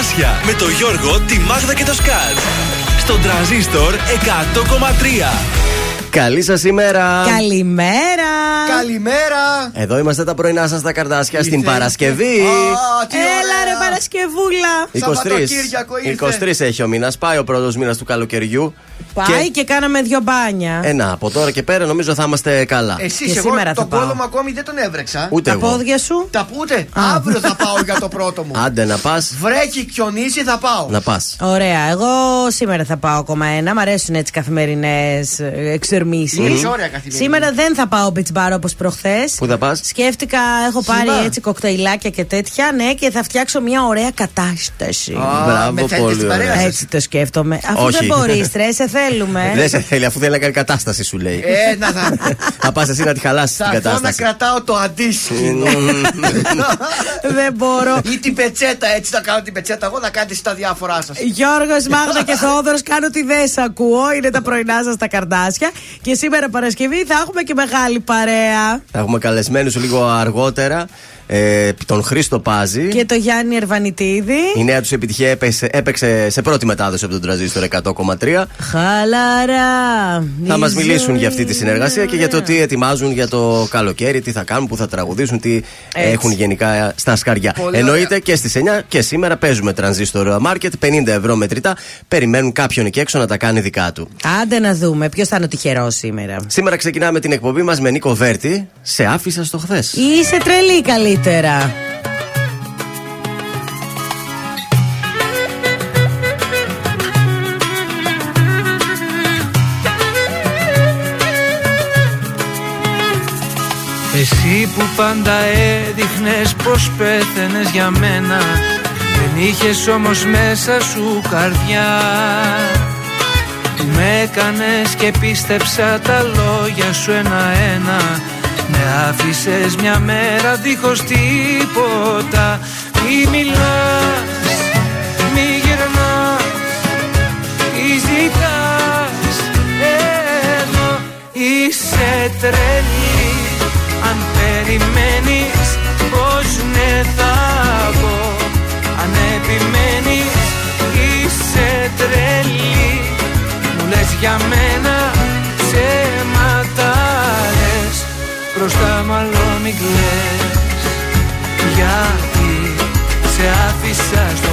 Καρδάσια με το Γιώργο, τη Μάγδα και το Σκάτ. Στον τραζίστορ 100,3. Καλή σας ημέρα. Καλημέρα. Καλημέρα. Εδώ είμαστε τα πρωινά σας στα καρδάσια στην Παρασκευή. Έλα ρε Παρασκευούλα. 23, 23 έχει ο μήνας. Πάει ο πρώτος μήνας του καλοκαιριού. Πάει και... και κάναμε δύο μπάνια. Ένα ε, από τώρα και πέρα νομίζω θα είμαστε καλά. Εσύ εγώ σήμερα τον κόλλο μου ακόμη δεν τον έβρεξα. Ούτε τα εγώ. πόδια σου; Τα πούτε. Αύριο θα πάω για το πρώτο μου. Άντε να πας. Βρέχει, χιονίσει, θα πάω. Να πας. Ωραία. Εγώ σήμερα θα πάω ακόμα ένα. Μ' αρέσουν έτσι καθημερινές εξερμήσει. Σήμερα δεν θα πάω beach bar όπως προχθές. Πού θα πας; Σκέφτηκα, έχω πάρει έτσι κοκτέιλάκια και τέτοια. Ναι, και θα φτιάξω μια ωραία κατάσταση. Μπράβο, πολύ ωραία. Έτσι το σκέφτομαι. Αφού δεν μπορεί, τρε, σε θέλουμε. Δεν σε θέλει, αφού θέλει να κάνει κατάσταση, σου λέει. Ε, να θα. Θα πας εσύ να τη χαλάσεις την κατάσταση. να κρατάω το αντίστοιχο. Δεν μπορώ. Ή την πετσέτα, έτσι θα κάνω την πετσέτα. Εγώ να κάνετε τα διάφορά σας. Γιώργος, Μάγδα και Θόδωρος, κάνω τη δέσα ακούω. Είναι τα πρωινά σας τα καρδάσια. Και σήμερα Παρασκευή θα έχουμε και μεγάλη παρέα. Θα έχουμε καλεσμένους λίγο αργότερα ε, τον Χρήστο Πάζη. Και το Γιάννη Ερβανιτίδη. Η νέα τους επιτυχία έπαιξε, έπαιξε σε πρώτη μετάδοση από τον Τραζίστορ 100,3. Χαλαρά. Θα μας μιλήσουν για αυτή τη συνεργασία και για το τι ετοιμάζουν για το καλοκαίρι, τι θα κάνουν, πού θα τραγουδήσουν, τι έχουν γενικά στα σκαριά. Πολύ Εννοείται ωραία. και στις 9 και σήμερα παίζουμε Transistor Market, 50 ευρώ μετρητά. Περιμένουν κάποιον εκεί έξω να τα κάνει δικά του. Άντε να δούμε, ποιος θα είναι ο τυχερός σήμερα. Σήμερα ξεκινάμε την εκπομπή μας με Νίκο Βέρτη. Σε άφησα στο χθες. Είσαι τρελή καλή καλύτερα. Εσύ που πάντα έδειχνες πως πέθαινες για μένα Δεν είχες όμως μέσα σου καρδιά Που με έκανες και πίστεψα τα λόγια σου ένα-ένα με άφησες μια μέρα δίχως τίποτα. Μη μιλάς, μη γυρνάς, τι ζητάς. Εδώ είσαι τρελή. Αν περιμένεις πως ναι θα πω. Αν επιμένεις είσαι τρελή. Μου λες για μένα μπροστά μάλλον μην κλαις. Γιατί σε άφησα στο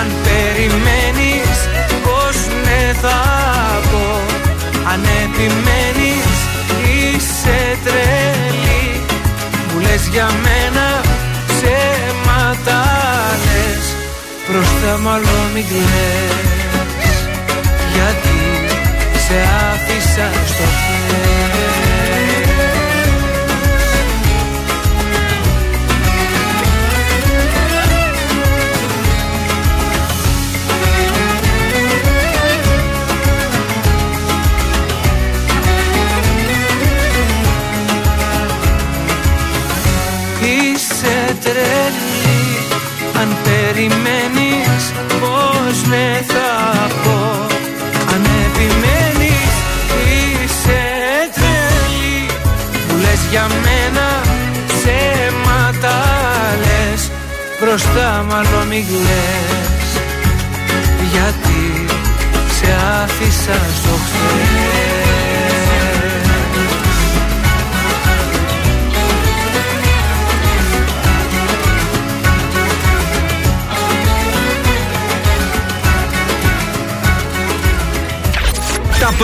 αν περιμένεις πως ναι θα πω Αν επιμένεις είσαι τρελή. Μου λες για μένα ψέματα λες. Μπροστά μάλλον μην κλαις Γιατί σε άφησα στο χέρι Αν περιμένεις πως ναι θα πω. Αν επιμένεις είσαι τρελή Μου λες για μένα ψέματα λες. Μπροστά μάλλον μη κλαις Γιατί σε άφησα στο χθες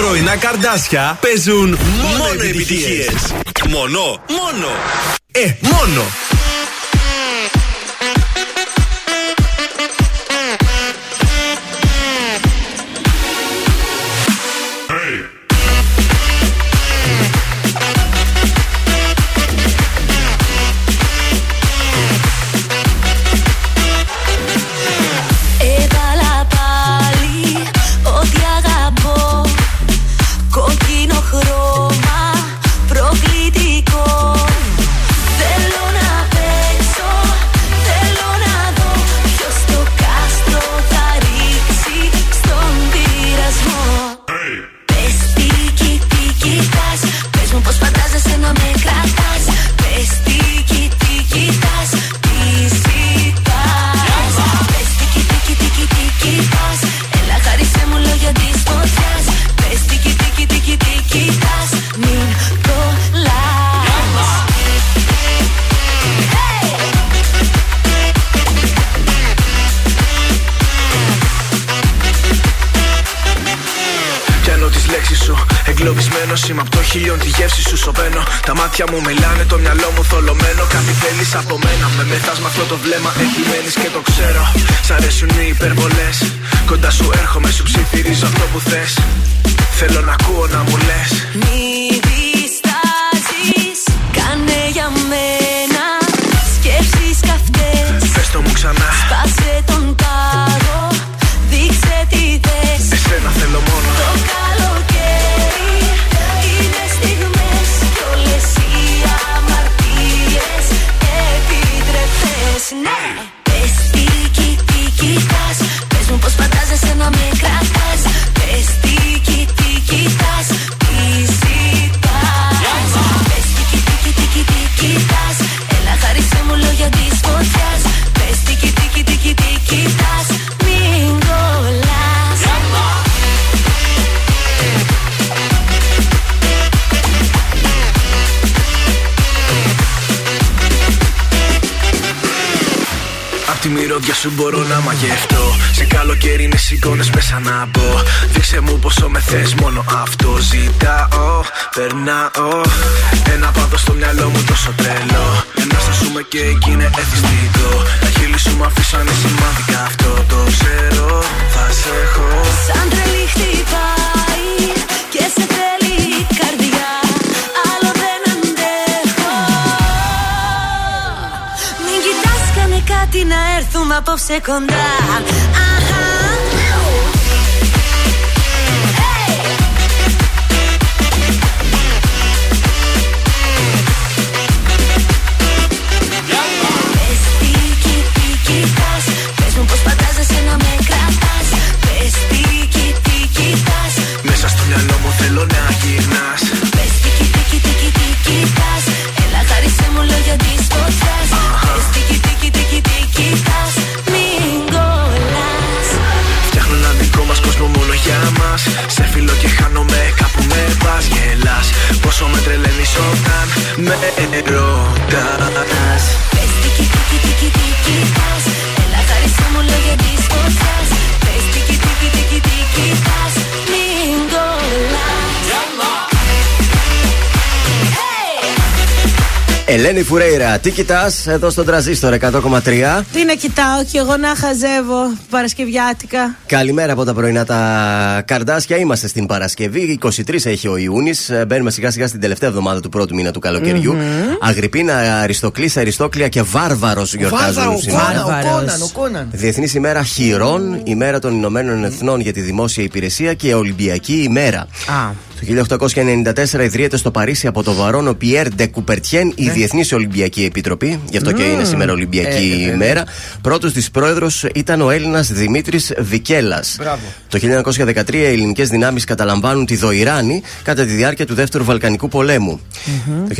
πρωινά καρδάσια παίζουν μόνο επιτυχίες. Μόνο, μόνο. Ε, μόνο. Ελένη Φουρέιρα, τι κοιτάς εδώ στον τραζίστορ 100,3. Τι να κοιτάω και εγώ να χαζεύω Παρασκευιάτικα. Καλημέρα από τα πρωινά τα καρδάσια. Είμαστε στην Παρασκευή. 23 έχει ο Ιούνι. Ε, μπαίνουμε σιγά σιγά στην τελευταία εβδομάδα του πρώτου μήνα του καλοκαιριού. Mm-hmm. Αγρυπίνα, Αριστοκλής, Αριστόκλια και Βάρβαρος γιορτάζουν σήμερα. Ο Κόναν, Διεθνής ημέρα χειρών, ημέρα των Ηνωμένων Εθνών για τη δημόσια υπηρεσία και Ολυμπιακή ημέρα. Ah. Το 1894 ιδρύεται στο Παρίσι από το βαρόνο Πιέρ Ντε Κουπερτιέν η ναι. Διεθνής Ολυμπιακή Επιτροπή. Γι' αυτό και είναι σήμερα Ολυμπιακή ε, ε, ε, ημέρα. Πρώτος της πρόεδρος ήταν ο Έλληνας Δημήτρης Βικέλας. Το 1913 οι ελληνικές δυνάμεις καταλαμβάνουν τη Δοϊράνη κατά τη διάρκεια του Δεύτερου Βαλκανικού Πολέμου. Το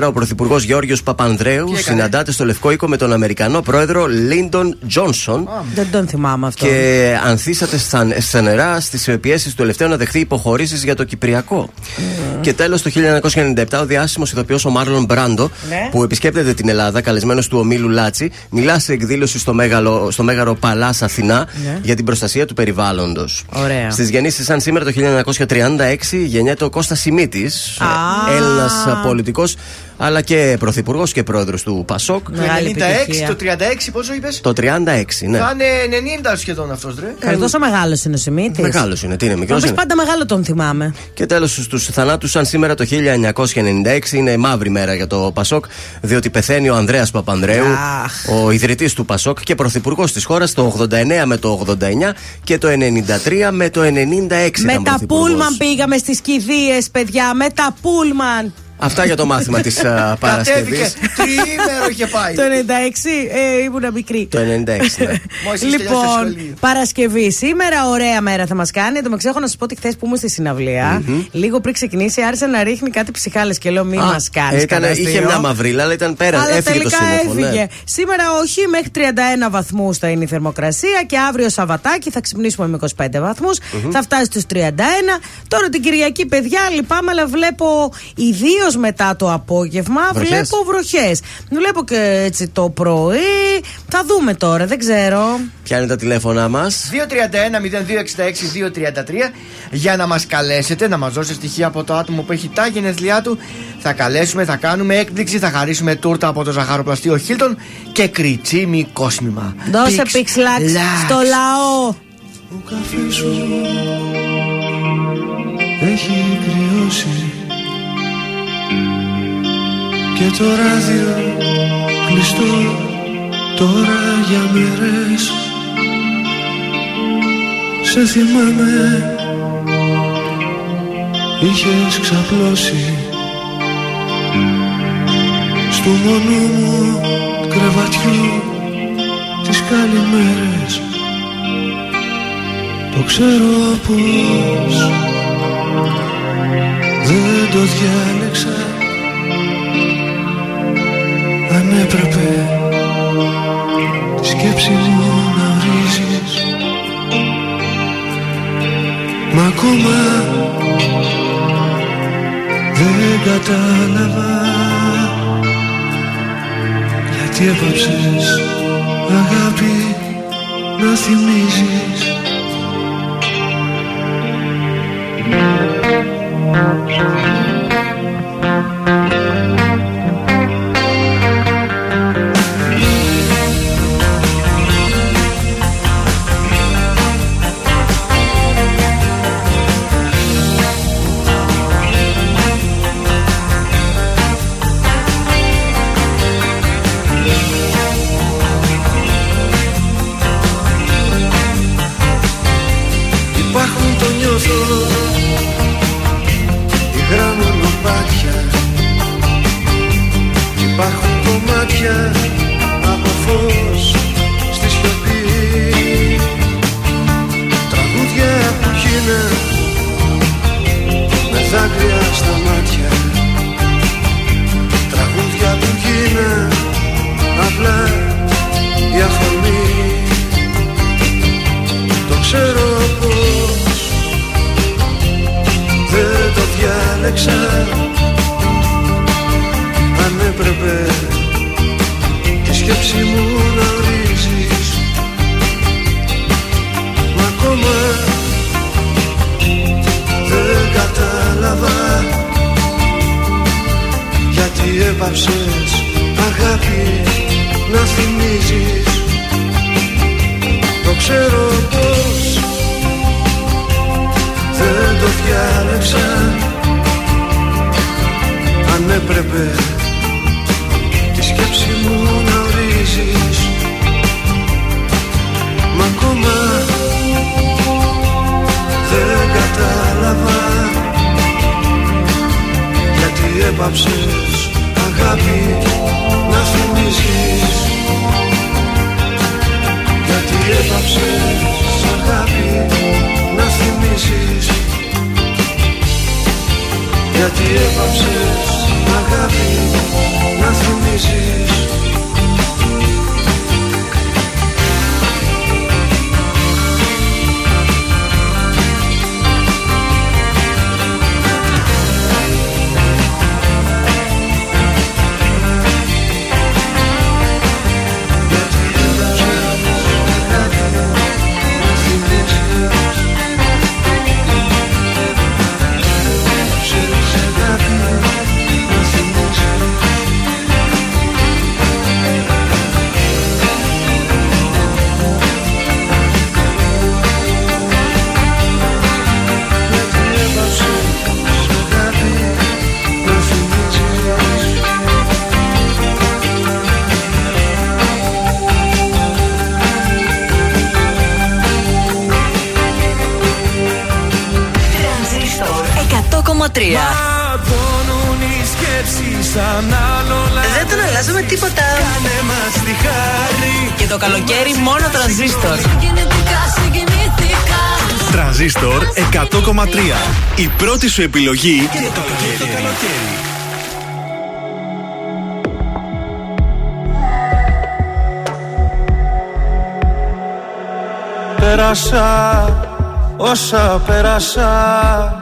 1964 ο Πρωθυπουργός Γιώργο Παπανδρέου συναντάται στο Λευκό Οίκο με τον Αμερικανό πρόεδρο Λίντον Τζόνσον. Δεν τον θυμάμαι αυτό. Και ανθίσατε στα νερά στις πιέσεις του τελευταίου να δεχθεί υποχωρήσεις για το Κυπριακό. Και τέλος το 1997 ο διάσημος ηθοποιός ο Μάρλον Μπράντο Ναι. που επισκέπτεται την Ελλάδα, καλεσμένος του ομίλου Λάτσι, μιλά σε εκδήλωση στο, μέγαλο, στο μέγαρο Παλάς Αθηνά Ναι. για την προστασία του περιβάλλοντος. Ωραία. Στις γεννήσεις, σαν σήμερα το 1936, γεννιέται ο Κώστας Σιμίτης, Α. Έλληνας πολιτικός, αλλά και πρωθυπουργός και πρόεδρος του Πασόκ. Το Μεγάλη 96, επιτυχία. το 36, πόσο είπες; Το 36, ναι. Θα είναι 90 σχεδόν αυτός, ρε. Καλή, τόσο μεγάλος είναι ο Σιμίτης. Μεγάλος είναι, τι είναι, μικρός Όμω είναι. πάντα μεγάλο τον θυμάμαι. Και τέλος στους θανάτους, σαν σήμερα το 1996 είναι μαύρη μέρα για το Πασόκ, διότι πεθαίνει ο Ανδρέας Παπανδρέου, Αχ. ο ιδρυτής του Πασόκ και πρωθυπουργός της χώρας το 89 με το 89 και το 93 με το 96. Με ήταν τα πρωθυπουργός. πούλμαν πήγαμε στις κηδείες, παιδιά. Με τα πούλμαν. Αυτά για το μάθημα της Κατέβηκε. Παρασκευής. Τριήμερο είχε πάει. Το 96 ε, ήμουνα μικρή. Το 96. ναι. Μόλις είσαι τελειώσει το Λοιπόν, σχολείο. Παρασκευή. Σήμερα ωραία μέρα θα μας κάνει. Εν τω μεταξύ, έχω να σας πω ότι χθες που ήμουν στη συναυλια λίγο πριν ξεκινήσει, άρχισε να ρίχνει κάτι ψυχάλες και λέω: Μη Α, μας κάνεις. έκανε- Είχε μια μαυρίλα, αλλά ήταν πέρα. Αλλά έφυγε το τελικά σύννεφο. έφυγε. Ναι. Σήμερα όχι, μέχρι 31 βαθμούς θα είναι η θερμοκρασία και αύριο Σαββατάκι θα ξυπνήσουμε με 25 βαθμούς. Θα φτάσει στους 31. Τώρα την Κυριακή, παιδιά, λυπάμαι, αλλά βλέπω ιδίως μετά το απόγευμα, Βροχές. βλέπω βροχές. Βλέπω και έτσι το πρωί. Θα δούμε τώρα, δεν ξέρω. Ποια είναι τα τηλέφωνά μας. 231-0266-233 για να μας καλέσετε, να μας δώσετε στοιχεία από το άτομο που έχει τα γενέθλιά του. Θα καλέσουμε, θα κάνουμε έκπληξη, θα χαρίσουμε τούρτα από το ζαχαροπλαστείο Χίλτον και κριτσίμι κόσμημα. Δώσε Pix πιξλάξ Lax. στο λαό. Ο καφέ σου έχει κρυώσει και το ράδιο κλειστό τώρα για μέρες. Σε θυμάμαι είχες ξαπλώσει. Στου μονού μου κρεβατιού τις καλημέρες. Το ξέρω πως δεν το διάλεξα Αν έπρεπε. Τη σκέψη μου να ορίζεις Μα ακόμα δεν κατάλαβα. Γιατί έπαψες αγάπη να θυμίζεις. Υπάρχουν τη σκέψη μου να ορίζεις Μα ακόμα δεν κατάλαβα Γιατί έπαψες αγάπη να θυμίζεις. Το ξέρω πως δεν το διάλεξα Αν έπρεπε τη σκέψη μου να ορίζεις Μα ακόμα δεν κατάλαβα Γιατί έπαψες αγάπη να θυμίζεις. Γιατί έπαψες αγάπη να θυμίσεις Γιατί έπαψες αγάπη να θυμίσεις Δεν τον αλλάζουμε τίποτα. Και το καλοκαίρι μόνο τρανζίστορ. Τρανζίστορ 100,3. Η πρώτη σου επιλογή για το καλοκαίρι. Πέρασα όσα πέρασα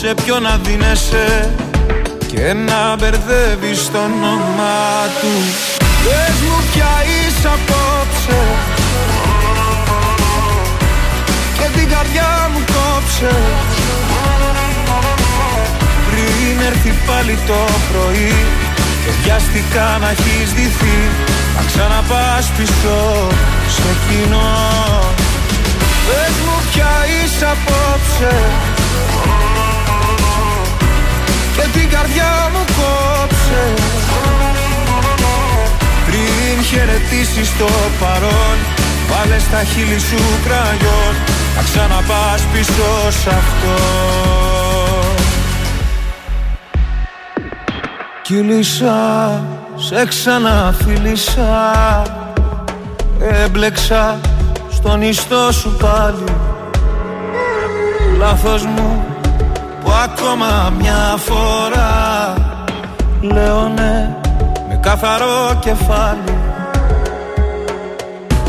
Σε ποιο να δίνεσαι και να μπερδεύεις το όνομά του. Πες μου πια είσαι απόψε και την καρδιά μου κόψε. Πριν έρθει πάλι το πρωί και βιαστικά να έχεις δυθεί να ξαναπάς πίσω σε κοινό. Πες μου πια είσαι απόψε και την καρδιά μου κόψε. Πριν χαιρετήσεις το παρόν Βάλε στα χείλη σου κραγιόν. Να ξαναπάς πίσω σ' αυτό. Κύλησα, σε ξαναφίλησα. Έμπλεξα στον ιστό σου πάλι. Λάθος μου που ακόμα μια φορά Λέω ναι με καθαρό κεφάλι.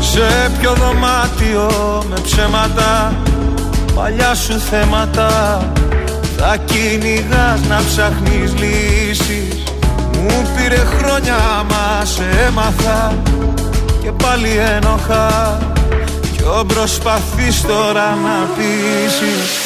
Σε ποιο δωμάτιο με ψέματα Παλιά σου θέματα Θα κυνηγάς να ψάχνεις λύσεις. Μου πήρε χρόνια μα σε έμαθα Και πάλι ένοχα. Ποιο προσπαθείς τώρα να πείσεις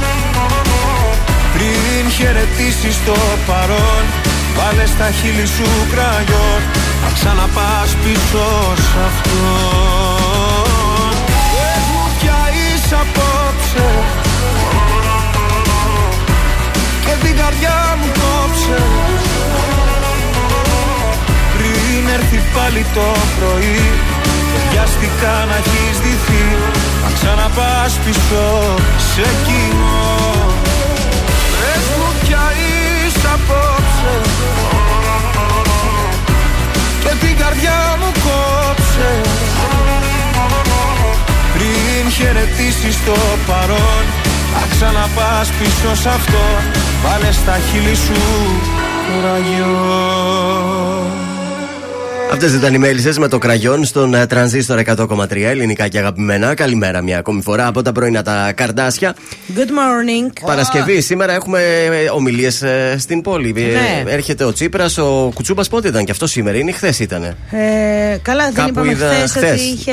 πριν χαιρετήσεις το παρόν Βάλε στα χείλη σου κραγιόν Να ξαναπάς πίσω σ' αυτό Πες μου πια είσαι απόψε. Και την καρδιά μου κόψε. Πριν έρθει πάλι το πρωί Βιαστικά να έχεις δυθεί Να ξαναπάς πίσω σε κοινό απόψε. Και την καρδιά μου κόψε. Πριν χαιρετήσεις το παρόν Θα ξαναπάς πίσω σ' αυτό Βάλε στα χείλη σου κουραγιό Αυτές ήταν οι μέλισσες με το κραγιόν στον ε, τρανζίστορ 100,3 ελληνικά και αγαπημένα. Καλημέρα μια ακόμη φορά από τα πρωινά τα καρδάσια. Good morning. Παρασκευή, σήμερα έχουμε ε, ομιλίες ε, στην πόλη. Ναι. Έρχεται ο Τσίπρας, ο Κουτσούμπας πότε ήταν και αυτό σήμερα, είναι χθες ήταν. Ε, καλά, δεν είπαμε χθες ότι είχε.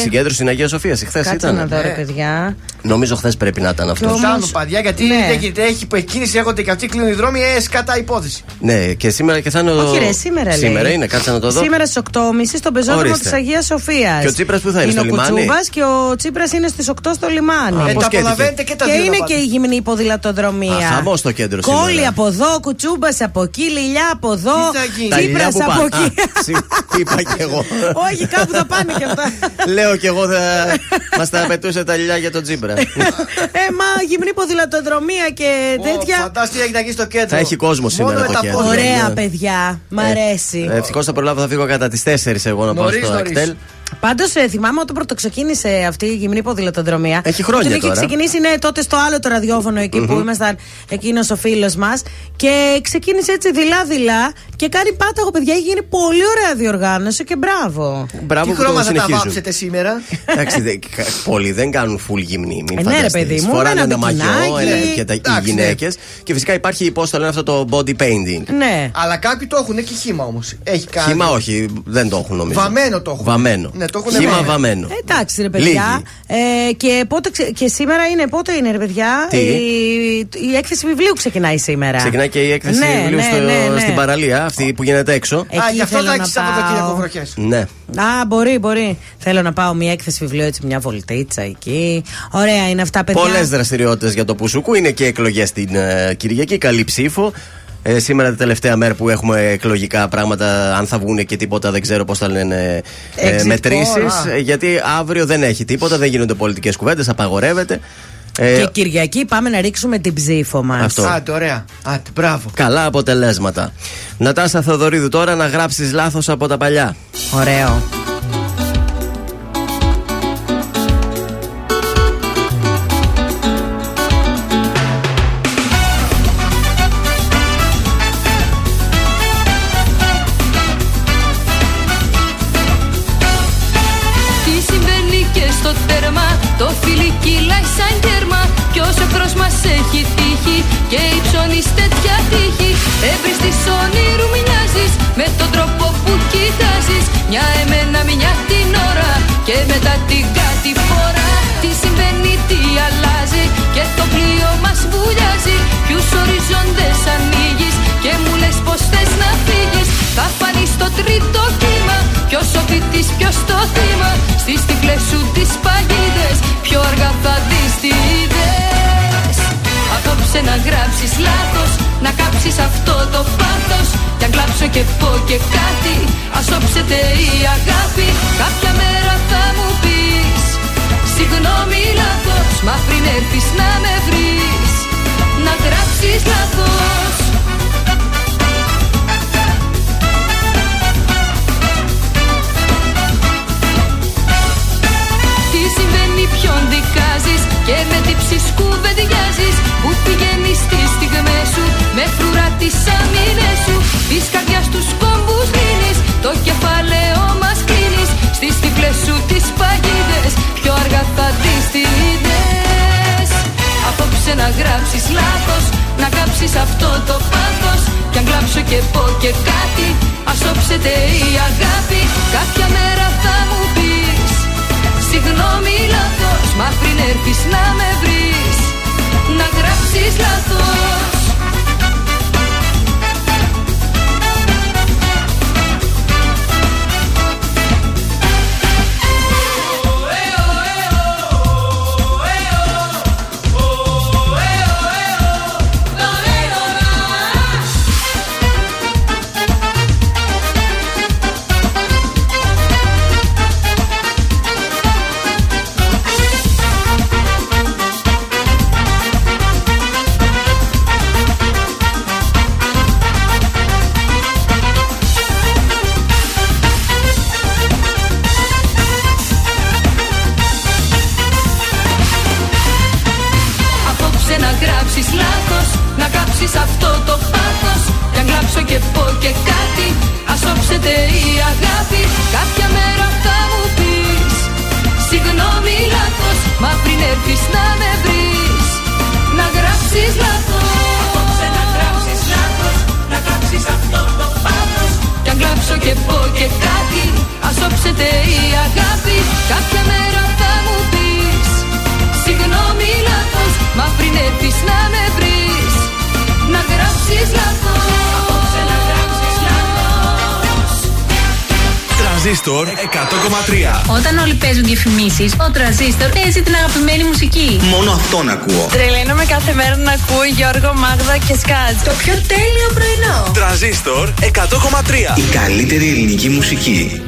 Συγκέντρωση στην Αγία Σοφία, χθες ήταν. Κάτσε να δω, ρε παιδιά. Νομίζω χθες πρέπει να ήταν αυτός. Το κάνουν παδιά γιατί Ναι. έχει, έχει εκκίνηση, έχονται και αυτοί κλείνουν οι δρόμοι, ε, σκατά υπόθεση. Ναι, και σήμερα και θα είναι. ο- Όχι, ρε, σήμερα λέει. Σήμερα είναι, κάτσε να το δω. Σήμερα στις 8.30 στον πεζόδρομο Ορίστε. της Αγίας Σοφίας. Και ο Τσίπρας που θα είναι, στο ο λιμάνι; Κουτσούμπας και ο Τσίπρας είναι στις 8 στο λιμάνι. Α, Ε, πώς τα σκέφτηκε. απολαβαίνετε και τα και δύο. είναι να και πάτε. η γυμνή ποδηλατοδρομία. Α, χαμός στο κέντρο Κόλλη σήμερα. από εδώ, κουτσούμπας από εκεί, λιλιά από εδώ. Τι θα γίνει; Τα Τσίπρας ηλιά που από πάνε. εκεί. Α, συ- Είπα και εγώ. Όχι, κάπου θα πάνε και αυτά. Λέω και εγώ θα μας τα πετούσε τα λιλιά για τον Τσίπρα. ε, μα γυμνή ποδηλατοδρομία και Ω, τέτοια. Φαντάσου τι έγινε εκεί στο κέντρο. Θα έχει κόσμο σήμερα Μόνο το με τα κέντρο. πόδια. Ωραία, Ναι. παιδιά. Μ' αρέσει. Ευτυχώς θα προλάβω, θα φύγω κατά τις 4 εγώ να πάω στο Ακτέλ. Πάντως ε, θυμάμαι όταν πρωτοξεκίνησε αυτή η γυμνή ποδηλατοδρομία. Έχει χρόνια Όταν τώρα. είχε ξεκινήσει ναι, τότε στο άλλο το ραδιόφωνο εκεί που ήμασταν εκείνος ο φίλος μας. Και ξεκίνησε έτσι δειλά-δειλά και κάνει πάταγο, παιδιά. Έχει γίνει πολύ ωραία διοργάνωση και μπράβο. Μπράβο Τι που το χρώμα θα τα συνεχίζουν. βάψετε σήμερα; Εντάξει, δε- κα- πολλοί δεν κάνουν full γυμνή. Μην Ε, ναι, ρε, φανταστείς. παιδί μου, Φοράνε ένα ένα μαγιό μπικινάκι. ένα- και τα, οι Εντάξει, ναι. γυναίκες. Και φυσικά υπάρχει, πώ το λένε αυτό το body painting. Ναι. Αλλά κάποιοι το έχουν και χήμα όμως. Έχει κάνει. Χήμα όχι, δεν το έχουν νομίζω. Βαμμένο το έχουν. Βαμμένο. Ναι, το έχουν Χήμα βαμμένο. βαμμένο. Εντάξει, ρε παιδιά. Ε, και, πότε, ξε- και σήμερα είναι, πότε είναι, ρε παιδιά; Τι; Η, η έκθεση βιβλίου ξεκινάει σήμερα. Ξεκινάει και η έκθεση Ναι, βιβλίου ναι, στο- ναι, ναι. στην παραλία, αυτή που γίνεται έξω. Α, Εκεί γι' αυτό θέλω θα να έχεις πάω. Σαββατοκύριακο βροχές. Ναι. Α, μπορεί, μπορεί. Θέλω να πάω μια έκθεση βιβλίου έτσι, μια βολτίτσα εκεί. Ωραία είναι αυτά, παιδιά. Πολλές δραστηριότητες για το Πουσουκού. Είναι και εκλογές την ε, Κυριακή. Καλή ψήφο. Ε, σήμερα την τελευταία μέρα που έχουμε εκλογικά πράγματα, αν θα βγουν και τίποτα, δεν ξέρω πώς θα λένε ε, Exit μετρήσεις. poll, γιατί αύριο δεν έχει τίποτα, δεν γίνονται πολιτικές κουβέντες, απαγορεύεται. Ε, Και Κυριακή πάμε να ρίξουμε την ψήφο μας. Αυτό. Άντε, ωραία. Άντε, μπράβο. Καλά αποτελέσματα. Νατάσα Θεοδωρίδου τώρα να γράψεις λάθος από τα παλιά. Ωραίο. Πριν έρθεις να με γράψεις λάθος Να κάψεις αυτό το πάθος. Κι αν κλάψω και πω και κάτι Ας όψετε η αγάπη. Κάποια μέρα θα μου πεις Συγγνώμη λάθος Μα πριν έρθεις να με βρεις. Να γράψεις λάθος Τρανζίστορ 100,3. Όταν όλοι παίζουν διαφημίσει, ο τραζίστορ παίζει την αγαπημένη μουσική. Μόνο αυτόν ακούω. Τρελαίνομαι κάθε μέρα να ακούω Γιώργο, Μάγδα και Σκάτ. Το πιο τέλειο πρωινό. Τρανζίστορ 100,3. Η καλύτερη ελληνική μουσική.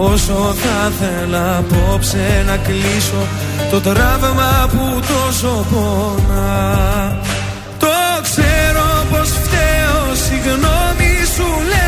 Όσο θα θέλα απόψε να κλείσω Το τραύμα που τόσο πονά. Το ξέρω πως φταίω Συγγνώμη σου λέω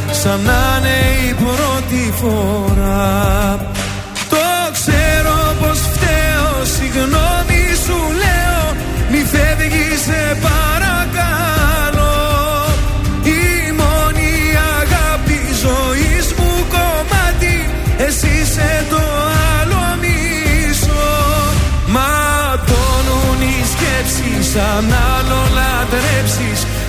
Σαν να είναι η πρώτη φορά. Το ξέρω πως φταίω Συγγνώμη σου λέω. Μη φεύγεις σε παρακαλώ. Η μόνη αγάπη ζωής μου κομμάτι. Εσύ είσαι το άλλο μισό. Ματώνουν οι σκέψεις Αν άλλο λατρέψεις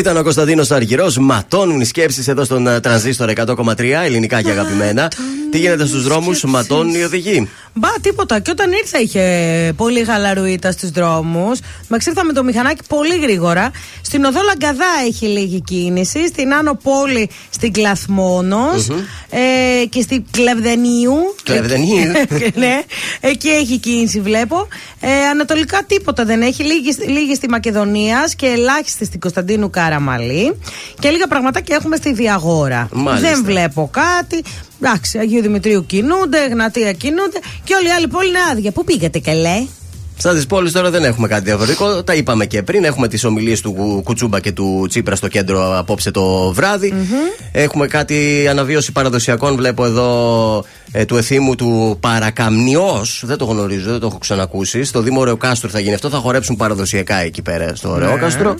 Ήταν ο Κωνσταντίνος Αργυρός. Ματώνουν οι σκέψεις εδώ στον ε, τρανζίστορ 100,3 ελληνικά και αγαπημένα. Τι γίνεται στους δρόμους, ματώνουν οι οδηγοί. Μπα, τίποτα. Και όταν ήρθα είχε πολύ χαλαρουίτα στους δρόμους. Μα ήρθα με το μηχανάκι πολύ γρήγορα. Στην οδό Λαγκαδά έχει λίγη κίνηση. Στην Άνω Πόλη στην κλαθμονος ε, και στην Κλεβδενίου. Κλεβδενίου. ναι, εκεί έχει κίνηση, βλέπω. Ε, ανατολικά τίποτα δεν έχει. Λίγη, λίγη στη Μακεδονίας και ελάχιστη στην Κωνσταντίνου Καραμαλή. Και λίγα πραγματάκια έχουμε στη Διαγόρα. Μάλιστα. Δεν βλέπω κάτι. Εντάξει, Αγίου Δημητρίου κινούνται, Γνατία κινούνται και όλη η άλλη πόλη είναι άδεια. Πού πήγατε καλέ. Στα τη πόλεις τώρα δεν έχουμε κάτι διαφορετικό. Τα είπαμε και πριν. Έχουμε τις ομιλίες του Κουτσούμπα και του Τσίπρα στο κέντρο απόψε το βραδυ Έχουμε κάτι αναβίωση παραδοσιακών. Βλέπω εδώ ε, του εθήμου του Παρακαμνιός. Δεν το γνωρίζω, δεν το έχω ξανακούσει. Στο Δήμο Ρεοκάστρο θα γίνει αυτό. Θα χορέψουν παραδοσιακά εκεί πέρα στο Ναι. Ρεόκαστρο.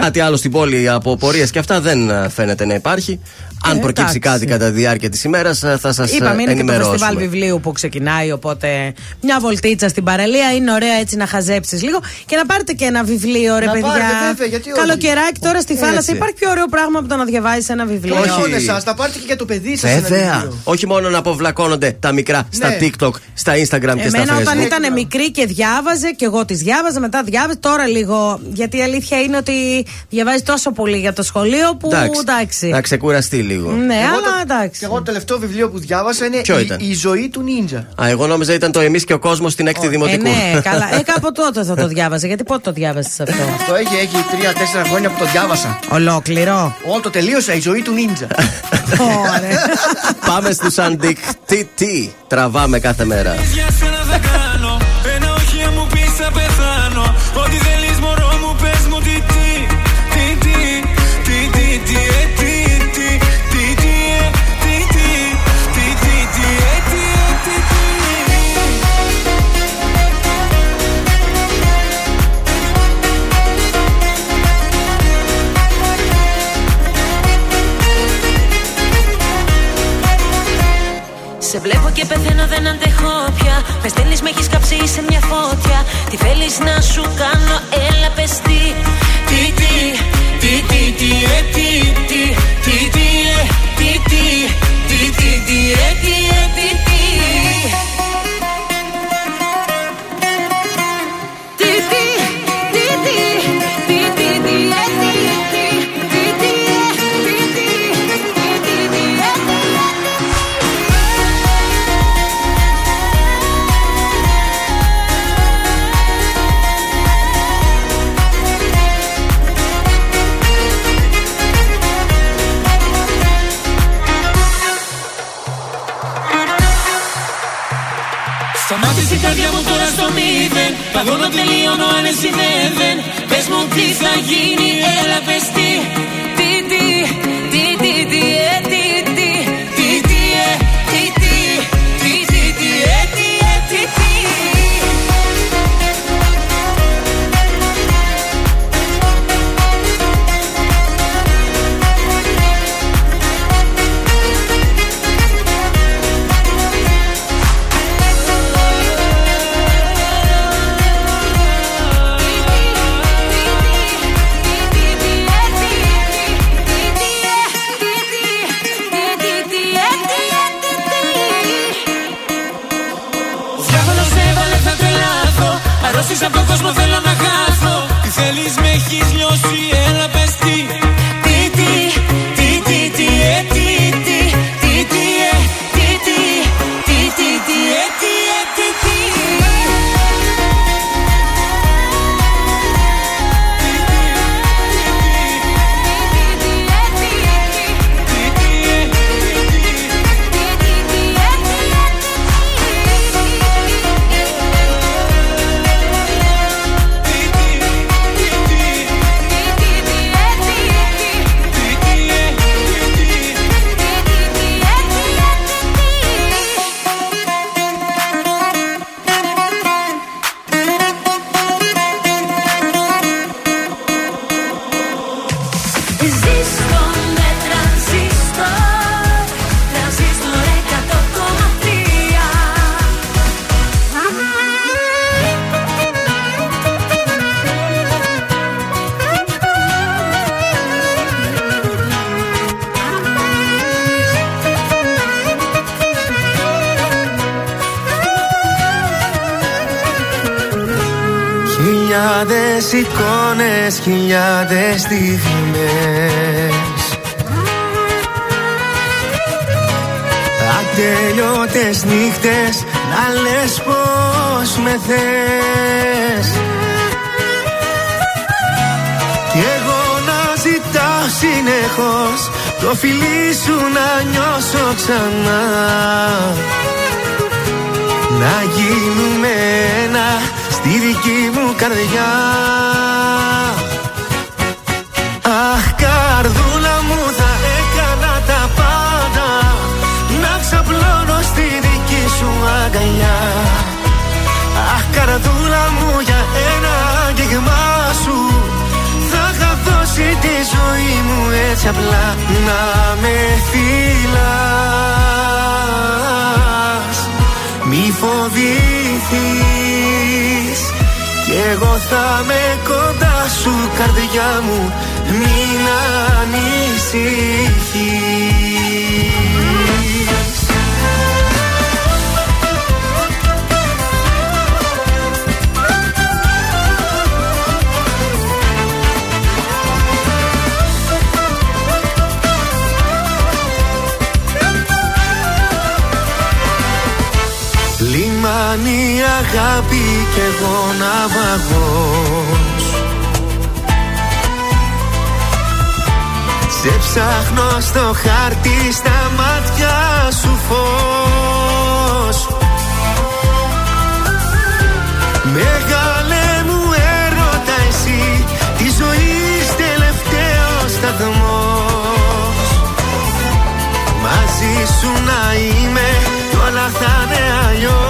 Κάτι άλλο στην πόλη από πορείες και αυτά δεν ε, φαίνεται να υπάρχει. Αν Ε, προκύψει εντάξει. κάτι κατά τη διάρκεια της ημέρας, θα σας Είπαμε, είναι και το ενημερώσουμε. φεστιβάλ βιβλίου που ξεκινάει. Οπότε μια βολτίτσα στην παραλία είναι ωραία έτσι να χαζέψεις λίγο και να πάρετε και ένα βιβλίο, ρε Να παιδιά. πάρετε, βέβαια, γιατί όχι. Καλοκαιράκι τώρα στη Έτσι. θάλασσα. Υπάρχει πιο ωραίο πράγμα από το να διαβάζεις ένα βιβλίο. Όχι Όχι. μόνο εσά, θα πάρετε και για το παιδί σας. Βέβαια. Όχι μόνο να αποβλακώνονται τα μικρά στα Ναι. TikTok, στα Instagram και στα Εμένα όταν Facebook. ήταν μικρή και διάβαζε και εγώ τις διάβαζα, μετά διάβαζε. Τώρα λίγο. Γιατί η αλήθεια είναι ότι διαβάζει τόσο πολύ για το σχολείο που εντάξει. Να ξεκουραστεί λίγο. Ναι, αλλά εντάξει. Και εγώ το τελευταίο βιβλίο που διάβασα είναι η, η, ζωή του νίντζα. Α, εγώ νόμιζα ήταν το Εμείς και ο κόσμος στην έκτη oh. δημοτικού. Ε, ναι, καλά. Ε, κάπου τότε θα το διάβαζα. Γιατί πότε το διάβασες αυτό; αυτό έχει, έχει τρία-τέσσερα χρόνια που το διάβασα. Ολόκληρο. Όλο το τελείωσα, η ζωή του νίντζα. Πάμε στους αντικτήτη. Τραβάμε κάθε μέρα. Σε βλέπω και πεθαίνω, δεν αντέχω πια. Με στέλνει, με έχει κάψει σε μια φώτια. Τι θέλει να σου κάνω, έλα πε τι. Τι, τι, τι, τι, τι, ε, τι, τι, τι, τι, ε, τι, τι, τι, τι, τι, ε, τι, ε, τι, τι. μηδέν Παγώνω τελείωνω αν εσύ δεν Πες μου τι θα γίνει έλα πες τι Τι τι θέλεις με εικόνες, χιλιάδες στιγμές. Ατελειώτες νύχτες να λες πως με θες. Κι εγώ να ζητάω συνεχώς το φιλί σου να νιώσω ξανά. Να γίνουμε ένα στη δική μου καρδιά σου αγκαλιά Αχ καρδούλα μου για ένα αγγίγμα σου. Θα είχα δώσει τη ζωή μου έτσι απλά Να με φυλάς. Μη φοβηθείς Κι εγώ θα με κοντά σου καρδιά μου Μην ανησυχείς αγάπη κι εγώ ναυαγός Σε ψάχνω στο χάρτη στα μάτια σου φως. Μεγάλε μου έρωτα εσύ Τη ζωής τελευταίος σταθμός. Μαζί σου να είμαι κι όλα θα είναι αλλιώς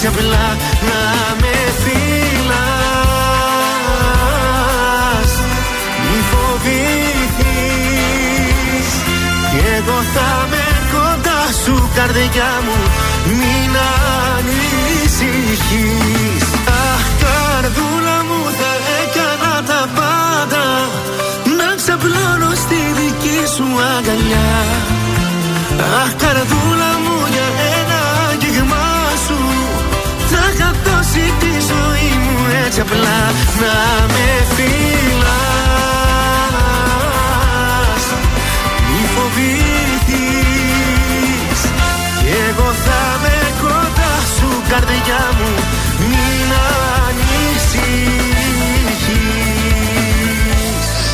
μου έτσι απλά Να με φυλάς Μη φοβηθείς. Κι εγώ θα με κοντά σου καρδιά μου. Μην ανησυχείς. Αχ καρδούλα μου θα έκανα τα πάντα. Να ξαπλώνω στη δική σου αγκαλιά. Αχ καρδούλα μου για έτσι απλά Να με φυλάς. Μη φοβηθείς Κι εγώ θα με κοντά σου καρδιά μου Μην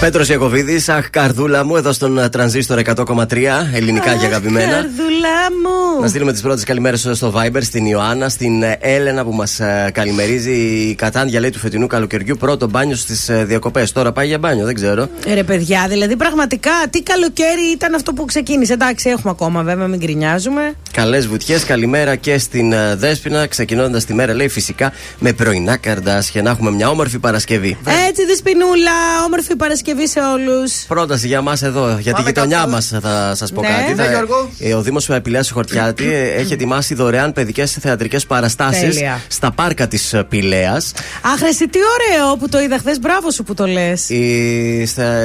Πέτρος Ιακοβίδη, αχ, καρδούλα μου, εδώ στον ε, τρανζίστορ 100,3 ελληνικά και αγαπημένα. Καρδούλα μου. Να στείλουμε τις πρώτες καλημέρες στο Viber, στην Ιωάννα, στην ε, Έλενα που μας καλημερίζει. Η Κατάντια λέει του φετινού καλοκαιριού πρώτο μπάνιο στις διακοπές. Τώρα πάει για μπάνιο, δεν ξέρω. Ε, Ρε παιδιά, δηλαδή πραγματικά τι καλοκαίρι ήταν αυτό που ξεκίνησε. Εντάξει, έχουμε ακόμα βέβαια, μην γκρινιάζουμε. Καλές βουτιές, καλημέρα και στην ε, Δέσπινα. Ξεκινώντας τη μέρα, λέει φυσικά με πρωινά καρδάσια. Να έχουμε μια όμορφη Παρασκευή. Έτσι, δεσπινούλα, όμορφη Παρασκευή σε όλους. Πρόταση για μας εδώ, για τη γειτονιά μας θα σας πω Ναι. κάτι. Ναι, Θα- Γιώργο. ε, ο Δήμος Πηλέα Χορτιάτη ε, έχει ετοιμάσει δωρεάν παιδικές θεατρικές παραστάσεις Τέλεια. στα πάρκα της Πηλέας. Αχ, ρε, εσύ, τι ωραίο που το είδα χθες. Μπράβο σου που το λες.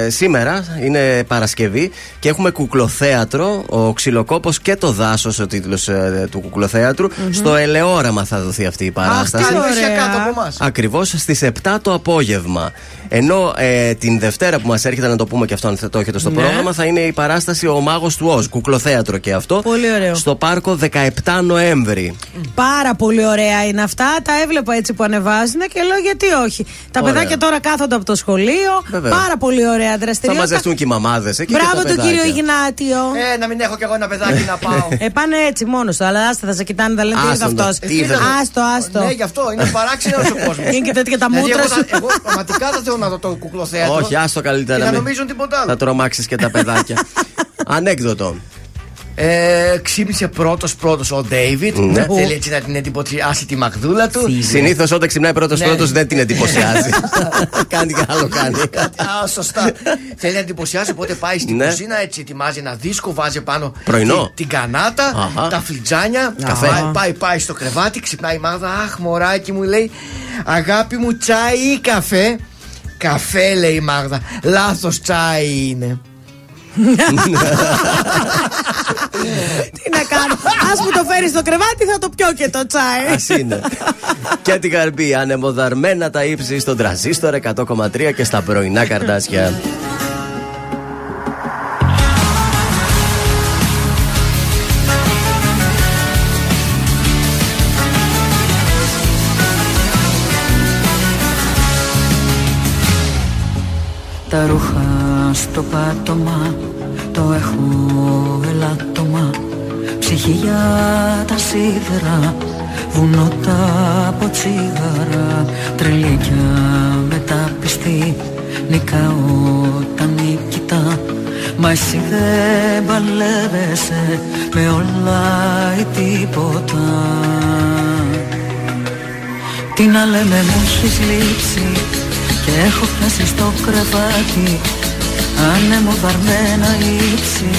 Σήμερα είναι Παρασκευή και έχουμε κουκλοθέατρο, ο Ξυλοκόπος και το Δάσος, ο τίτλος του κουκλοθέατρου. Στο Ελεόραμα θα δοθεί αυτή η παράσταση. Κάνει μισιά κάτω από εμάς. Ακριβώς στις 7 το απόγευμα. Ενώ ε, την Δευτέρα που μας έρχεται, να το πούμε και αυτό αν το έχετε στο Ναι. πρόγραμμα, θα είναι η παράσταση Ο Μάγος του Οζ. Κουκλοθέατρο και αυτό. Πολύ ωραίο. Στο πάρκο 17 Νοέμβρη. Πάρα πολύ ωραία είναι αυτά. Τα έβλεπα έτσι που ανεβάζουν και λέω γιατί όχι; Τα Ωραία. παιδάκια τώρα κάθονται από το σχολείο. Βέβαια. Πάρα πολύ ωραία Θα δραστηριότητα. μαζευτούν και οι μαμάδες εκεί. και Μπράβο τα τον κύριο παιδάκια. Ιγνάτιο. Ε, να μην έχω κι εγώ ένα παιδάκι να πάω. Ε, πάνε έτσι μόνος του. Αλλά άστα θα σε κοιτάνε, θα λένε τι Άστον είναι το. αυτός; Τι είδατε. Άστο, άστο. Ναι, γι' αυτό είναι παράξενος ο κόσμος. Είναι και τέτοια τα μούτρα σου. Εγώ πραγματικά δεν θέλω να δω το κουκλοθέατρο. Όχι, άστο καλύτερα. Και να μην- νομίζουν τίποτα άλλο. Θα τρομάξεις και τα παιδάκια. Ανέκδοτο. Ε, ξύπνησε πρώτος πρώτος ο Ντέιβιτ. Ναι. Θέλει έτσι να την εντυπωσιάσει τη Μαγδούλα του. Συνήθως όταν ξυπνάει πρώτος Ναι. πρώτος δεν την εντυπωσιάζει. κάνει και άλλο κάνει. Α, σωστά. Θέλει να εντυπωσιάσει, οπότε πάει στην Ναι. κουζίνα, έτσι ετοιμάζει ένα δίσκο, βάζει πάνω Πρωινό. τη- την κανάτα, Αχα. τα φλιτζάνια. Καφέ. Πάει, πάει, πάει στο κρεβάτι, ξυπνάει η Μάγδα. Αχ, μωράκι μου λέει, Αγάπη μου, τσάι ή καφέ. Καφέ λέει η Μάγδα. Λάθος τσάι είναι. Τι να κάνω. Α μου το φέρεις στο κρεβάτι, θα το πιω και το τσάι. Α είναι. και την καρμπή ανεμοδαρμένα τα ύψη στον τραζίστορ 100,3 και στα πρωινά καρδάσια. Τα ρούχα στο πάτωμα το έχω ελάττωμα Ψυχή για τα σίδερα βουνό τα από τσίγαρα Τρελίκια μεταπιστή νικάω τα νικητά Μα εσύ δεν παλεύεσαι με όλα ή τίποτα. Τι να λέμε μου έχεις λείψει Και έχω πιάσει στο κρεβάτι Άνεμο βαρμένα ύψη.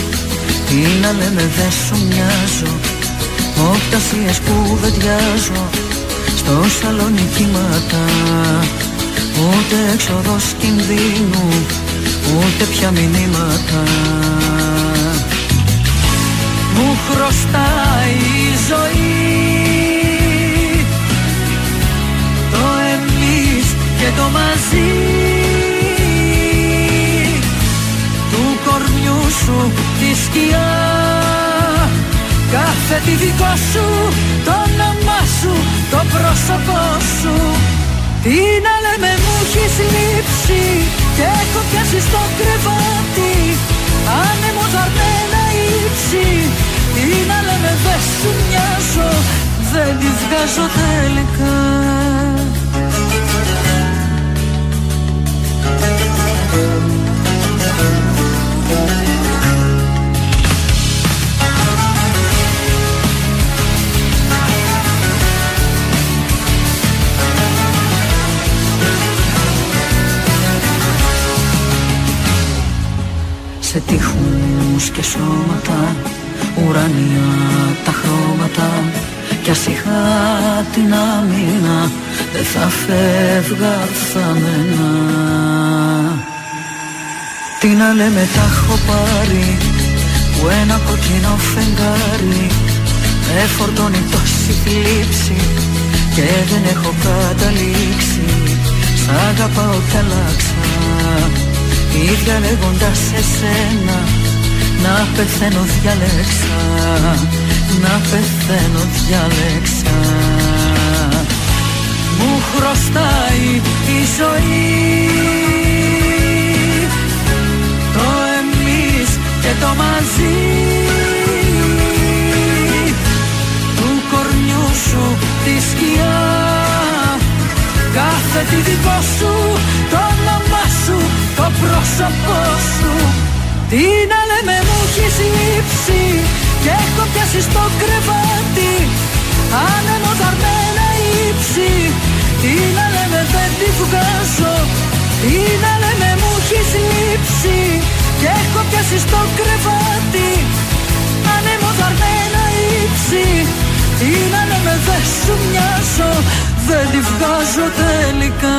Τι να λέμε δεν σου μοιάζω Οπτασίες που βεντιάζω Στο σαλόνι κύματα Ούτε έξοδος κινδύνου Ούτε πια μηνύματα. Μου χρωστάει η ζωή το μαζί Του κορμιού σου τη σκιά. Κάθε τη δικό σου, το όνομά σου, το πρόσωπό σου. Τι να λέμε μου έχεις λείψει και έχω πιάσει στο κρεβάτι. Άνεμο δαρμένα ύψη. Τι να λέμε δεν σου μοιάζω Δεν τη βγάζω τελικά σε τείχους και σώματα ουρανία τα χρώματα κι ας είχα την άμυνα δεν θα φεύγα θαμμένα Τι να λέμε τα έχω πάρει που ένα κοκκινό φεγγάρι με φορτώνει τόση θλίψη και δεν έχω καταλήξει. Σ' αγαπάω κι αλλάξα ίδια λέγοντας εσένα να πεθαίνω διάλεξα να πεθαίνω διάλεξα μου χρωστάει η ζωή. Το εμείς και το μαζί. Του κορμιού σου τη σκιά. Κάθε τι δικό σου το όνομά σου το πρόσωπό σου Τι να λέμε μου έχεις λείψει και έχω πιάσει στο κρεβάτι άνεμο δαρμένα ύψη Τι να λέμε δεν τη βγάζω. Τι να λέμε μου έχεις λείψει και έχω πιάσει στο κρεβάτι άνεμο δαρμένα ύψη. Τι να λέμε δεν σου μοιάζω δεν τη βγάζω τελικά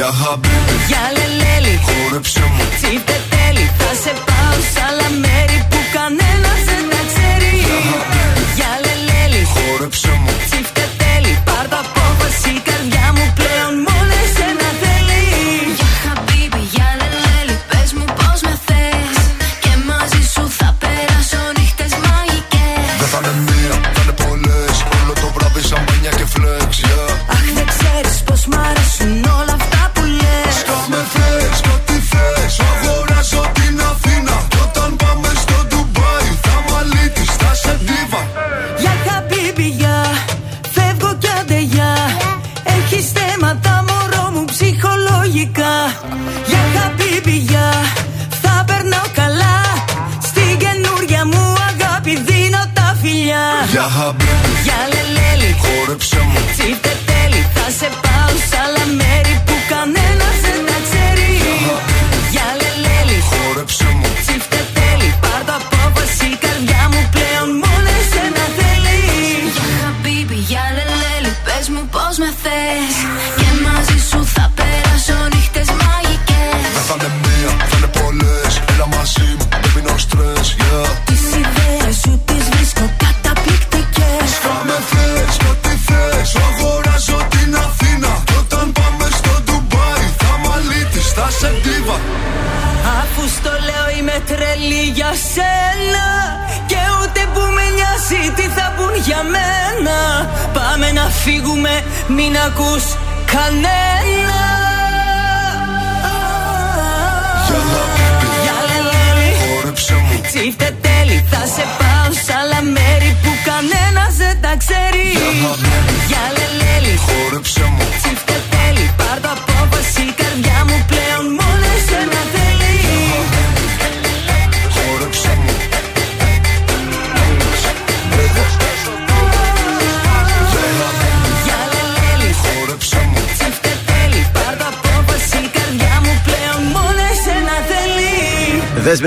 Για χαμπίμπι, Για λελέλη, χόρεψε μου. Τσίφτε τέλει Θα σε πάω σ' άλλα μέρη που κανένας δεν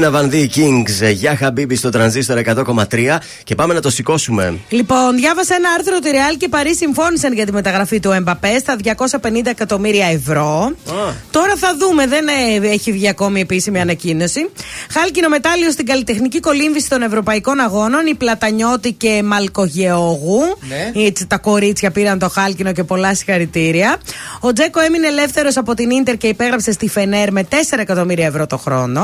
Δέσπινα Βανδή Kings, για Χαμπίμπι στο τρανζίστορ 100,3 και πάμε να το σηκώσουμε. Λοιπόν, διάβασα ένα άρθρο ότι Ρεάλ και Παρί συμφώνησαν για τη μεταγραφή του Εμπαπέ στα 250 εκατομμύρια ευρώ. Τώρα θα δούμε, δεν ε, έχει βγει ακόμη επίσημη ανακοίνωση. Χάλκινο μετάλλιο στην καλλιτεχνική κολύμβηση των Ευρωπαϊκών Αγώνων, η Πλατανιώτη και Μαλκογεώργου. Ναι. Έτσι, τα κορίτσια πήραν το χάλκινο και πολλά συγχαρητήρια. Ο Τζέκο έμεινε ελεύθερος από την Ίντερ και υπέγραψε στη Φενέρ με 4 εκατομμύρια ευρώ το χρόνο.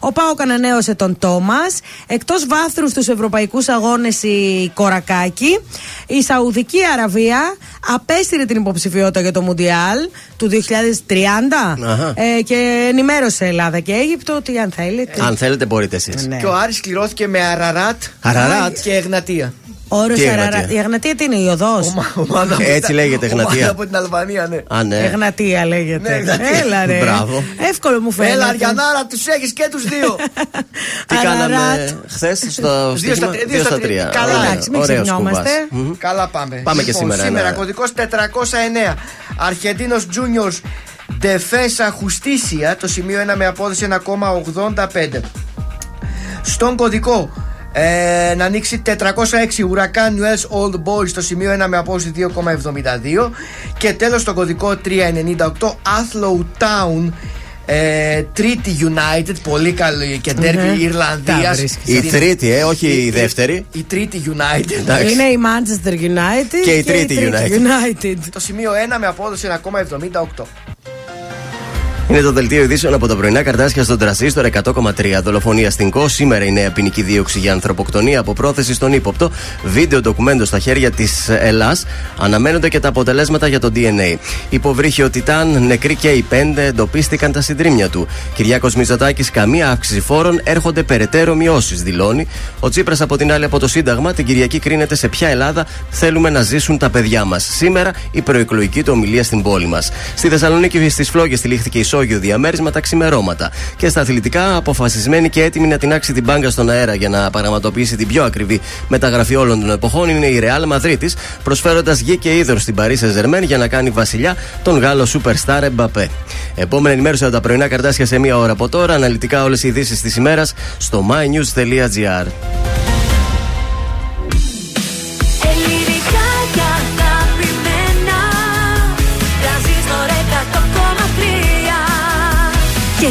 Ο Πάοκ ανανέωσε τον Τόμας. Εκτός βάθρους στους Ευρωπαϊκούς Αγώνες η Κορακάκη. Η Σαουδική Αραβία απέστειλε την υποψηφιότητα για το Μουντιάλ του 2030 Αχα. ε, και ενημέρωσε Ελλάδα και Αίγυπτο ότι αν θέλετε. Αν θέλετε, μπορείτε εσείς. Ναι. Και ο Άρης κληρώθηκε με Αραράτ, Αραράτ. και Εγνατία. Όρος Τι Αραρα- Εγνατία; Η Αγνατία τι είναι, η οδός; Ομάδα από Έτσι την- λέγεται, Εγνατία. ομάδα από την Αλβανία, ναι. Α, ναι. Εγνατία λέγεται. Ναι, Εγνατία. Έλα ρε. Μπράβο. Εύκολο μου φαίνεται. Έλα, Αριανάρα, τους έχεις και τους δύο. Τι Αραράτ. κάναμε χθες στο Δύο στα στοίχημα; τρία, Δύο στα τρία. Καλά, Ωραία, εντάξει, μην ωραίος ξεχνιόμαστε. κουμπάς. Μμμ. Καλά πάμε. Πάμε και σήμερα, Σήμερα, ένα. κωδικός 409. Αρχεντίνο Τζούνιορ Ντεφέσα Χουστίσια, το σημείο 1 με απόδοση 1,85. Στον κωδικό ε, να ανοίξει 406 Huracan US Old Boys στο σημείο 1 με απόδοση 2,72 και τέλος στον κωδικό 398 Athlow Town ε, Trinity United, πολύ καλή και derby Μμμ. Τα Ιρλανδίας βρίσκεις. Η Στην- τρίτη, ε, όχι η δεύτερη. η τρίτη United. Εντάξει. Είναι η Manchester United Και η τρίτη United. United. Το σημείο 1 με απόδοση 1,78. Είναι το δελτίο ειδήσεων από τα πρωινά καρτάσια στον τρασίστορ 100,3. Δολοφονία στην ΚΟ. Σήμερα η νέα ποινική δίωξη για ανθρωποκτονία από πρόθεση στον ύποπτο. Βίντεο ντοκουμέντο στα χέρια της Ελλάς. Αναμένονται και τα αποτελέσματα για το DNA. Υποβρύχιο ο Τιτάν, νεκροί και οι πέντε εντοπίστηκαν τα συντρίμια του. Κυριάκος Μητσοτάκης, καμία αύξηση φόρων, έρχονται περαιτέρω μειώσεις, δηλώνει. Ο Τσίπρας από την άλλη από το Σύνταγμα, την Κυριακή κρίνεται σε ποια Ελλάδα θέλουμε να ζήσουν τα παιδιά μας. Σήμερα η προεκλογική του ομιλία στην πόλη μας. Στη Θεσσαλονίκη στις φλόγες τυλίχθηκε ισόγειο διαμέρισμα τα ξημερώματα. Και στα αθλητικά, αποφασισμένη και έτοιμη να τεινάξει την μπάγκα στον αέρα για να πραγματοποιήσει την πιο ακριβή μεταγραφή όλων των εποχών είναι η Real Madrid, προσφέροντας γη και είδωρ στην Paris Saint-Germain για να κάνει βασιλιά τον Γάλλο superstar Mbappé. Επόμενη ενημέρωση από τα πρωινά καρτάσια σε μία ώρα από τώρα. Αναλυτικά όλες οι ειδήσεις της ημέρας στο mynews.gr.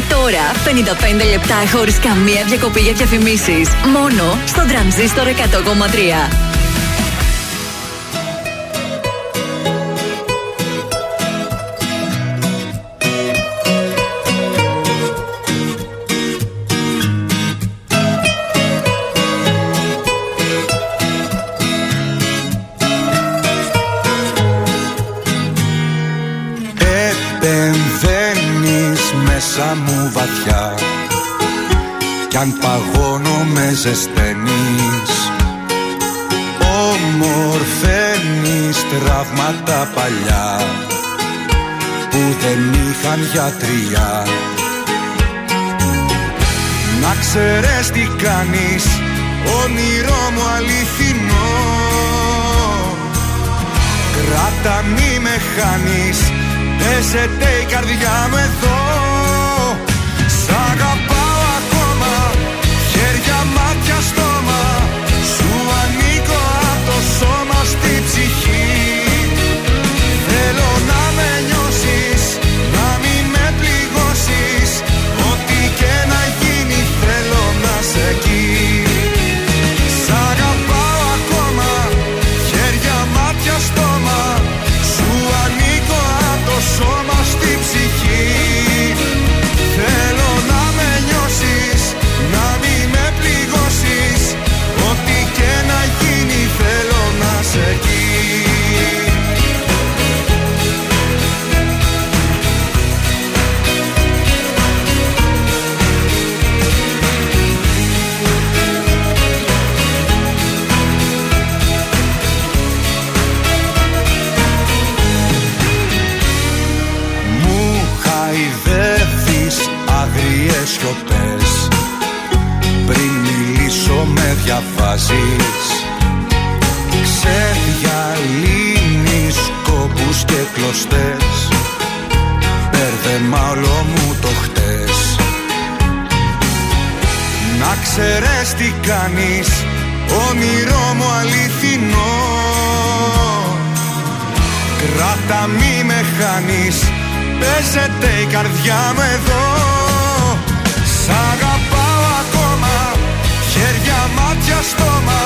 τώρα 55 λεπτά χωρίς καμία διακοπή για διαφημίσεις. Μόνο στο τρανζίστορ 100,3. Κι αν παγώνω με ζεσταίνεις. Ομορφαίνεις τραύματα παλιά Που δεν είχαν γιατριά Να ξέρεις τι κάνεις Όνειρό μου αληθινό. Κράτα μη με χάνεις Παίζεται η καρδιά μου εδώ. Σ' αγαπάω διαβάζεις. Ξεδιαλύνεις κόπους και κλωστές. Μπέρδεμα όλο μου το χτες. Ξέρεις τι κάνεις Όνειρό μου αληθινό. Κράτα μη με χάνεις Παίζεται η καρδιά μου εδώ στόμα.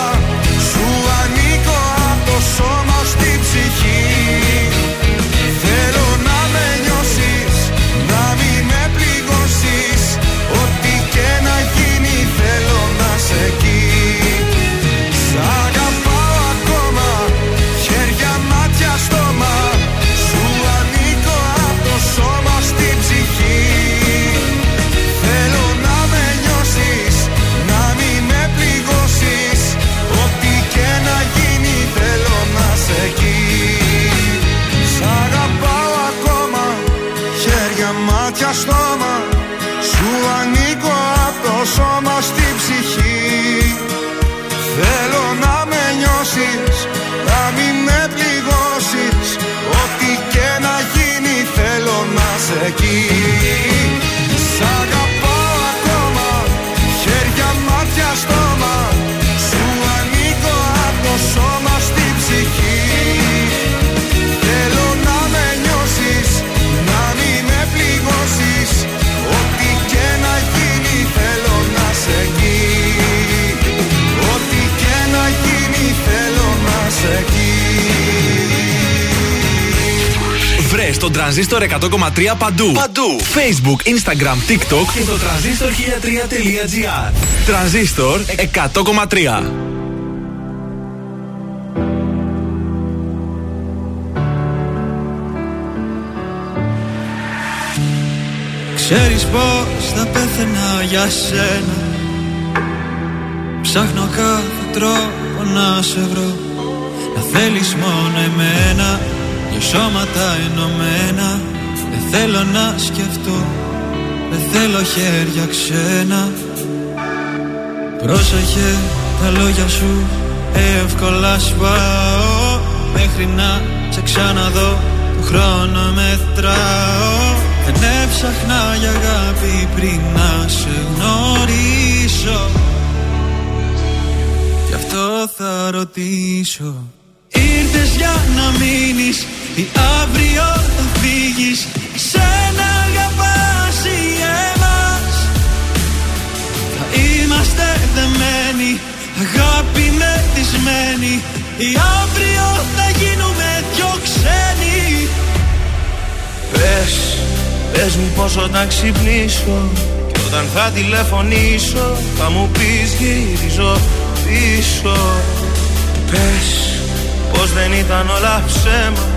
Σου ανήκω από το σώμα στη ψυχή εκεί. Σ' Βρες τον τρανζίστορ 100,3 παντού. Παντού. Facebook, Instagram, TikTok και το τρανζίστορ 1003.gr. Τρανζίστορ 100,3. Ξέρεις πως θα πέθαινα για σένα Ψάχνω κάθε τρόπο να σε βρω Να θέλεις μόνο εμένα Δυο σώματα ενωμένα Δεν θέλω να σκεφτώ Δεν θέλω χέρια ξένα. Πρόσεχε τα λόγια σου Εύκολα σπάω Μέχρι να σε ξαναδώ Το χρόνο μετράω. Δεν έψαχνα για αγάπη πριν να σε γνωρίσω. Γι' αυτό θα ρωτήσω Ήρθες για να μείνεις Ή αύριο θα φύγεις Σένα αγαπάς ή εμάς. Θα είμαστε δεμένοι Αγάπη μεθυσμένη. Ή αύριο θα γίνουμε δυο ξένοι. Πες, πες μου πως όταν ξυπνήσω Και όταν θα τηλεφωνήσω Θα μου πεις γυρίζω πίσω. Πες πως δεν ήταν όλα ψέμα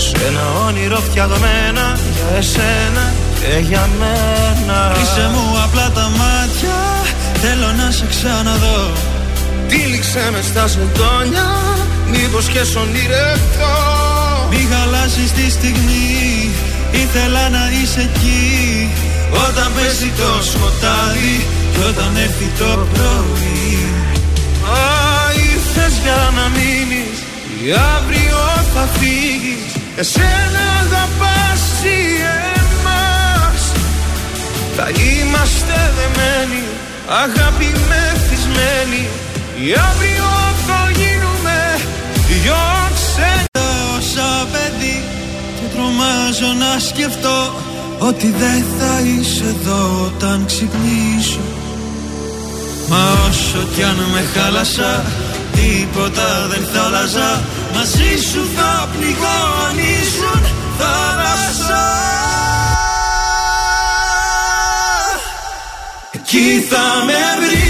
Σε ένα όνειρο φτιαγμένα Για εσένα και για μένα. Κλείσε μου απλά τα μάτια Θέλω να σε ξαναδώ. Τύλιξε με στα σεντόνια Μήπως και σ' ονειρευτώ. Μη χαλάσεις τη στιγμή Ήθελα να είσαι εκεί. Όταν πέσει το σκοτάδι Και όταν έρθει το πρωί. Α, ήρθες για να μείνεις Ή αύριο θα φύγεις Εσένα αγαπάς ή εμάς. Θα είμαστε δεμένοι Αγάπη μεθυσμένοι Ή αύριο θα γίνουμε δυο ξένοι Όσα παιδί Και τρομάζω να σκεφτώ Ότι δεν θα είσαι εδώ όταν ξυπνήσω. Μα όσο κι αν με χάλασα Τίποτα δεν θα άλλαζα Μαζί σου θα πνιγώ αν ήσουν θάλασσα. Εκεί θα με βρεις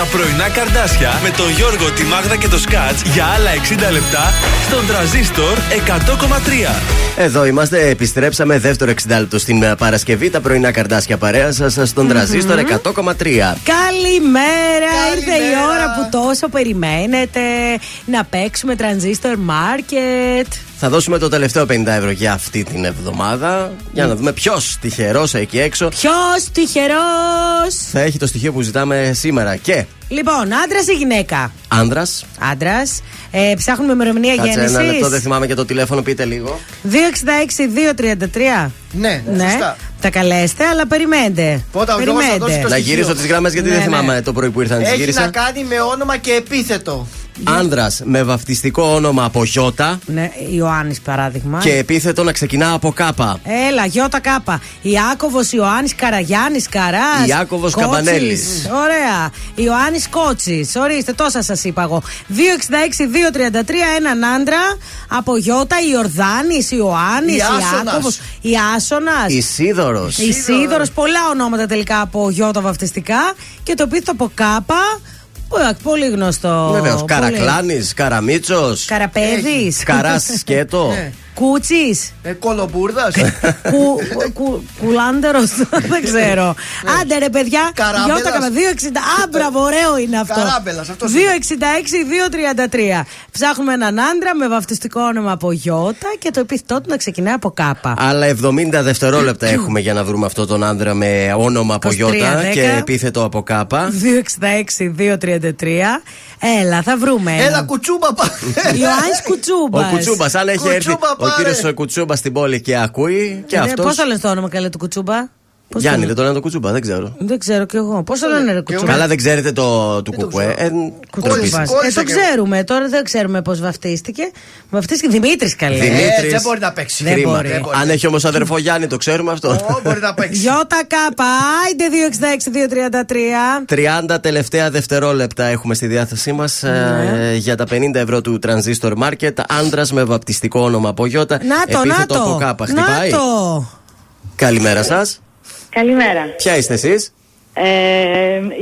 τα πρωινά καρδάσια με τον Γιώργο, τη Μάγδα και το Σκάτς για άλλα 60 λεπτά στον τραζίστορ 100,3. Εδώ είμαστε, επιστρέψαμε δεύτερο 60 λεπτό στην ε, Παρασκευή. Τα πρωινά καρδάσια παρέα σας στον τραζίστορ 100,3. Καλημέρα! Ήρθε η ώρα που τόσο περιμένετε να παίξουμε τρανζίστορ μάρκετ. Θα δώσουμε το τελευταίο 50 ευρώ για αυτή την εβδομάδα. Για να δούμε ποιος τυχερός εκεί έξω Ποιος τυχερός! θα έχει το στοιχείο που ζητάμε σήμερα. Και Λοιπόν, άντρας ή γυναίκα; άνδρα. Άντρας. Ε, ψάχνουμε ημερομηνία Κάτσε ένα λεπτό, δεν γέννηση. θυμάμαι και το τηλέφωνο, πείτε λίγο. 266-233. Ναι, Ναι, σωστά. τα καλέστε, αλλά περιμένετε. Πρώτα ο Γιώργος θα περιμένετε. δώσει το Να στοιχείο. γυρίσω τις γράμμε γιατί Ναι, δεν ναι. θυμάμαι το πρωί που ήρθαν. Τις Έχει γύρισα. να κάνει με όνομα και επίθετο. Άνδρας με βαφτιστικό όνομα από Γιώτα Ναι, Ιωάννης παράδειγμα. και επίθετο να ξεκινά από Κάπα. Έλα, Γιώτα Κάπα. Ιάκωβος Ιωάννης Καραγιάννης Καράς. Ιάκωβος Καμπανέλης. Ωραία. Ιωάννης Κότσης. Ορίστε, τόσα σας είπα εγώ. 266-233, έναν άντρα από Γιώτα, Ιορδάνης, Ιωάννης, Ιάσονας. Ιάκωβος. Ιάσονας. Ισίδωρο. Ισίδωρο, πολλά ονόματα τελικά από Γιώτα βαφτιστικά και το πίθο από Κάπα. Που, Πολύ γνωστό. Βεβαίως. Πολύ. Καρακλάνης, Καραμίτσος. Καραπέδης. Καράς σκέτο. Ναι. Κούτσις. Ε, Κολομπούρδας. Κου, κου, Κουλάντερος, δεν ξέρω. Άντε ρε παιδιά, Καράμπελας. Γιώτα Καμα 260. Α, μπράβο, ωραίο είναι αυτό. Καράμπελας, αυτός 266-233. Ψάχνουμε έναν άντρα με βαφτιστικό όνομα από Γιώτα και το επίθετό του να ξεκινάει από Κάπα. Άλλα 70 δευτερόλεπτα έχουμε για να βρούμε αυτόν τον άνδρα με όνομα από 23, Γιώτα 10. και επίθετο από Κάπα. 266-233. Έλα, θα βρούμε. Έλα έναν. κουτσούμπα πά. Ιωάννης Κουτσούμπας. Ο Κουτσούμπας, αν έχει Κουτσούμπα, έρθει ο πάρε. κύριο Κουτσούμπας στην πόλη και ακούει και αυτό. Πώς το λένε το όνομα καλέ του Κουτσούμπα; Πώς το Γιάννη, λένε; δεν το λένε το Κουτσούμπα, δεν ξέρω. Δεν ξέρω κι εγώ. Πώς το λένε ρε Κουτσούμπα; Καλά, δεν ξέρετε το του Κουκουέ. Ε, Κουτσούμπας. ντροπή σας. Ε, Κόλλησα το και ξέρουμε. Τώρα δεν ξέρουμε πώς βαφτίστηκε. Βαφτίστηκε Δημήτρης καλέ. Δημήτρης. Ε, δεν μπορεί να παίξει. Δεν Κρίμα. μπορεί. Δεν μπορεί. Αν έχει όμως αδερφό Γιάννη, το ξέρουμε αυτό. Ω, Μπορεί να παίξει. Γιώτα κάπα, άιντε 266-233. 30 τελευταία δευτερόλεπτα έχουμε στη διάθεσή μας Ναι. για τα 50 ευρώ του Transistor Market. Άντρας με βαπτιστικό όνομα από Γιώτα. Να το, να επίθετο από το. κάπα. Να Χτυπάει. το. Καλημέρα σας. Καλημέρα. Ποια είστε εσείς; Ε,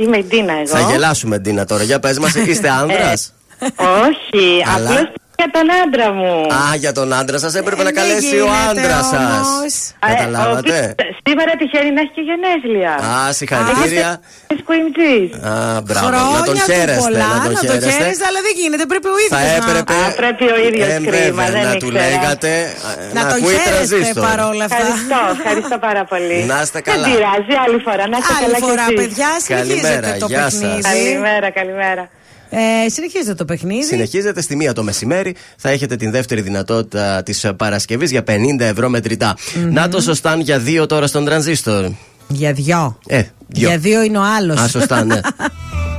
είμαι η Ντίνα εγώ. Θα γελάσουμε, Ντίνα, τώρα. Για πες μας, είστε άνδρας; Όχι, Αλλά- απλώς για τον άντρα μου. Α, για τον άντρα σας έπρεπε Ε, να δεν καλέσει ο γίνεται άντρας σας. όμως. Ε, ο Καταλάβατε. οποίος Σήμερα τυχαίνει να έχει και γενέθλια. Α, συγχαρητήρια. Της Queen G's. Α, μπράβο. Χρόνια Να τον του χαίρεστε. πολλά, Να τον χαίρεστε. χαίρεστε, αλλά δεν γίνεται. Πρέπει ο ίδιος Θα έπρεπε. Α, πρέπει ο ίδιος, Ε, κρίμα, βέβαια, δεν να του ήξερα. λέγατε. ε, Να τον ακούει χαίρεστε τρανζίστορ. παρόλα αυτά. Ευχαριστώ, ευχαριστώ πάρα πολύ. Να είστε καλά. Δεν πειράζει, άλλη φορά. Να είστε Άλλη καλά φορά, κι εσείς. παιδιά, συνεχίζεται Καλημέρα, το γεια σας. παιχνίδι. Καλημέρα, καλημέρα. Ε, συνεχίζεται το παιχνίδι. Συνεχίζεται στη μία το μεσημέρι. Θα έχετε την δεύτερη δυνατότητα της Παρασκευής για 50 ευρώ μετρητά. Να το σωστάν για δύο τώρα στον τρανζίστορ. Για δυο. Ε, δυο. Για δύο είναι ο άλλος. Α, σωστά, ναι.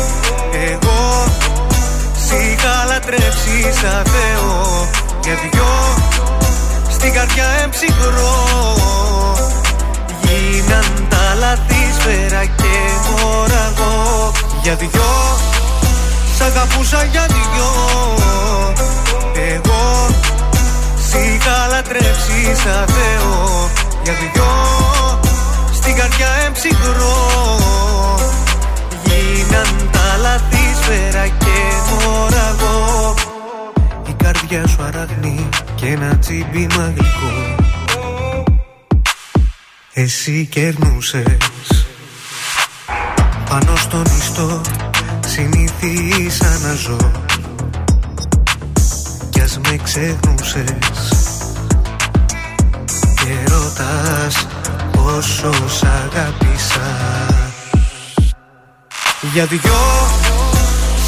είχα λατρέψει σαν Θεό. Για δυο Στην καρδιά εμψυχρό. Γίναν τα λάθη σφαίρα και μωραγό Για δυο Σ' αγαπούσα για δυο. Εγώ Σ' είχα λατρέψει σαν Θεό. Για δυο Στην καρδιά εμψυχρό. Γίναν τα λάθη σφαίρα και μωραγό Η καρδιά σου αραγνή και ένα τσίμπημα γλυκό Εσύ κερνούσες. Πάνω στον ιστό συνήθισα να ζω Κι ας με ξεχνούσες. Και ρωτάς πόσο σ' αγάπησα Για δυο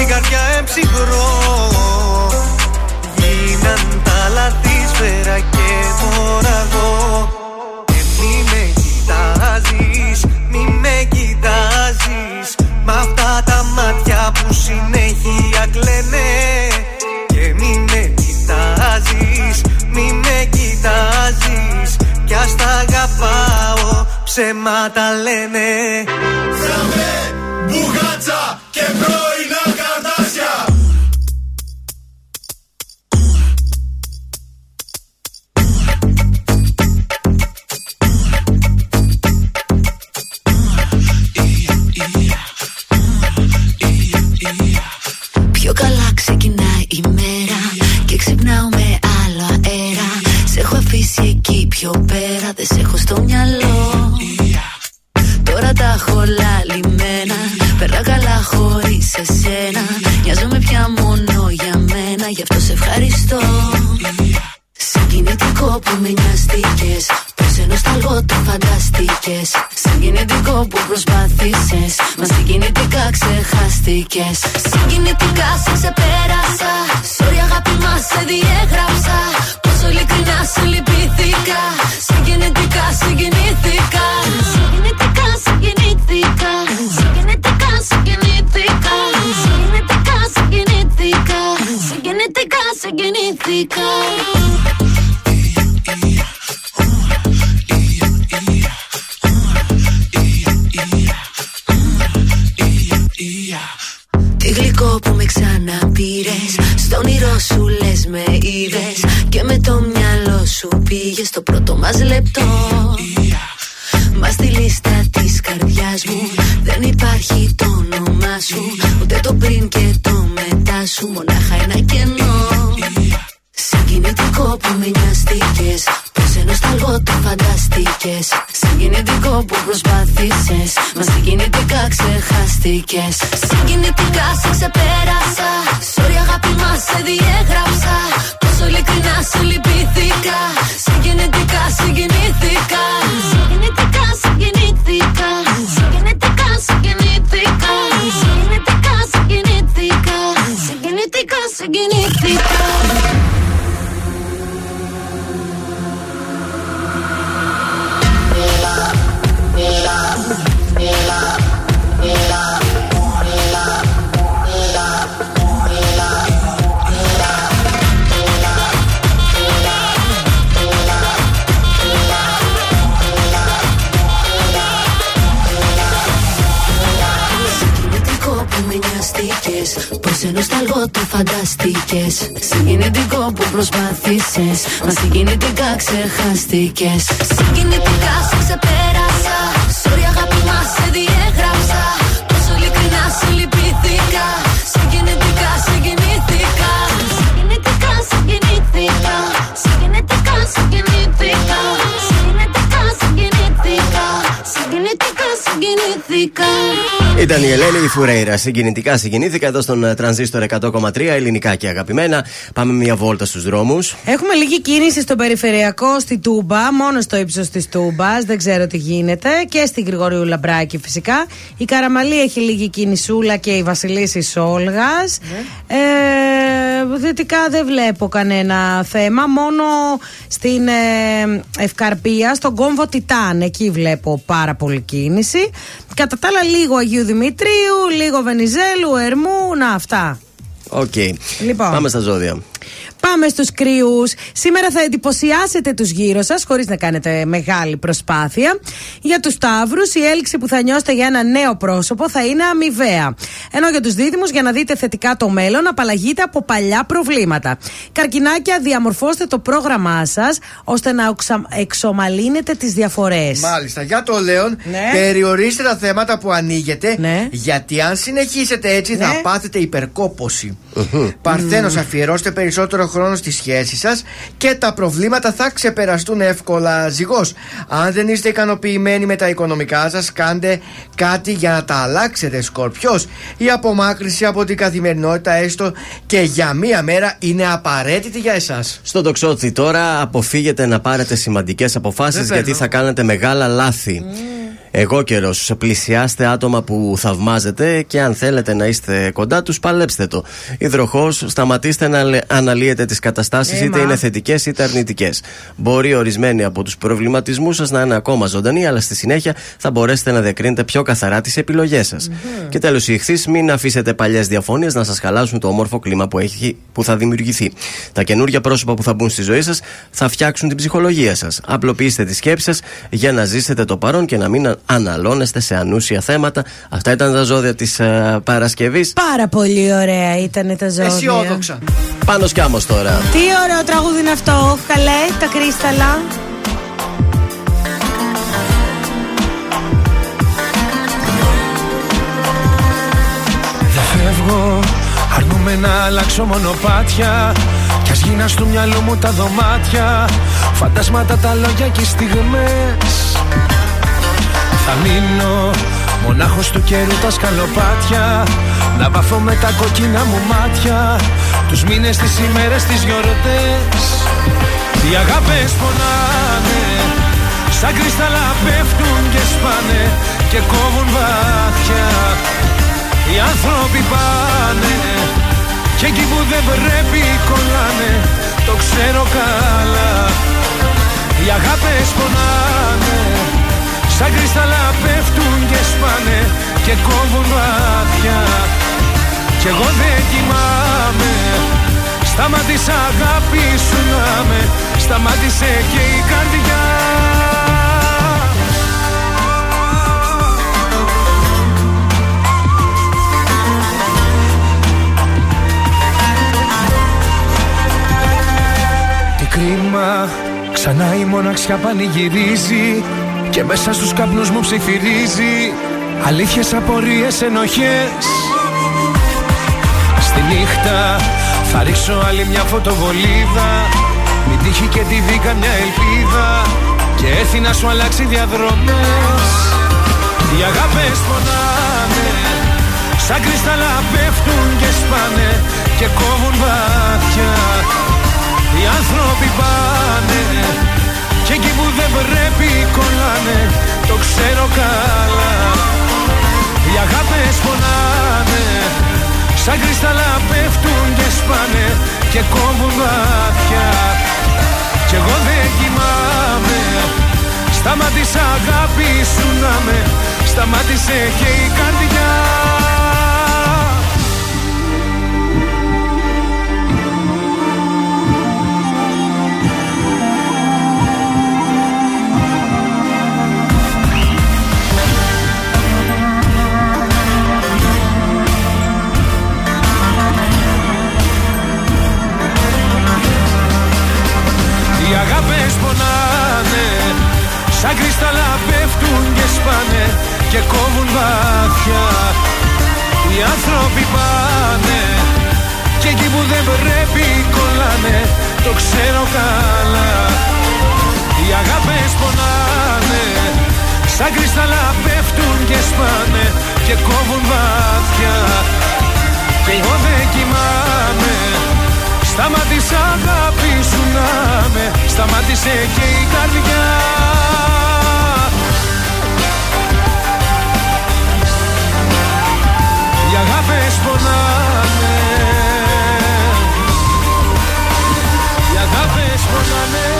Στην καρδιά εμψυχρό. Γίναν τα λαθή σφαίρα και μοραγό Και μη με κοιτάζεις, μη με κοιτάζεις. Μ' αυτά τα μάτια που συνέχεια κλαίνε. Και μη με κοιτάζεις, μη με κοιτάζεις. Κι ας τα αγαπάω, ψέματα λένε. Φραμε, μπουγάτσα και πρώινα ξεκινάει η μέρα Και ξυπνάω με άλλο αέρα. Σε έχω αφήσει εκεί πιο πέρα Δεν σε έχω στο μυαλό. Τώρα τα έχω λαλημένα Περνάω καλά χωρίς εσένα. Νοιάζομαι πια μόνο για μένα Γι' αυτό σε ευχαριστώ. Συγκινητικό που με νοιαστήκες Πως σε νοσταλγώ το φανταστήκες Συγκινητικό που προσπάθησες. Μα συγκινητικά ξεχάστηκες. Συγκινητικά σε ξεπέρασα. Sorry αγάπη μας σε διέγραψα σου Μονάχα ένα κενό Συγκινητικό που με νοιαστήκες Πως σε νοσταλγώ το φανταστήκες Συγκινητικό που προσπάθησες Μα συγκινητικά ξεχάστηκες Συγκινητικά σε ξεπέρασα Sorry αγάπη μας σε διέγραψα Πόσο ειλικρινά σε λυπήθηκα Συγκινητικά συγκινήθηκα Συγκινητικά συγκινήθηκα Συγκινητικά συγκινήθηκα Συγκινητικά συγκινήθηκα Πως σε νοσταλγώ το φανταστήκες. Συγκινητικό που προσπάθησες. Μα συγκινητικά ξεχάστηκες. Συγκινητικά σε ξεπέρασα. Sorry αγάπη μας σε διέγραψα συγκινήθηκα Ήταν η Ελένη η Φουρέιρα. Συγκινητικά συγκινήθηκα εδώ στον ε, τρανζίστορ 100,3 ελληνικά και αγαπημένα. Πάμε μια βόλτα στους δρόμους. Έχουμε λίγη κίνηση στο περιφερειακό στη Τούμπα, μόνο στο ύψος της Τούμπας. Δεν ξέρω τι γίνεται. Και στην Γρηγορίου Λαμπράκη φυσικά. Η Καραμαλή έχει λίγη κίνησούλα και η Βασιλίσης Σόλγα. Ε, δυτικά δεν βλέπω κανένα θέμα. Μόνο στην ε, Ευκαρπία, στον κόμβο Τιτάν. Εκεί βλέπω πάρα πολύ κίνηση. Κατά τα άλλα, λίγο Αγίου Δημητρίου, λίγο Βενιζέλου, Ερμού. Να, αυτά. Οκ. Λοιπόν. Πάμε στα ζώδια. Πάμε στους Κριούς. Σήμερα θα εντυπωσιάσετε τους γύρω σας, χωρίς να κάνετε μεγάλη προσπάθεια. Για τους Ταύρους, η έλξη που θα νιώσετε για ένα νέο πρόσωπο θα είναι αμοιβαία. Ενώ για τους Δίδυμους, για να δείτε θετικά το μέλλον, απαλλαγείτε από παλιά προβλήματα. Καρκινάκια, διαμορφώστε το πρόγραμμά σας ώστε να οξα- εξομαλύνετε τις διαφορές. Μάλιστα. Για το Λέον, περιορίστε τα θέματα που ανοίγετε. Γιατί αν συνεχίσετε έτσι, θα Ναι. πάθετε υπερκόπωση. Παρθένος, αφιερώστε περισσότερο χρόνο στη σχέση σας και τα προβλήματα θα ξεπεραστούν εύκολα. Ζυγός, αν δεν είστε ικανοποιημένοι με τα οικονομικά σας, κάντε κάτι για να τα αλλάξετε. Σκορπιός, η απομάκρυση από την καθημερινότητα, έστω και για μία μέρα, είναι απαραίτητη για εσάς. Στο τοξότσι τώρα αποφύγετε να πάρετε σημαντικές αποφάσεις γιατί θα κάνετε μεγάλα λάθη. Εγώ καιρός. Πλησιάστε άτομα που θαυμάζετε και αν θέλετε να είστε κοντά τους, παλέψτε το. Υδροχός, σταματήστε να αναλύετε τις καταστάσεις, είτε είναι θετικές είτε αρνητικές. Μπορεί ορισμένοι από τους προβληματισμούς σας να είναι ακόμα ζωντανοί, αλλά στη συνέχεια θα μπορέσετε να διακρίνετε πιο καθαρά τις επιλογές σας. Και τέλος, οι ηχθείς, μην αφήσετε παλιές διαφωνίες να σας χαλάσουν το όμορφο κλίμα που, έχει, που θα δημιουργηθεί. Τα καινούργια πρόσωπα που θα μπουν στη ζωή σας θα φτιάξουν την ψυχολογία σας. Απλοποιήστε τη σκέψη σας για να ζήσετε το παρόν και να μην αναλώνεστε σε ανούσια θέματα. Αυτά ήταν τα ζώδια της uh, ε, Παρασκευής. Πάρα πολύ ωραία ήταν τα ζώδια. Αισιόδοξα. Πάνω σκάμος τώρα. Τι ωραίο τραγούδι είναι αυτό, καλέ, τα κρίσταλα. Δεν φεύγω, αρνούμε να αλλάξω μονοπάτια Κι ας γίνα στο μυαλό μου τα δωμάτια Φαντάσματα τα λόγια και οι στιγμές θα μείνω. Μονάχος του καιρού τα σκαλοπάτια. Να βαφώ με τα κοκκίνα μου μάτια. Τους μήνες, τις ημέρες, τις γιορτές. Οι αγάπες πονάνε. Σαν κρυσταλλά πέφτουν και σπάνε Και κόβουν βάθια Οι άνθρωποι πάνε. Και εκεί που δεν πρέπει κολλάνε Το ξέρω καλά. Οι αγάπες πονάνε Σαν κρυσταλλά πέφτουν και σπάνε και κόβουν μάτια. Κι εγώ δεν κοιμάμαι. Σταμάτησα αγάπης σου να με Σταμάτησε και η καρδιά. Τι κρίμα Ξανά η μοναξιά πανηγυρίζει και μέσα στους καπνούς μου ψιθυρίζει Αλήθειες, απορίες, ενοχές. Στη νύχτα θα ρίξω άλλη μια φωτοβολίδα. Μην τύχει και τη δει μια ελπίδα. Και έρθει να σου αλλάξει διαδρομές. Οι αγάπες πονάνε Σαν κρυσταλλά πέφτουν και σπάνε Και κόβουν βάθια Οι άνθρωποι πάνε και εκεί που δεν πρέπει κολλάνε. Το ξέρω καλά. Οι αγάπες πονάνε. Σαν κρυσταλλά πέφτουν και σπάνε Και κόβουν μάτια Κι εγώ δεν κοιμάμαι. Σταμάτησα αγάπη σου να με. Σταμάτησε και η καρδιά Σαν κρυσταλλά πέφτουν και σπάνε και κόβουν βάθια Οι άνθρωποι πάνε και εκεί που δεν πρέπει κολλάνε Το ξέρω καλά. Οι αγάπες πονάνε Σαν κρυσταλλά πέφτουν και σπάνε και κόβουν βάθια Και εγώ δεν κοιμάμαι Σταμάτησα αγάπη σου να με Σταμάτησε και η καρδιά. Οι αγάπες πονάνε. Οι αγάπες πονάνε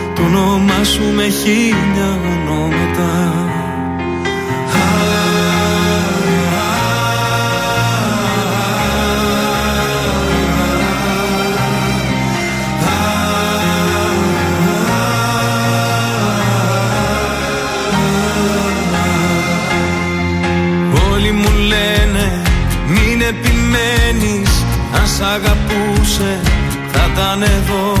το όνομά σου με χίλια ονόματα. Όλοι μου λένε μην επιμένεις Αν σ' αγαπούσε θα ήταν εδώ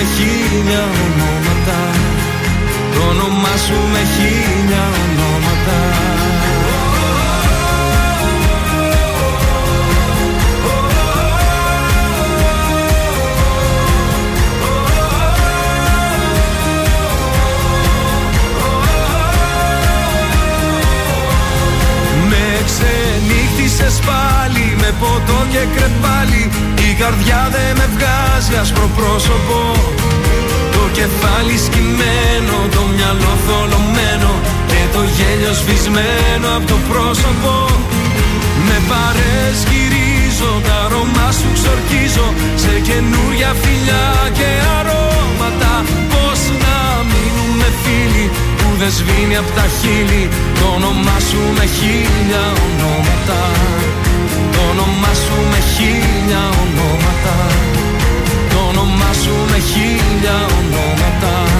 με χίλια ονόματα. Το όνομά σου με χίλια ονόματα. Με ξενύχτησες πάλι Με ποτό και κρεπάλι. Η καρδιά δεν με βγάζει άσπρο πρόσωπο. Το κεφάλι σκυμμένο Το μυαλό θολωμένο Και το γέλιο σβησμένο από το πρόσωπο. Με παρές γυρίζω Τα αρώμα σου ξορκίζω Σε καινούρια φιλιά και αρώματα. Πώς να μείνουμε φίλοι που δεν σβήνει από τα χείλη Το όνομά σου με χίλια ονόματα. Το όνομά σου με χίλια ονόματα. Το όνομά σου με χίλια ονόματα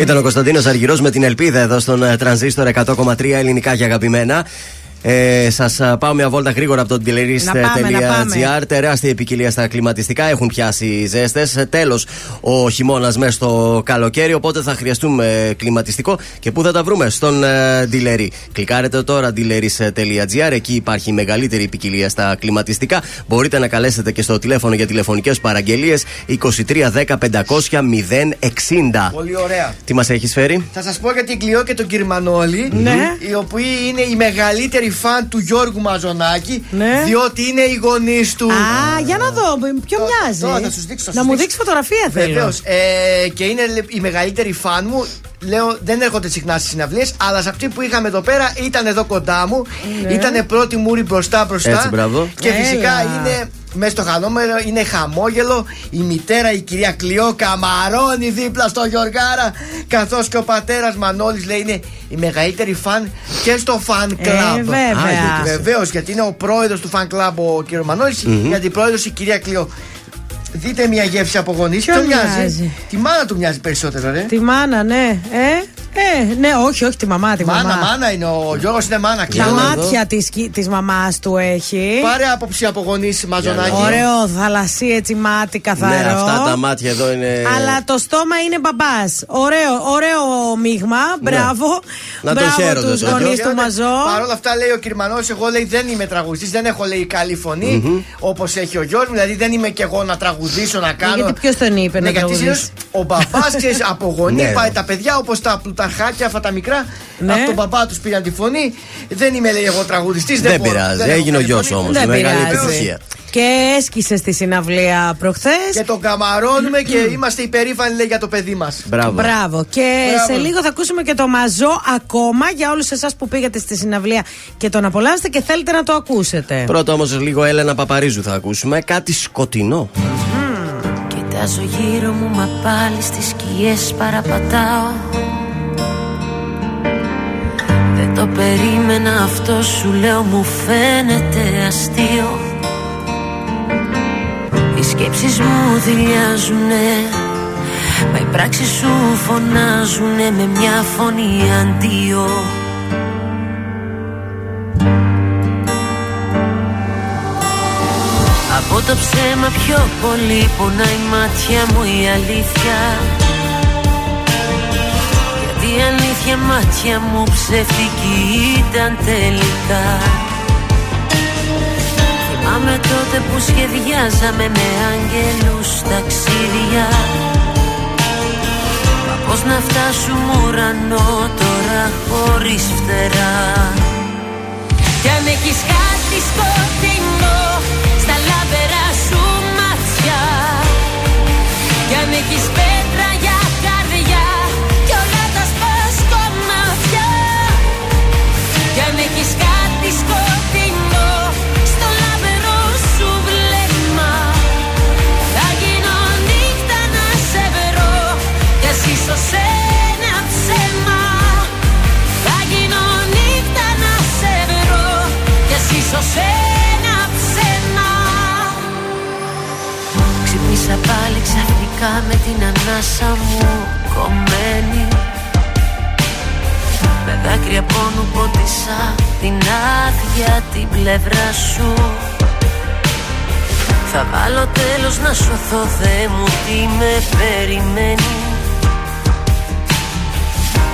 Ήταν ο Κωνσταντίνος Αργυρός με την ελπίδα εδώ στον ε, τρανζίστορ 100,3 ελληνικά και αγαπημένα. Ε, Σας πάω μια βόλτα γρήγορα από το Να πάμε, να dealerist.gr. Τεράστια ποικιλία στα κλιματιστικά. Έχουν πιάσει ζέστες. Τέλος ο χειμώνας μέσα στο καλοκαίρι. Οπότε θα χρειαστούμε κλιματιστικό. Και πού θα τα βρούμε; Στον ε, dealer. Κλικάρετε τώρα dealerist.gr. Εκεί υπάρχει η μεγαλύτερη ποικιλία στα κλιματιστικά. Μπορείτε να καλέσετε και στο τηλέφωνο για τηλεφωνικές παραγγελίες 2310 500 060. Πολύ ωραία. Τι μας έχεις φέρει; Θα σας πω για την Κλειό και τον κύριο Μανώλη, Ναι. οι οποίοι είναι οι μεγαλύτεροι φαν του Γιώργου Μαζονάκη, Ναι. διότι είναι οι γονείς του. Α, για να δω, ποιο μοιάζει. τώρα θα σου δείξω, θα να σου μου δείξω. δείξει φωτογραφία θέλω. Βεβαίως. Ε, και είναι λε- οι μεγαλύτεροι φαν μου. Λέω, δεν έρχονται συχνά στις συναυλίες, αλλά σε αυτή που είχαμε εδώ πέρα ήταν εδώ κοντά μου. Ναι. Ήταν πρώτη μούρη μπροστά μπροστά. Έτσι, μπράβο. Και φυσικά Έλα. είναι μέσα στο χανόμερο, είναι χαμόγελο. Η μητέρα, η κυρία Κλειό, καμαρώνει δίπλα στο Γιωργάρα. Καθώς και ο πατέρας Μανώλης λέει είναι η μεγαλύτερη φαν και στο fan Ε, club. βέβαια. Βεβαίως, γιατί είναι ο πρόεδρος του fan club ο κύριος Μανώλης, η αντιπρόεδρο η κυρία Κλειό. Δείτε μια γεύση από γονείς. Ποιο Ποιο μοιάζει; μοιάζει; Τη μάνα του μοιάζει περισσότερο, ρε. Τη μάνα, ναι. Ε, Ε, ναι, όχι, όχι τη μαμά, τη Μάνα, μαμά. μάνα είναι ο Γιώργος, είναι μάνα. Τα ξέρω. μάτια της, της μαμάς του έχει. Πάρε άποψη από γονείς μαζονάκι. Ωραίο, θαλασσί έτσι μάτι καθαρό. Ναι, αυτά τα μάτια εδώ είναι. Αλλά το στόμα είναι μπαμπάς. Ωραίο, ωραίο μείγμα. Μπράβο. Να το Μπράβο χαίρονται, τους το γονείς τέτοιο. του Μαζό. Παρ' όλα αυτά λέει ο Κυρμανός, εγώ λέει δεν είμαι τραγουδιστής, δεν έχω λέει καλή φωνή όπως έχει ο Γιώργος. Δηλαδή δεν είμαι και εγώ να τραγουδήσω, να κάνω. Ε, γιατί ποιος τον είπε ναι, να γιατί τραγουδήσει. συνήθως ο μπαμπάς, ξέρεις, από γονεί Ναι. πάει τα παιδιά όπως τα πλουταρχάκια αυτά τα μικρά. Ναι. Από τον μπαμπά τους πήραν τη φωνή. Δεν είμαι λέει εγώ τραγουδιστής. Δεν πειράζει, έγινε ο γιος όμως. Δεν Μεγάλη πειράζει. επιτυχία. Και έσκησε στη συναυλία προχθές. Και τον καμαρώνουμε και είμαστε υπερήφανοι λέει για το παιδί μας. Μπράβο. Μπράβο. Και Μπράβο. σε λίγο θα ακούσουμε και το μαζό ακόμα για όλους εσάς που πήγατε στη συναυλία και τον απολαύσετε και θέλετε να το ακούσετε. Πρώτα όμως λίγο Έλενα Παπαρίζου θα ακούσουμε. Κάτι σκοτεινό. Κοιτάζω γύρω μου μα πάλι στις σκιές παραπατάω Δεν το περίμενα αυτό σου λέω μου φαίνεται αστείο. Οι σκέψεις μου δηλιάζουνε Μα οι πράξεις σου φωνάζουνε με μια φωνή αντίο. Από το ψέμα πιο πολύ πονάει η μάτια μου η αλήθεια. Γιατί η αλήθεια μάτια μου ψεύτικη ήταν τελικά. Θυμάμαι τότε που σχεδιάζαμε με άγγελους ταξίδια. Μα πώς να φτάσουμε ουρανό τώρα χωρίς φτερά. Κι αν έχεις κάτι σκοτεινό στα λαμπερά σου μάτια. Κι αν έχεις ξαφνικά με την ανάσα μου κομμένη. Με δάκρυα πόνου πότισα την άδεια την πλευρά σου. Θα βάλω τέλος να σωθώ Θεέ μου τι με περιμένει.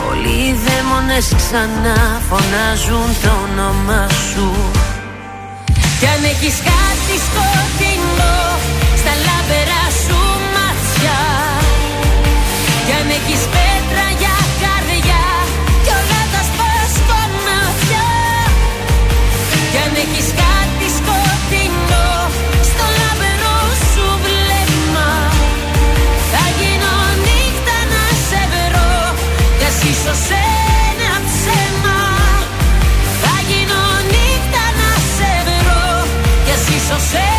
Όλοι οι δαίμονες ξανά φωνάζουν το όνομα σου. Κι αν έχεις κάτι σκοτεινό στα λαμπερά σου μάτια Κι αν έχεις πέτρα για καρδιά κι όλα τα σπάς κομμάτια Κι αν έχεις κάτι σκοτεινό στο λαμπερό σου βλέμμα. Θα γίνω νύχτα να σε βρω κι ας ίσως ένα ψέμα. Θα γίνω νύχτα να σε βρω κι ας ίσως ένα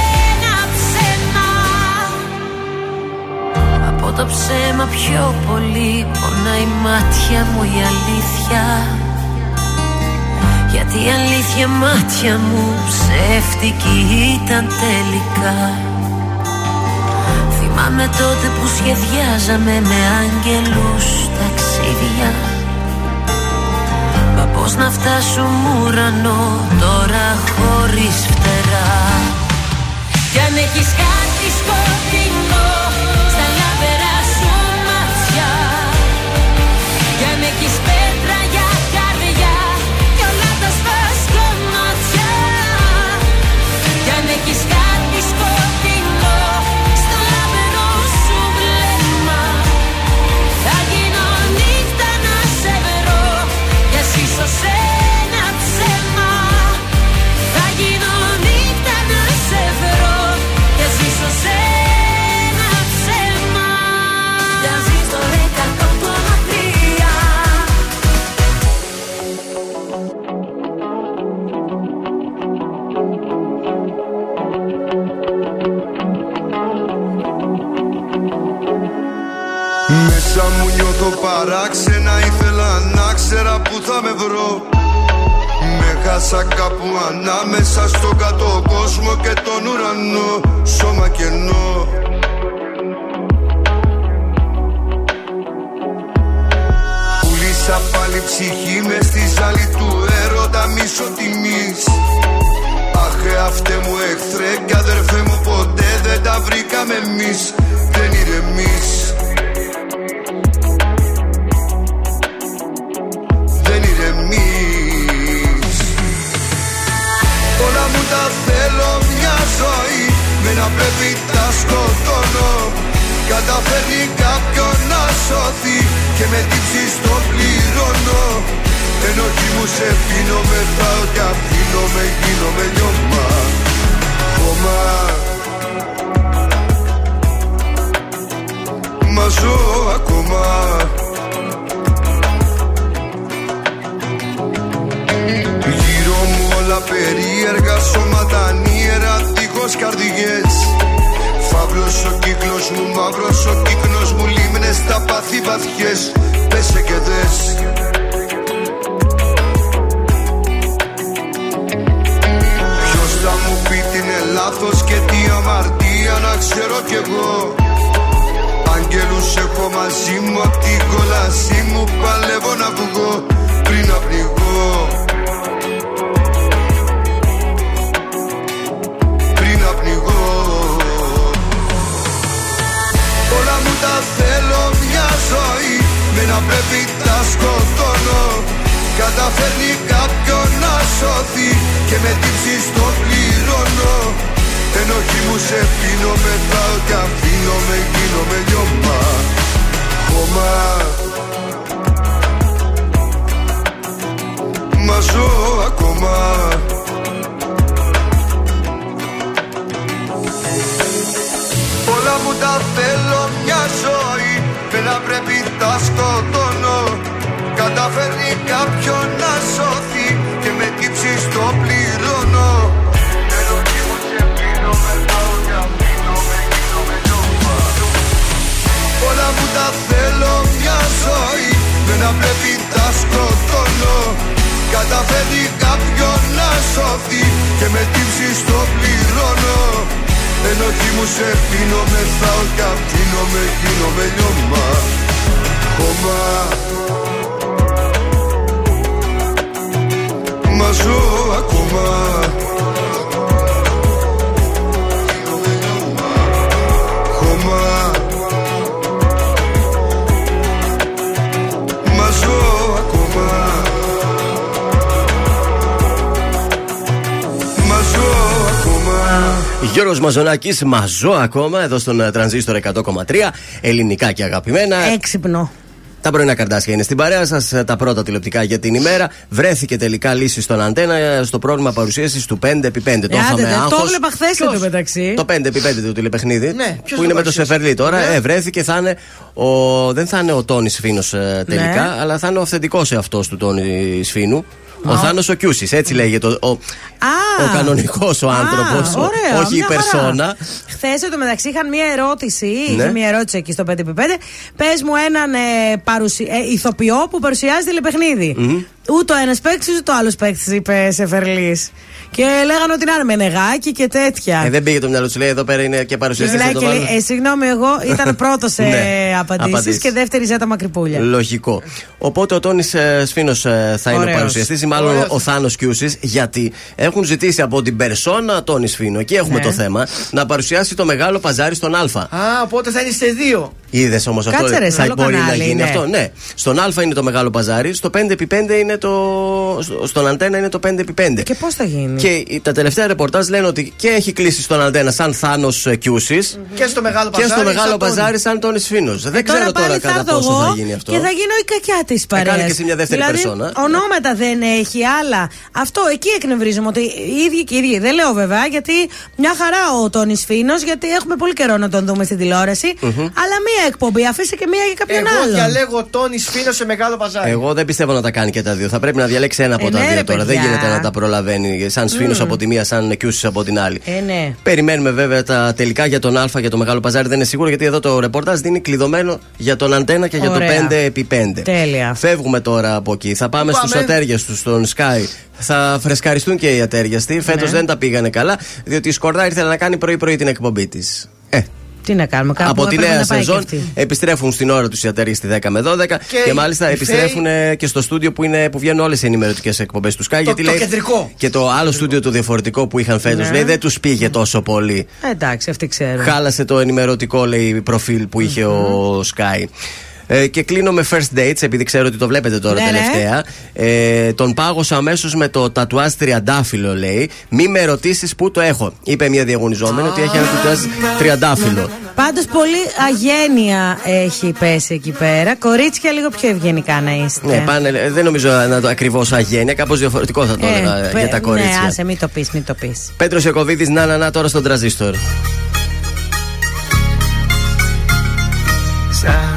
το ψέμα πιο πολύ. Πονάει η μάτια μου η αλήθεια. Γιατί η αλήθεια μάτια μου ψεύτικη ήταν τελικά. Θυμάμαι τότε που σχεδιάζαμε με άγγελους ταξίδια. Μα πώς να φτάσουμε ουρανό τώρα χωρίς φτερά. Κι αν έχεις κάτι σκοτεινό Ήθελα να ξέρα που θα με βρω. Με χάσα κάπου ανάμεσα στον κάτω κόσμο και τον ουρανό. Σώμα κενό. Έριξα πάλι ψυχή μες στη ζάλη του έρωτα μίσο τιμής. Αχ αυτέ μου εχθρέ και αδερφέ μου ποτέ δεν τα βρήκαμε εμείς. Δεν ηρεμείς. Δεν πρέπει τα σκοτώνω. Καταφέρνει κάποιον να σωθεί Και με τύψεις το πληρώνω. Ενώ εκεί μου σε πίνω μετράω και αφήνω με γίνομαι λιώμα Χώμα. Μα ζω ακόμα. Γύρω μου όλα περίεργα σώματα νύερα δίχως καρδιές. Φαύλος ο κύκλος μου, μαύρος ο κύκνος μου Λίμνες στα πάθη βαθιές. Πέσε και δες. Ποιος θα μου πει τι είναι λάθος και τι αμαρτία να ξέρω κι εγώ. Αγγέλους έχω μαζί μου απ' την κόλασή μου Παλεύω να βγω πριν να πνιγώ ζωή. Με να πρέπει τα σκοτώνω. Καταφέρνει κάποιον να σωθεί Και με τύψεις το πληρώνω. Ενοχή μου σε πίνω μετράω και αφήνω με γίνομαι λιώμα. Χώμα. Μα ζω ακόμα. Όλα μου τα θέλω μια ζωή Με να πρέπει τα σκοτώνω Καταφέρνει κάποιον να σωθεί Και με τύψεις το πληρώνω. Ενοχή μου σε πίνω μετράω και αφήνω με γίνομαι λιώμα Όλα μου τα θέλω μια ζωή. Με να πρέπει τα σκοτώνω Καταφέρνει κάποιον να σωθεί Και με τύψεις το πληρώνω Ενοχή μου σε πίνω μεθάω και αφήνω με γίνομαι λιώμα. Χώμα. Μα ζω ακόμα ακόμα Γιώργος Μαζονάκης, μαζό ακόμα εδώ στον ε, τρανζίστορ 100,3. Ελληνικά και αγαπημένα. Έξυπνο. Τα πρωινά καρτάσια είναι στην παρέα σας. Τα πρώτα τηλεοπτικά για την ημέρα. Βρέθηκε τελικά λύση στον αντένα ε, στο πρόγραμμα παρουσίασης του 5x5. Το Άντε, είχαμε δεν το άγχος. έβλεπα χθες εδώ μεταξύ. Το 5x5 το τηλεπαιχνίδι. Ναι, ποιος που είναι το με το παρουσίασε; Σεφερλί τώρα. Ναι. Ε, βρέθηκε, θα είναι ο, δεν θα είναι ο Τόνι Φίνο τελικά, Ναι. αλλά θα είναι ο αυθεντικός εαυτός του Τόνι Φίνου. Ο Θάνος ο Κιούσης, έτσι λέγεται. Ο, ο, Α, ο κανονικός ο άνθρωπος. ωραία, Όχι η μια χαρά. περσόνα. Χθες εδώ μεταξύ είχαν μία ερώτηση. Ναι. Είχε μία ερώτηση εκεί στο 5x5. Πες μου έναν ε, παρουσι... ε, ηθοποιό που παρουσιάζει τηλεπαιχνίδι. Ούτε ο ένας παίκτης ούτε ο άλλος παίκτης, είπε Σεφερλή. Και λέγανε ότι να είναι με νεγάκι και τέτοια. Ε, δεν πήγε το μυαλό του, λέει εδώ πέρα είναι και παρουσιαστή. Λέει και λέει, ε, συγγνώμη, εγώ ήταν πρώτος σε Ναι, απαντήσεις απαντήσεις. και δεύτερη ζέτα μακρυπούλια. Λογικό. Οπότε ο Τόνις ε, Σφίνος θα είναι ο Ωραίος. παρουσιαστής, ή μάλλον Ωραίος. ο Θάνος Κιούσης, γιατί έχουν ζητήσει από την περσόνα Τόνι Σφίνο, εκεί έχουμε Ναι. το θέμα, να παρουσιάσει το μεγάλο παζάρι στον Α. Α, οπότε θα είναι σε δύο. Είδες όμως αυτό. Κάτσε ρε, σε θα άλλο μπορεί κανάλι να γίνει είναι. αυτό. Ναι. Στον Α είναι το μεγάλο παζάρι, στο 5x5 είναι το. στο- Στον Αντένα είναι το 5x5. Και πώς θα γίνει; Και τα τελευταία ρεπορτάζ λένε ότι και έχει κλείσει στον Αντένα σαν Θάνος Κιούσης Και στο μεγάλο και παζάρι. στο μεγάλο σαν τον- παζάρι σαν Τόνι Φίνο. Δεν ξέρω τώρα τώρα πάλι θα κατά έρθω πόσο εγώ θα γίνει αυτό. Και θα γίνω η κακιά της παρέα. κάνει και εσύ μια δεύτερη δηλαδή, περσόνα. Ονόματα δεν έχει, άλλα. Αυτό εκεί εκνευρίζομαι. Ότι οι ίδιοι και οι ίδιοι. Δεν λέω βέβαια, γιατί μια χαρά ο Τόνι Φίνος, γιατί έχουμε πολύ καιρό να τον δούμε στην τηλεόραση. Αλλά μία εκπομπή, αφήστε και μία για κάποιον Εγώ άλλον. διαλέγω Τόνι Σφίνο σε μεγάλο παζάρι. Εγώ δεν πιστεύω να τα κάνει και τα δύο. Θα πρέπει να διαλέξει ένα από Ε, τα ναι, δύο ρε, τώρα. παιδιά. Δεν γίνεται να τα προλαβαίνει. Σαν Σφίνο από τη μία, σαν Κιούση από την άλλη. Ε, ναι. Περιμένουμε βέβαια τα τελικά για τον Α για το μεγάλο παζάρι. Δεν είναι σίγουρο γιατί εδώ το ρεπορτάζ δίνει κλειδωμένο για τον Αντένα και για Ωραία. το 5x5. Τέλεια. Φεύγουμε τώρα από εκεί. Θα πάμε Πάμε. στους ατέριαστου, στον Sky. Θα φρεσκαριστούν και οι ατέριαστοι. Φέτος Ναι. δεν τα πήγανε καλά, διότι η Σκορδά ήθελε να κάνει πρωί-πρωί την εκπομπή της. Ε, Τι να κάνουμε, κάπου Από τη έπρεπε νέα να πάει και σεζόν αυτή. επιστρέφουν στην ώρα τους οι ατέροι στη 10 με 12 και, μάλιστα η επιστρέφουν ε, και στο στούντιο που, είναι, που βγαίνουν όλες οι ενημερωτικές εκπομπές του Sky. γιατί το λέει, κεντρικό. Και το άλλο στούντιο το διαφορετικό που είχαν φέτος Ναι. λέει δεν τους πήγε τόσο πολύ. Ε, εντάξει, αυτή ξέρω. Χάλασε το ενημερωτικό λέει προφίλ που είχε ο Sky. Ε, και κλείνω με first dates, επειδή ξέρω ότι το βλέπετε τώρα Ναι, ναι. τελευταία. Ε, τον πάγωσα αμέσως με το τατουάζ τριαντάφυλλο, λέει. Μη με ρωτήσεις πού το έχω. Είπε μια διαγωνιζόμενη ότι έχει ένα τατουάζ τριαντάφυλλο. Πάντως πολύ αγένεια έχει πέσει εκεί πέρα. Κορίτσια λίγο πιο ευγενικά να είστε. Ναι, πάνε, ε, δεν νομίζω να το ακριβώς αγένεια, κάπως διαφορετικό θα το Ε, έλεγα πε- για τα κορίτσια. Ναι, άσε, μην το πεις, μην το πεις. Πέτρος Ιακοβίδη, να, να, να, τώρα στον τραζίστορ. Σαν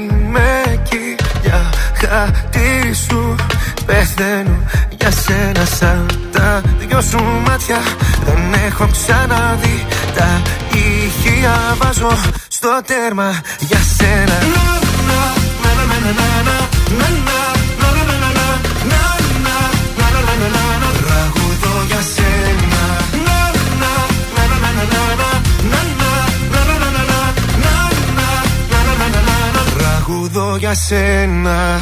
Για χατήρι σου πεθαίνω για σένα Σαν τα δυο σου μάτια. Δεν έχω ξαναδεί Τα ηχεία βάζω στο τέρμα για σένα. Τραγουδώ για σένα. Τραγουδώ για σένα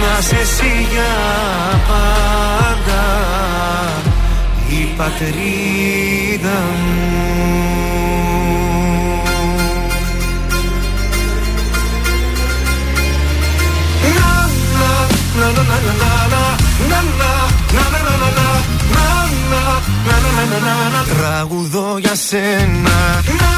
Να σε εσύ για πάντα Η πατρίδα μου Τραγουδώ για σένα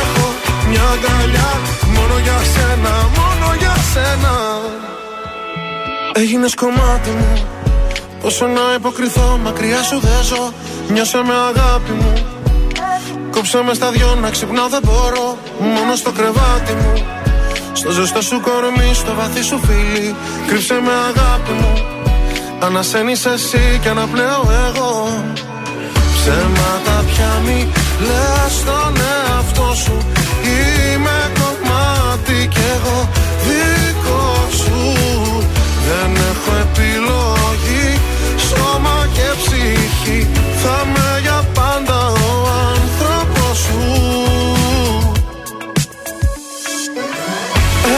Έχω μια αγκαλιά Μόνο για σένα, μόνο για σένα. Έγινες κομμάτι μου Πόσο να υποκριθώ μακριά σου δεν ζω Νιώσε με αγάπη μου. Κόψε με στα δυο να ξυπνάω δεν μπορώ Μόνο στο κρεβάτι μου. Στο ζεστό σου κορμί, στο βαθύ σου φίλι Κρύψε με αγάπη μου. Ανασένεις εσύ και αναπνέω εγώ. Ψέματα πια μη λες στον εαυτό σου Είμαι κομμάτι κι εγώ δικό σου Δεν έχω επιλογή Σώμα και ψυχή Θα με για πάντα ο άνθρωπος σου.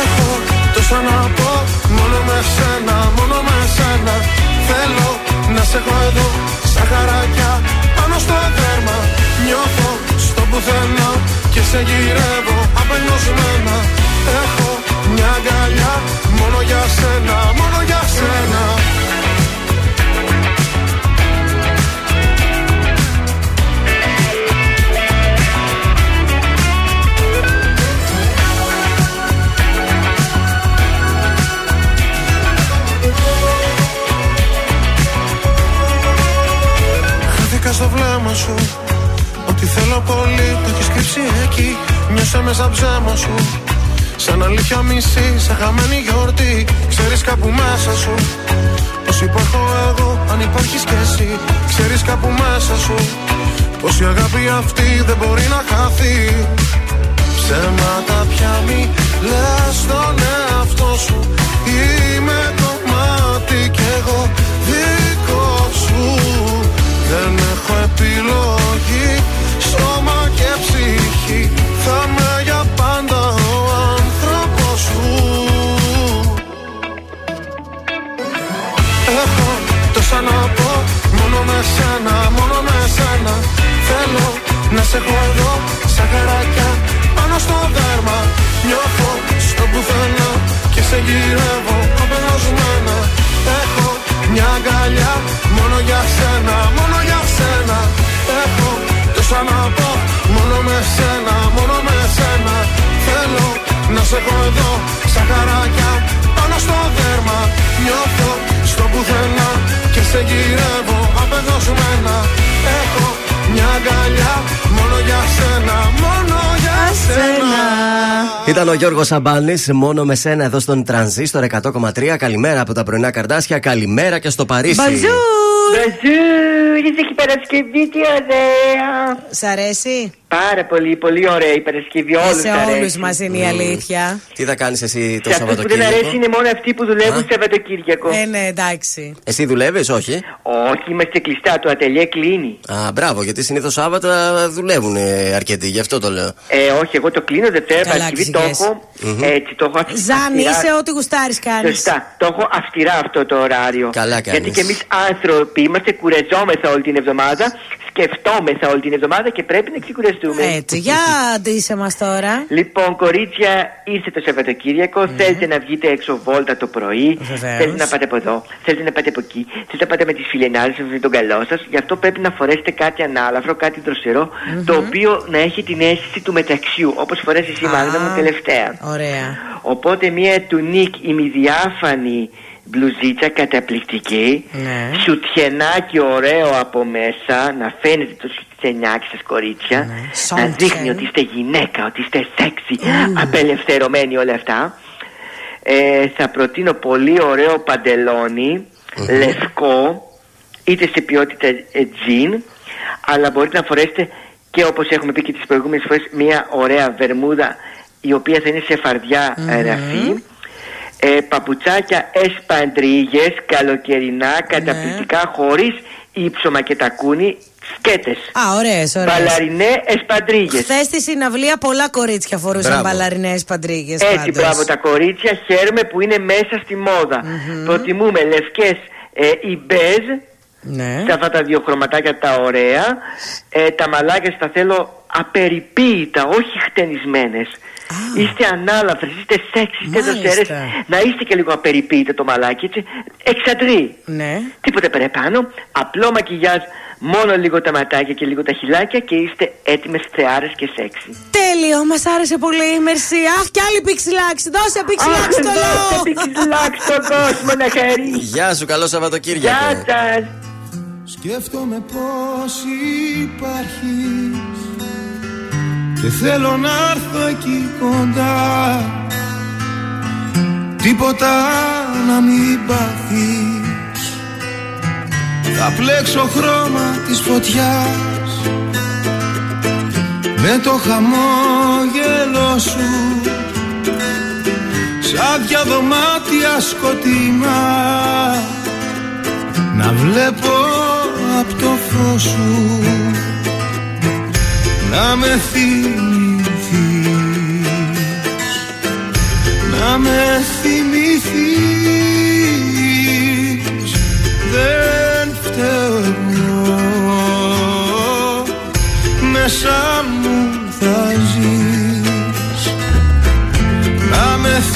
Έχω τόσα να πω Μόνο με σένα, μόνο με σένα. Θέλω να σε έχω εδώ Σαν χαράκια πάνω στο δέρμα Νιώθω στο πουθενά Και σε γυρεύω απελπισμένα Έχω μια αγκαλιά Μόνο για σένα, μόνο για σένα. Χάθηκα στο βλέμμα σου. Ότι θέλω πολύ το έχεις κρύψεις εκεί. Νιώσα μέσα ψέμα σου. Σαν αλήθεια μισή, σαν χαμένη γιορτή. Ξέρεις κάπου μέσα σου. Πως υπάρχω εγώ, αν υπάρχεις κι εσύ Ξέρεις κάπου μέσα σου. Πως η αγάπη αυτή δεν μπορεί να χαθεί. Ψέματα πια μη λες στον εαυτό σου. Είμαι κομμάτι κι εγώ δικό σου. Δεν έχω επιλογή. Σώμα και ψυχή Θα με για πάντα ο άνθρωπος σου. Έχω τόσα να πω Μόνο με σένα, μόνο με σένα. Θέλω να σε έχω εδώ Σαν χαράκια πάνω στο δέρμα. Νιώθω στο πουθενά Και σε γυρεύω απελασμένα Έχω μια αγκαλιά Μόνο για σένα, μόνο για σένα. Έχω τόσα να πω Μόνο με σένα, μόνο με σένα Θέλω να σε έχω εδώ Σαν χαράκια πάνω στο δέρμα Νιώθω στο πουθενά Και σε γυρεύω απεγνωσμένα Έχω μια αγκαλιά Μόνο για σένα, μόνο για σένα Ήταν ο Γιώργος Σαμπάνης, μόνο με σένα εδώ στον Τρανζίστορ 100,3. Καλημέρα από τα πρωινά καρδάσια. Καλημέρα και στο Παρίσι. Μπαζού! Μπαζούρι, έχει Παρασκευή, τι ωραία. Σ' αρέσει; Πάρα πολύ, πολύ ωραία η Παρασκευή. Όλους σε αρέσει. όλους μα είναι η αλήθεια. Τι θα κάνεις εσύ το Και αυτούς που δεν αρέσει Σαββατοκύριακο. είναι μόνο αυτοί που δουλεύουν Σαββατοκύριακο. Ε, ναι, εντάξει. Εσύ δουλεύεις, όχι; Όχι, είμαστε κλειστά. Το ατελιέ κλείνει. Α, μπράβο, γιατί συνήθως Σάββατα δουλεύουν ε, αρκετοί, γι' αυτό το λέω. Ε, όχι, εγώ το κλείνω Δευτέρα Καλά, Παρασκευή. Το ξηγές. έχω Μμμ. έτσι, το έχω αυ- Ζάνι, αυστηρά. είσαι ό,τι γουστάρεις κάνεις. Σωστά. Το έχω αυστηρά αυτό το ωράριο. Καλά κάνεις. Γιατί και εμείς άνθρωποι είμαστε κουρεζόμεθα όλη την εβδομάδα, σκεφτόμεθα όλη την εβδομάδα και πρέπει να ξεκουραστούμε. Έτσι, για αντίσε μας τώρα. Λοιπόν, κορίτσια, ήρθε το Σαββατοκύριακο. Θέλετε να βγείτε έξω βόλτα το πρωί. Βεβαίως. Θέλετε να πάτε από εδώ. Θέλετε να πάτε από εκεί. Θέλετε να πάτε με τις φιλενάδε σα, με τον καλό σας. Γι' αυτό πρέπει να φορέσετε κάτι ανάλαφρο, κάτι δροσερό, το οποίο να έχει την αίσθηση του μεταξιού. Όπως φορέσει εσύ, Μάγδα μου, τελευταία. Ωραία. Οπότε μια τουνίκ ημιδιάφανη μπλουζίτσα καταπληκτική. Ναι. Σουτιενάκι ωραίο από μέσα, να φαίνεται το σουτιενάκι σας κορίτσια. Να Σόντιεν. δείχνει ότι είστε γυναίκα, ότι είστε σεξι, απελευθερωμένοι όλα αυτά. Ε, θα προτείνω πολύ ωραίο παντελόνι, λευκό, είτε σε ποιότητα ε, τζιν, αλλά μπορείτε να φορέσετε και όπως έχουμε πει και τις προηγούμενες φορές μια ωραία βερμούδα η οποία θα είναι σε φαρδιά ε, ραφή. Ε, παπουτσάκια εσπαντρίγες, καλοκαιρινά, καταπληκτικά, χωρίς ύψωμα και τακούνι, σκέτες. Α, ωραίες, ωραίες. Μπαλαρινέ εσπαντρίγες. Χθες στη συναυλία πολλά κορίτσια φορούσαν Μπράβο. μπαλαρινέ παντρίγε. Έτσι, μπράβο τα κορίτσια. Χαίρομαι που είναι μέσα στη μόδα. Προτιμούμε λευκές ε, ή μπέζ. Ναι. Σε αυτά τα δύο χρωματάκια τα ωραία. Ε, τα μαλάκια τα θέλω απεριποίητα, όχι χτενισμένες. Είστε ανάλαφρες, είστε σεξ, είστε Μάλιστα. δοσερές. Να είστε και λίγο απεριποίητα το μαλάκι, έτσι. Εξαντρεί. Ναι. Τίποτε παραπάνω. Απλό μακιγιάζ, μόνο λίγο τα ματάκια και λίγο τα χιλάκια και είστε έτοιμες θεάρες και σεξι. Τέλειο, μας άρεσε πολύ. Μερσή. Αχ, κι άλλη πίξιλάξη. Δώσε πίξιλάξη στο λόγο. πίξιλάξη στον κόσμο να χαρεί. Γεια σου, καλό Σαββατοκύριακο. σας. Σκέφτομαι πως υπάρχεις Και θέλω να έρθω εκεί κοντά. Τίποτα να μην πάθεις. Θα πλέξω χρώμα της φωτιάς. Με το χαμόγελο σου. Σαν δυο δωμάτια σκοτεινά. Να βλέπω από το φως σου Να με θυμηθείς. Να με θυμηθείς. Δεν φταίω. Εγώ Μέσα μου θα ζεις. Να με θυμηθείς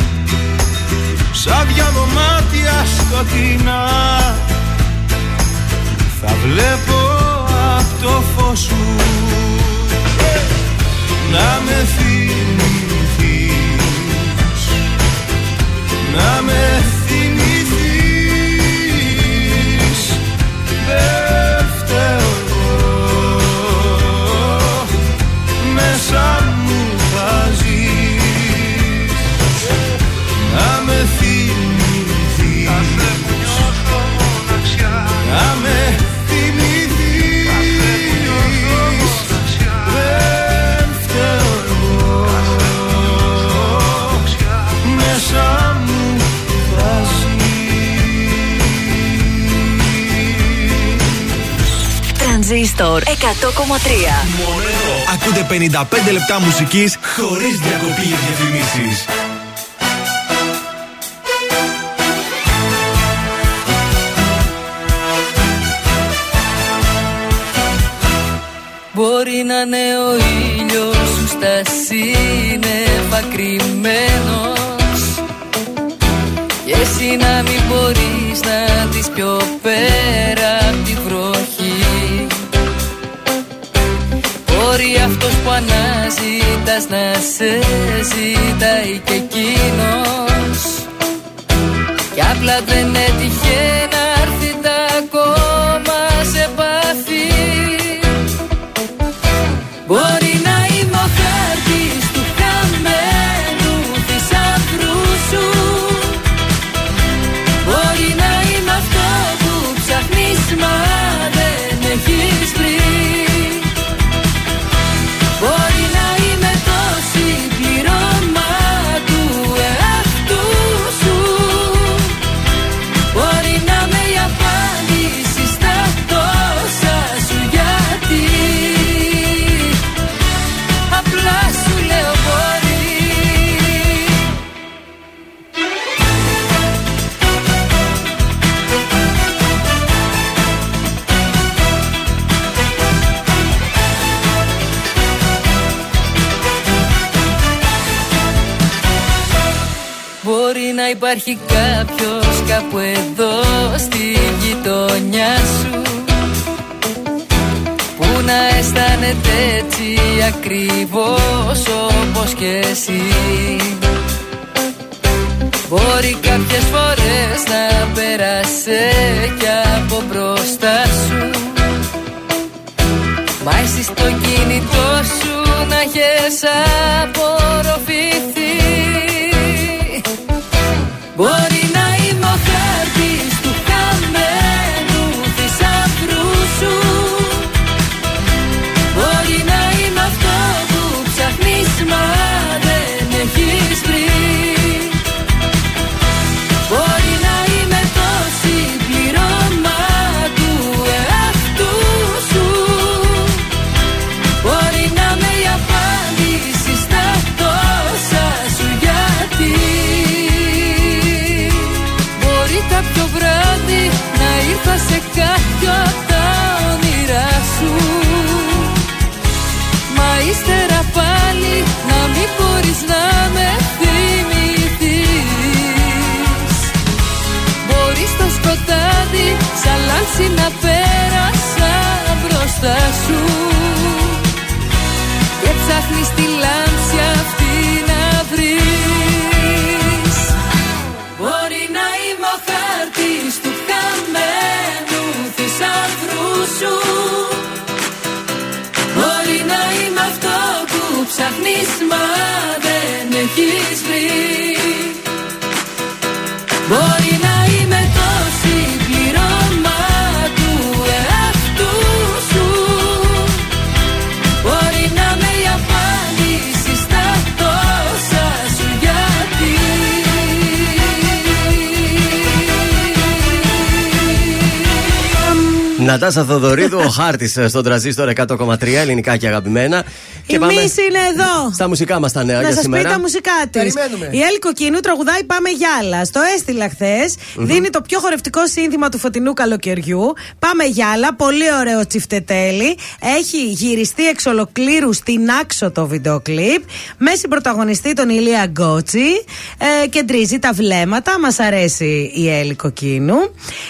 Σαν δυο δωμάτια σκοτεινά. Θα βλέπω απ' το φως σου. Να με θυμηθείς. Να με θυμηθείς. Δεν φταίω εγώ. Μέσα Να με θυμηθείς Δεν φταίω εγώ Μέσα μου θα Τρανζίστορ 100,3. Μόνο εδώ. Ακούτε 55 λεπτά μουσικής χωρίς διακοπή για διαφημίσεις. Μπορεί να είναι ο ήλιος σου στα σύννεφα κρυμμένος Και εσύ να μην μπορείς να δεις πιο πέρα απ' τη βροχή. Μπορεί αυτός που αναζητάς να σε ζητάει και εκείνος. Κι απλά δεν έτυχε υπάρχει κάποιος κάπου εδώ στη γειτονιά σου Που να αισθάνεται έτσι ακριβώς να πέρασα μπροστά σου. Νατάσα Θοδωρίδου, ο χάρτης στον τραζίστορ 100,3 ελληνικά και αγαπημένα. Η Μίση είναι εδώ. Στα μουσικά μας τα νέα Να για σας πει σήμερα. τα μουσικά της. Περιμένουμε. Η Έλλη Κοκκίνου τραγουδάει Πάμε Γιάλα. Στο έστειλα χθες. Δίνει το πιο χορευτικό σύνθημα του φωτεινού καλοκαιριού. Πάμε Γιάλα. Πολύ ωραίο τσιφτετέλι. Έχει γυριστεί εξ ολοκλήρου στην άξο το βίντεο κλιπ. Με συμπροταγωνιστή τον Ηλία Γκότσι. Ε, κεντρίζει τα βλέμματα. Μας αρέσει η Έλλη Κοκκίνου.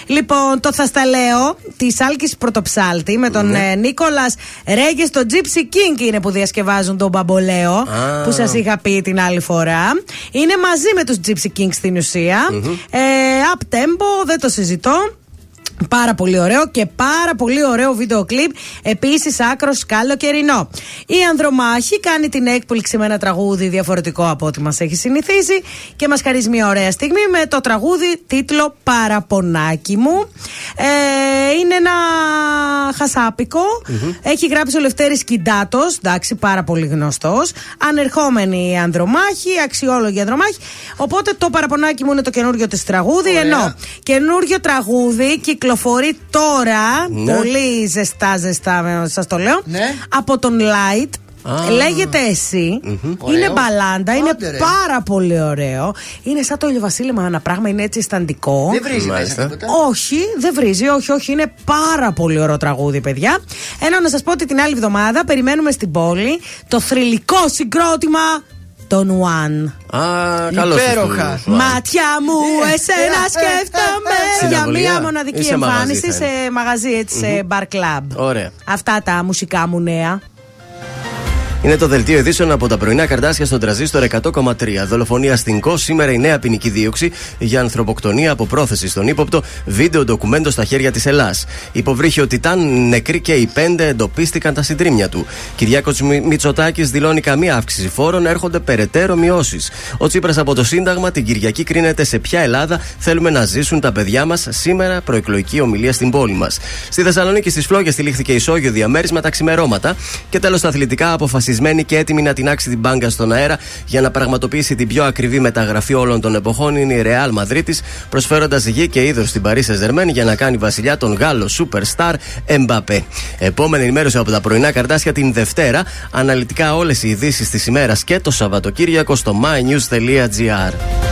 Λοιπόν, το θα στα λέω της Άλκης Πρωτοψάλτη με τον Ναι. ε, Νίκολας Ρέγες στο Gypsy King είναι που διασκευάζουν τον Μπαμπολέο Α. που σας είχα πει την άλλη φορά. Είναι μαζί με τους Gypsy King στην ουσια Ε, up tempo, δεν το συζητώ. Πάρα πολύ ωραίο και πάρα πολύ ωραίο βίντεο κλιπ. Επίσης, άκρος καλοκαιρινό. Η Ανδρομάχη κάνει την έκπληξη με ένα τραγούδι διαφορετικό από ό,τι μας έχει συνηθίσει και μας χαρίζει μια ωραία στιγμή με το τραγούδι τίτλο Παραπονάκι μου. Ε, είναι ένα χασάπικο. Έχει γράψει ο Λευτέρης Κιντάτος, εντάξει, πάρα πολύ γνωστός. Ανερχόμενη η Ανδρομάχη, αξιόλογη Ανδρομάχη. Οπότε το παραπονάκι μου είναι το καινούριο της τραγούδι. Ενώ καινούριο τραγούδι κυκλοφορεί τώρα. Ναι. Πολύ ζεστά, ζεστά, σας το λέω. Ναι. Από τον Light. Α. Λέγεται εσύ. Είναι Ωραίο. μπαλάντα, είναι Άντε, ρε. πάρα πολύ ωραίο. Είναι σαν το ηλιοβασίλεμα ένα πράγμα, είναι έτσι αισθαντικό. Δεν βρίζει μέσα Μάλιστα. τίποτα. Όχι, δεν βρίζει, όχι, όχι. Είναι πάρα πολύ ωραίο τραγούδι, παιδιά. Ένα να σας πω ότι την άλλη εβδομάδα περιμένουμε στην πόλη το θρηλυκό συγκρότημα των One. Α, καλώ Υπέροχα. Μάτια μου, Ε, εσένα ε, σκέφτομαι. Στην Για αγωνία; μία μοναδική Ή σε μαγαζί εμφάνιση θα σε μαγαζί, έτσι, σε bar club. Ωραία. Αυτά τα μουσικά μου νέα. Είναι το δελτίο ειδήσεων από τα πρωινά καρτάσια στον τραζίστορ 100,3. Δολοφονία στην ΚΟ. Σήμερα η νέα ποινική δίωξη για ανθρωποκτονία από πρόθεση στον ύποπτο. Βίντεο ντοκουμέντο στα χέρια της Ελλάς. Υποβρύχιο Τιτάν, νεκροί και οι πέντε εντοπίστηκαν τα συντρίμια του. Κυριάκος Μητσοτάκης δηλώνει καμία αύξηση φόρων, έρχονται περαιτέρω μειώσεις. Ο Τσίπρας από το Σύνταγμα την Κυριακή κρίνεται σε ποια Ελλάδα θέλουμε να ζήσουν τα παιδιά μας. Σήμερα προεκλογική ομιλία στην πόλη μας. Στη Θεσσαλονίκη στις Φλόγες τυλίχθηκε ισόγειο διαμέρισμα τα ξημερώματα. Και τέλος τα αθλητικά αποφασισμένη και έτοιμη να τεινάξει την μπάγκα στον αέρα για να πραγματοποιήσει την πιο ακριβή μεταγραφή όλων των εποχών είναι η Real Madrid, προσφέροντας γη και είδος στην Παρίσι Ζερμέν για να κάνει βασιλιά τον Γάλλο superstar Εμπαπέ. Επόμενη ενημέρωση από τα πρωινά καρτάσια την Δευτέρα. Αναλυτικά όλες οι ειδήσεις της ημέρας και το Σαββατοκύριακο στο mynews.gr.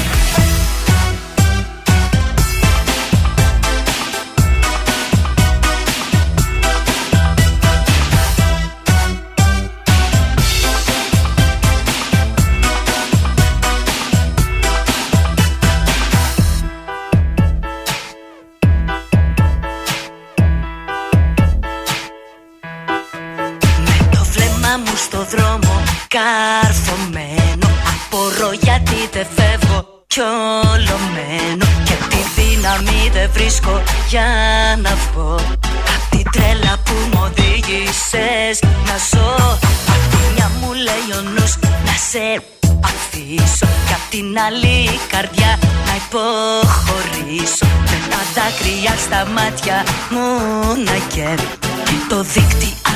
Στα μάτια μου να καίρω Και το δίκτυ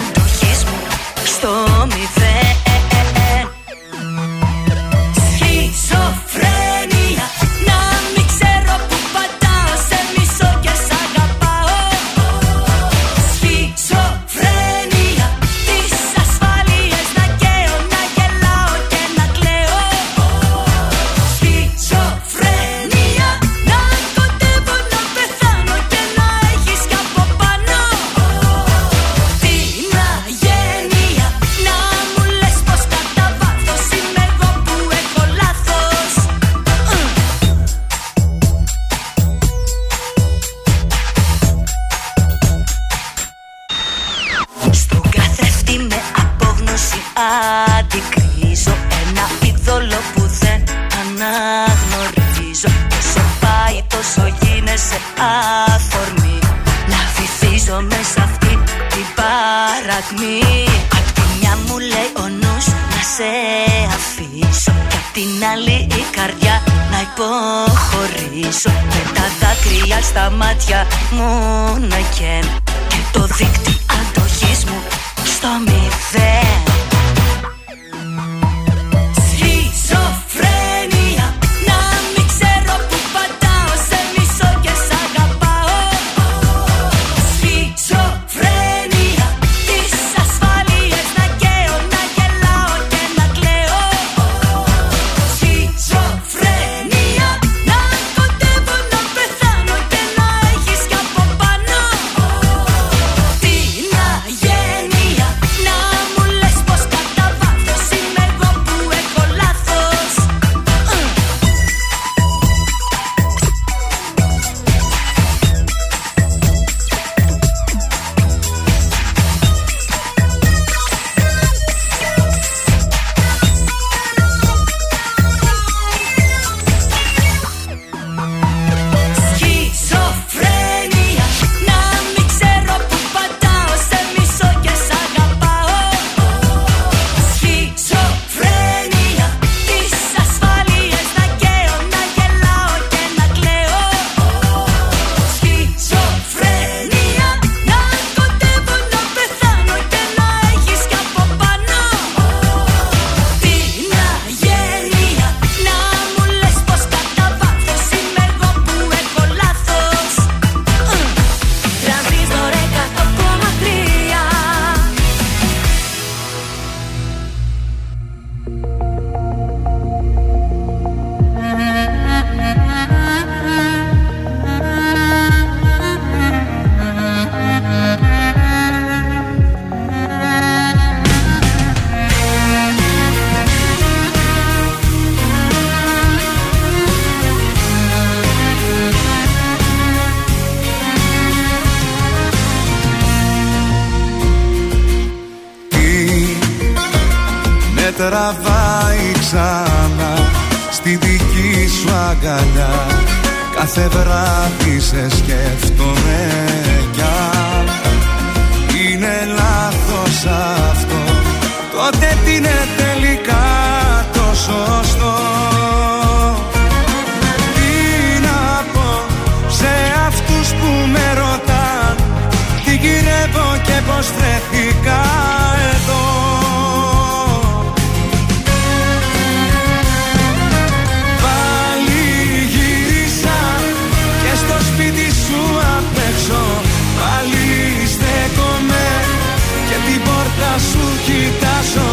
κοιτάζω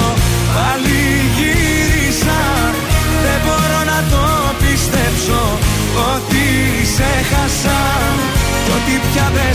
Πάλι γύρισα. Δεν μπορώ να το πιστέψω Ότι σε χάσα Ότι πια δεν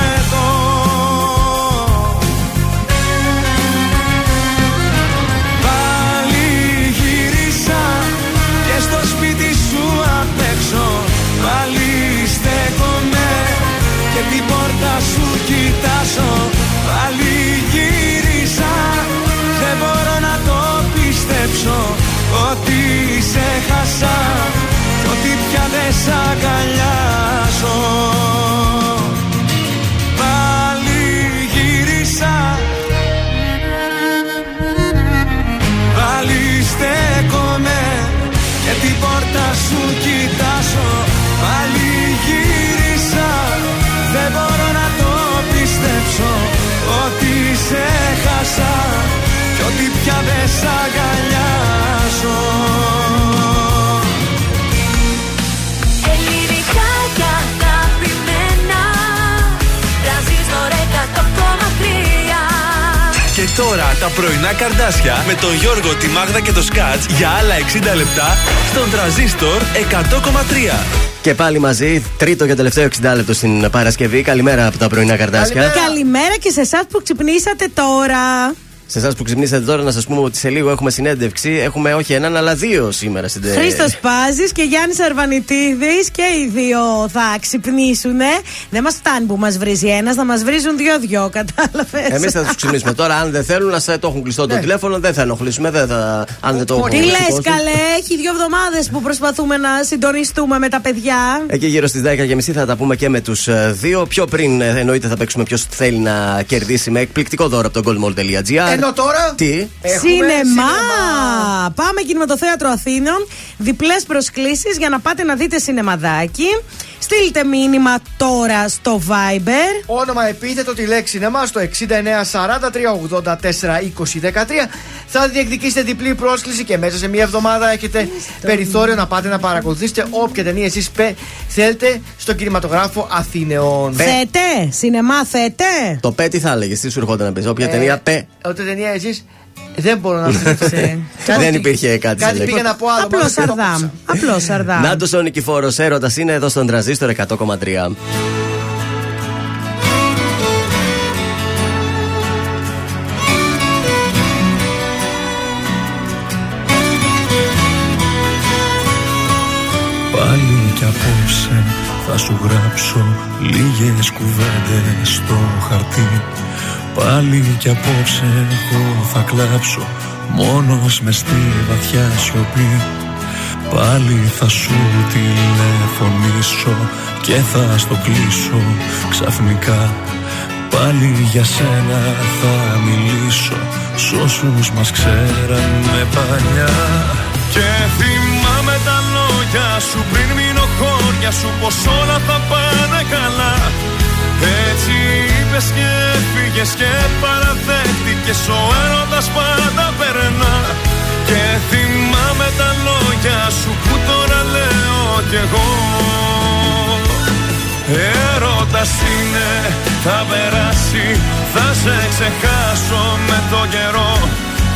τώρα τα πρωινά καρδάσια με τον Γιώργο, τη Μάγδα και το Σκάτς για άλλα 60 λεπτά στον τραζίστορ 100,3. Και πάλι μαζί, τρίτο και τελευταίο 60 λεπτό στην Παρασκευή. Καλημέρα από τα πρωινά καρδάσια. Καλημέρα και σε εσάς που ξυπνήσατε τώρα. Σε εσάς που ξυπνήσατε τώρα, να σας πούμε ότι σε λίγο έχουμε συνέντευξη. Έχουμε όχι έναν, αλλά δύο σήμερα στην Χρήστος Πάζης και Γιάννης Αρβανιτίδης και οι δύο θα ξυπνήσουν. Δεν μας φτάνει που μας βρίζει ένας, θα μας βρίζουν δύο-δυο, κατάλαβες. Εμείς θα τους ξυπνήσουμε τώρα. Αν δεν θέλουν, να το έχουν κλειστό το ναι. τηλέφωνο, δεν θα ενοχλήσουμε. Δεν θα, αν δεν το Τι λες, καλέ, έχει δύο εβδομάδες που προσπαθούμε να συντονιστούμε με τα παιδιά. Εκεί γύρω στις 10.30 θα τα πούμε και με τους ε, δύο. Πιο πριν, ε, εννοείται, θα παίξουμε ποιος θέλει να κερδίσει με εκπληκτικό δώρο από το goldmall.gr. Ενώ τώρα. Τι; Σινεμά! Πάμε κινηματοθέατρο Αθήνων. Διπλές προσκλήσεις για να πάτε να δείτε σινεμαδάκι. Στείλτε μήνυμα τώρα στο Viber. Όνομα επίθετο τη λέξη σινεμά στο 69 43 84 20 13. Θα διεκδικήσετε διπλή πρόσκληση και μέσα σε μία εβδομάδα έχετε περιθώριο να πάτε να παρακολουθήσετε όποια ταινία εσείς θέλετε στο κινηματογράφο Αθήνεων. Θέτε, σινεμά θέτε. Το πέ τι θα έλεγες, τι σου ερχόταν να πεις. Όποια ε, ταινία πέ. Όποια ταινία εσείς δεν μπορώ να Δεν υπήρχε κάτι Κάτι πήγε να πω άλλο. Απλό Σαρδάμ. Απλό Σαρδάμ. Να το ο Νικηφόρο έρωτα είναι εδώ στον τραζίστορ 100,3. Πάλι κι απόψε θα σου γράψω λίγες κουβέντες στο χαρτί Πάλι κι απόψε εγώ θα κλάψω Μόνος μες στη βαθιά σιωπή. Πάλι θα σου τηλεφωνήσω Και θα στο κλείσω ξαφνικά. Πάλι για σένα θα μιλήσω Σ' όσους μας ξέρανε παλιά. Και θυμάμαι τα λόγια σου πριν μείνω χώρια σου Πως όλα θα πάνε καλά έτσι είπες και έφυγες και παραδέχτηκες Ο έρωτας πάντα περνά. Και θυμάμαι τα λόγια σου που τώρα λέω κι εγώ. Έρωτας είναι, θα περάσει Θα σε ξεχάσω με το καιρό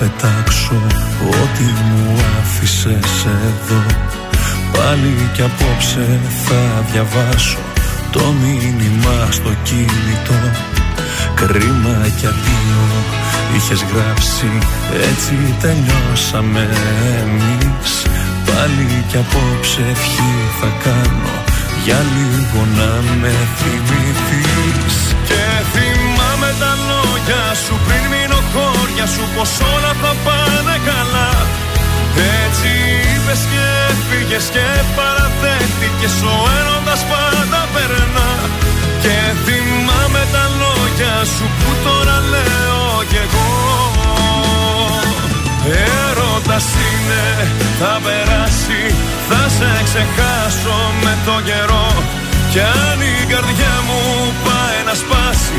πετάξω. Ό,τι μου άφησες εδώ Πάλι κι απόψε θα διαβάσω το μήνυμα στο κινητό. Κρίμα κι αδείο είχες γράψει έτσι τελειώσαμε εμείς. Πάλι κι απόψε ευχή θα κάνω για λίγο να με θυμηθείς. Και θυμάμαι τα λόγια σου πριν μείνω χώρια σου πως όλα θα πάνε καλά. Έτσι είπες και έφυγες και παραδέχτηκες ο έρωτας πάντα περνά. Και θυμάμαι τα λόγια σου που τώρα λέω κι εγώ. Έρωτας είναι, θα περάσει, θα σε ξεχάσω με το καιρό. Κι αν η καρδιά μου πάει να σπάσει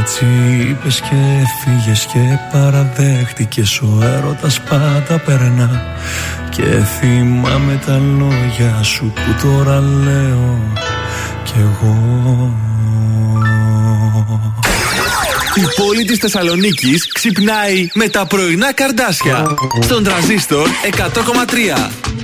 έτσι είπες και έφυγες και παραδέχτηκες ο έρωτας πάντα περνά Και θυμάμαι τα λόγια σου που τώρα λέω κι εγώ Η πόλη της Θεσσαλονίκης ξυπνάει με τα πρωινά καρδάσια. Στον τραζίστορ 100,3.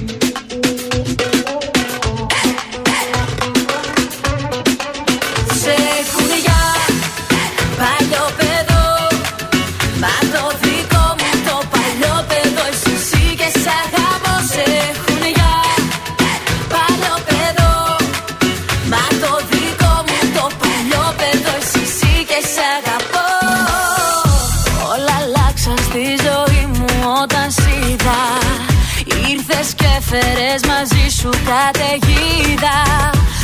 Σου καταιγίδα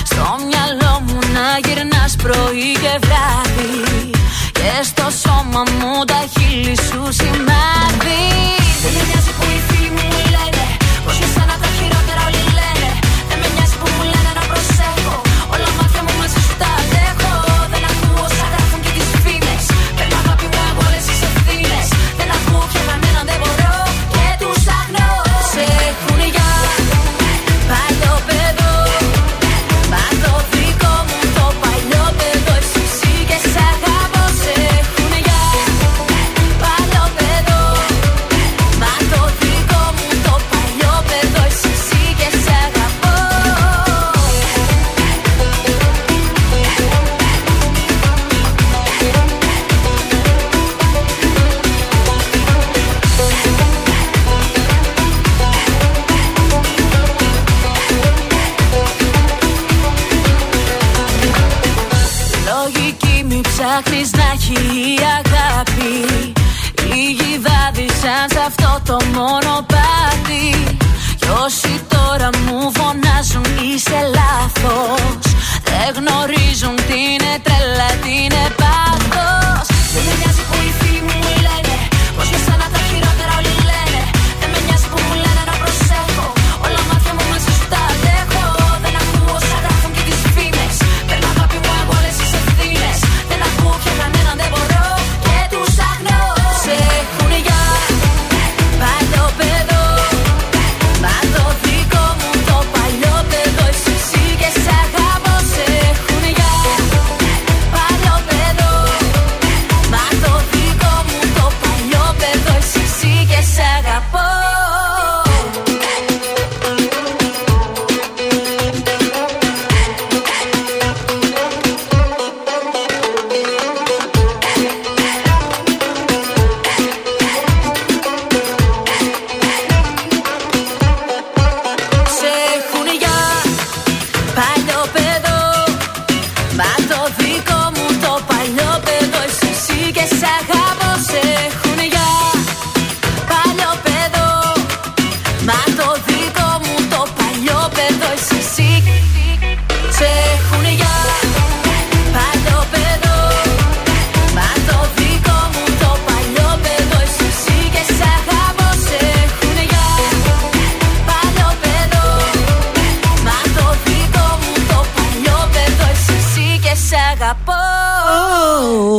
Στο μυαλό μου να γυρνάς πρωί και βράδυ. Και στο σώμα μου τα χείλη σου σημάδι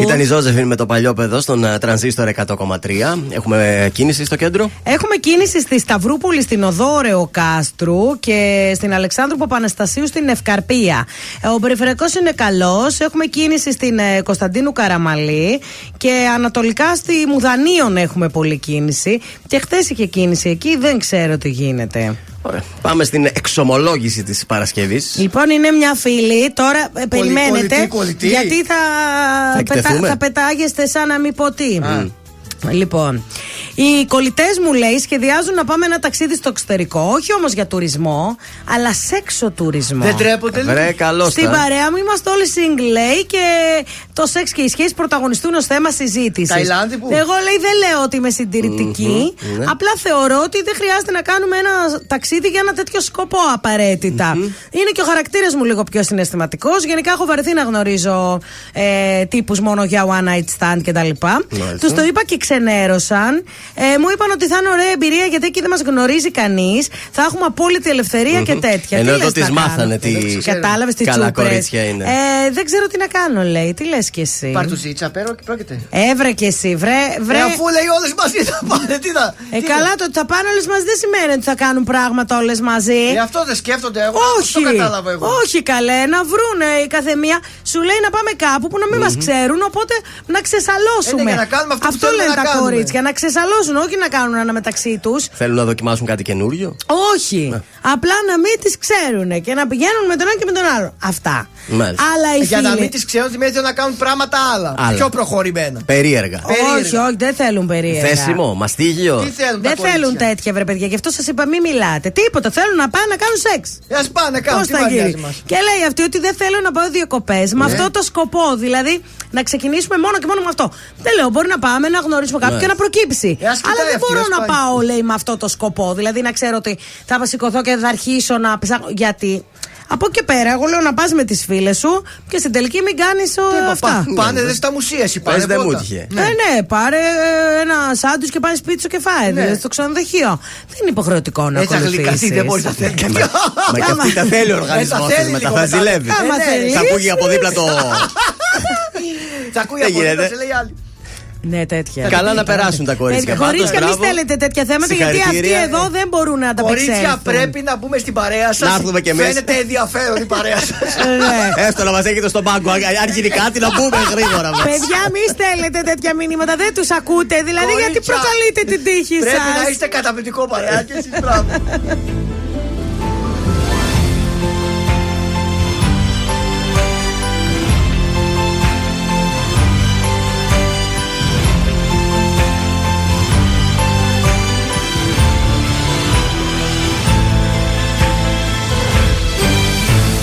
Ήταν η Ζώζεφιν με το παλιό παιδό στον ε, τρανζίστορ 100,3. Έχουμε κίνηση στο κέντρο. Έχουμε κίνηση στη Σταυρούπολη, στην Οδόρεο Κάστρου και στην Αλεξάνδρου Παπαναστασίου στην Ευκαρπία. Ε, Ο περιφερειακός είναι καλός. Έχουμε κίνηση στην ε, Κωνσταντίνου Καραμαλή και ανατολικά στη Μουδανίων έχουμε πολλή κίνηση. Και χθες είχε κίνηση εκεί, δεν ξέρω τι γίνεται. Ωραία. Πάμε στην εξομολόγηση της Παρασκευής. Λοιπόν, είναι μια φίλη. Τώρα ε, περιμένετε. κολλητή, κολλητή. Γιατί θα, Θα πετα- εκτεθούμε. θα πετάγεστε σαν να μην πω τι. Λοιπόν, οι κολλητές μου λέει σχεδιάζουν να πάμε ένα ταξίδι στο εξωτερικό. Όχι όμως για τουρισμό, αλλά σεξο τουρισμό. Δεν τρέπονται λίγο. Βρε, καλώς Στην παρέα μου είμαστε όλοι single λέει και το σεξ και οι σχέσεις πρωταγωνιστούν ως θέμα συζήτησης. Ταϊλάνδη που; Εγώ λέει δεν λέω ότι είμαι συντηρητική. Μμμ, ναι. Απλά θεωρώ ότι δεν χρειάζεται να κάνουμε ένα ταξίδι για ένα τέτοιο σκοπό απαραίτητα. Είναι και ο χαρακτήρας μου λίγο πιο συναισθηματικός. Γενικά έχω βαρεθεί να γνωρίζω ε, τύπους μόνο για one night stand κτλ. Μάλιστα. Τους το είπα και ξενέρωσαν. Ε, μου είπαν ότι θα είναι ωραία εμπειρία γιατί εκεί δεν μας γνωρίζει κανείς. Θα έχουμε απόλυτη ελευθερία και τέτοια. Ενώ Τι εδώ λες τις να μάθανε κάνω; τι- Κατάλαβες τις καλά τσούπρες. κορίτσια είναι. Ε, δεν ξέρω τι να κάνω, λέει. Τι λες κι εσύ; Παρτουζίτσα πέρα και πρόκειται. Έβρε κι εσύ, βρε. βρε. Ε, αφού λέει όλες μαζί θα πάνε, τι θα. Ε, τι καλά, θα- το ότι θα πάνε όλες μαζί δεν σημαίνει ότι θα κάνουν πράγματα όλες μαζί. Ε, αυτό δεν σκέφτονται εγώ. Όχι, Αυτό κατάλαβα εγώ. όχι καλέ, να βρούνε η καθεμία. σου λέει να πάμε κάπου που να μην μας ξέρουν, οπότε να ξεσαλώσουμε. Ε, ναι, για να κάνουμε αυτό που αυτό θέλουμε λένε να τα κάνουμε. κορίτσια, να ξεσαλώσουν, όχι να κάνουν ένα μεταξύ τους. Θέλουν να δοκιμάσουν κάτι καινούριο; Όχι. Απλά να μην τις ξέρουν και να πηγαίνουν με τον ένα και με τον άλλο. Αυτά. Μάλιστα. Αλλά οι Για να φίλοι- μην τις ξέρουν, σημαίνει ότι να κάνουν πράγματα άλλα. Άλλα. Πιο προχωρημένα. Περίεργα. Όχι, όχι, δεν θέλουν περίεργα. Θέσιμο, μαστίγιο. Τι θέλουν τα Δεν κορίτσια. θέλουν τέτοια, βρε παιδιά. Γι' αυτό σας είπα, μην μιλάτε. Τίποτα. Θέλουν να πάνε να κάνουν σεξ. Α πάνε, κάνουν. Πώς τι θα μας γίνει; νοιάζει μας. Και λέει αυτή ότι δεν θέλω να πάω διακοπές με Ναι. αυτό το σκοπό. Δηλαδή να ξεκινήσουμε μόνο και μόνο με αυτό. Δεν λέω, μπορεί να πάμε να γνωρίσουμε κάποιον Ναι. και να προκύψει. Ε, ας κοιτάει Αλλά δεν αυτή, μπορώ ας να πάει. πάω, λέει, με αυτό το σκοπό. Δηλαδή να ξέρω ότι θα σηκωθώ και θα αρχίσω να ψάχνω. Γιατί; Από εκεί και πέρα, εγώ λέω να πας με τις φίλες σου και στην τελική μην κάνεις αυτά. πα- Πάνε δες στα μουσεία, εσύ πάνε. Πες, δεν μου πρώτα. έτυχε. Ναι. ναι, πάρε ε, ένα σάντου και πάνε σπίτι σου και φάε. Ναι. δηλαδή, στο ξενοδοχείο. Δεν είναι υποχρεωτικό να Έτσι θα ακολουθήσεις. γλυκαθεί, δεν μπορείς να θέλεις. Μα και αυτή τα θέλει ο οργανισμός Ε, τα θέλει τη μετά. λίγο Θα μετά. ζηλεύει. Άμα ναι, θέλεις. Θα ακούγει από δίπλα το. Θα ακούει Δεν από δίπλα, γίνεται. σε λέει άλλη. Ναι, τέτοια. Καλά να περάσουν τα κορίτσια. Ε, Κορίτσια, Πάντως, μη μπράβο. στέλνετε τέτοια θέματα γιατί αυτοί Συγχαρητήρια. εδώ δεν μπορούν να τα Κορίτσια, απεξέλθουν. πρέπει να μπούμε στην παρέα σας. Να έρθουμε κι εμείς. Φαίνεται ενδιαφέρον η παρέα σας. Ναι. Έστω να μας έχετε στον πάγκο. Αν αν γίνει κάτι να μπούμε γρήγορα. μας. Παιδιά, μη στέλνετε τέτοια μηνύματα, δεν τους ακούτε. Δηλαδή, γιατί Κορίτσια, προκαλείτε την τύχη Πρέπει να σα. είστε καταπληκτικό παρέα και εσείς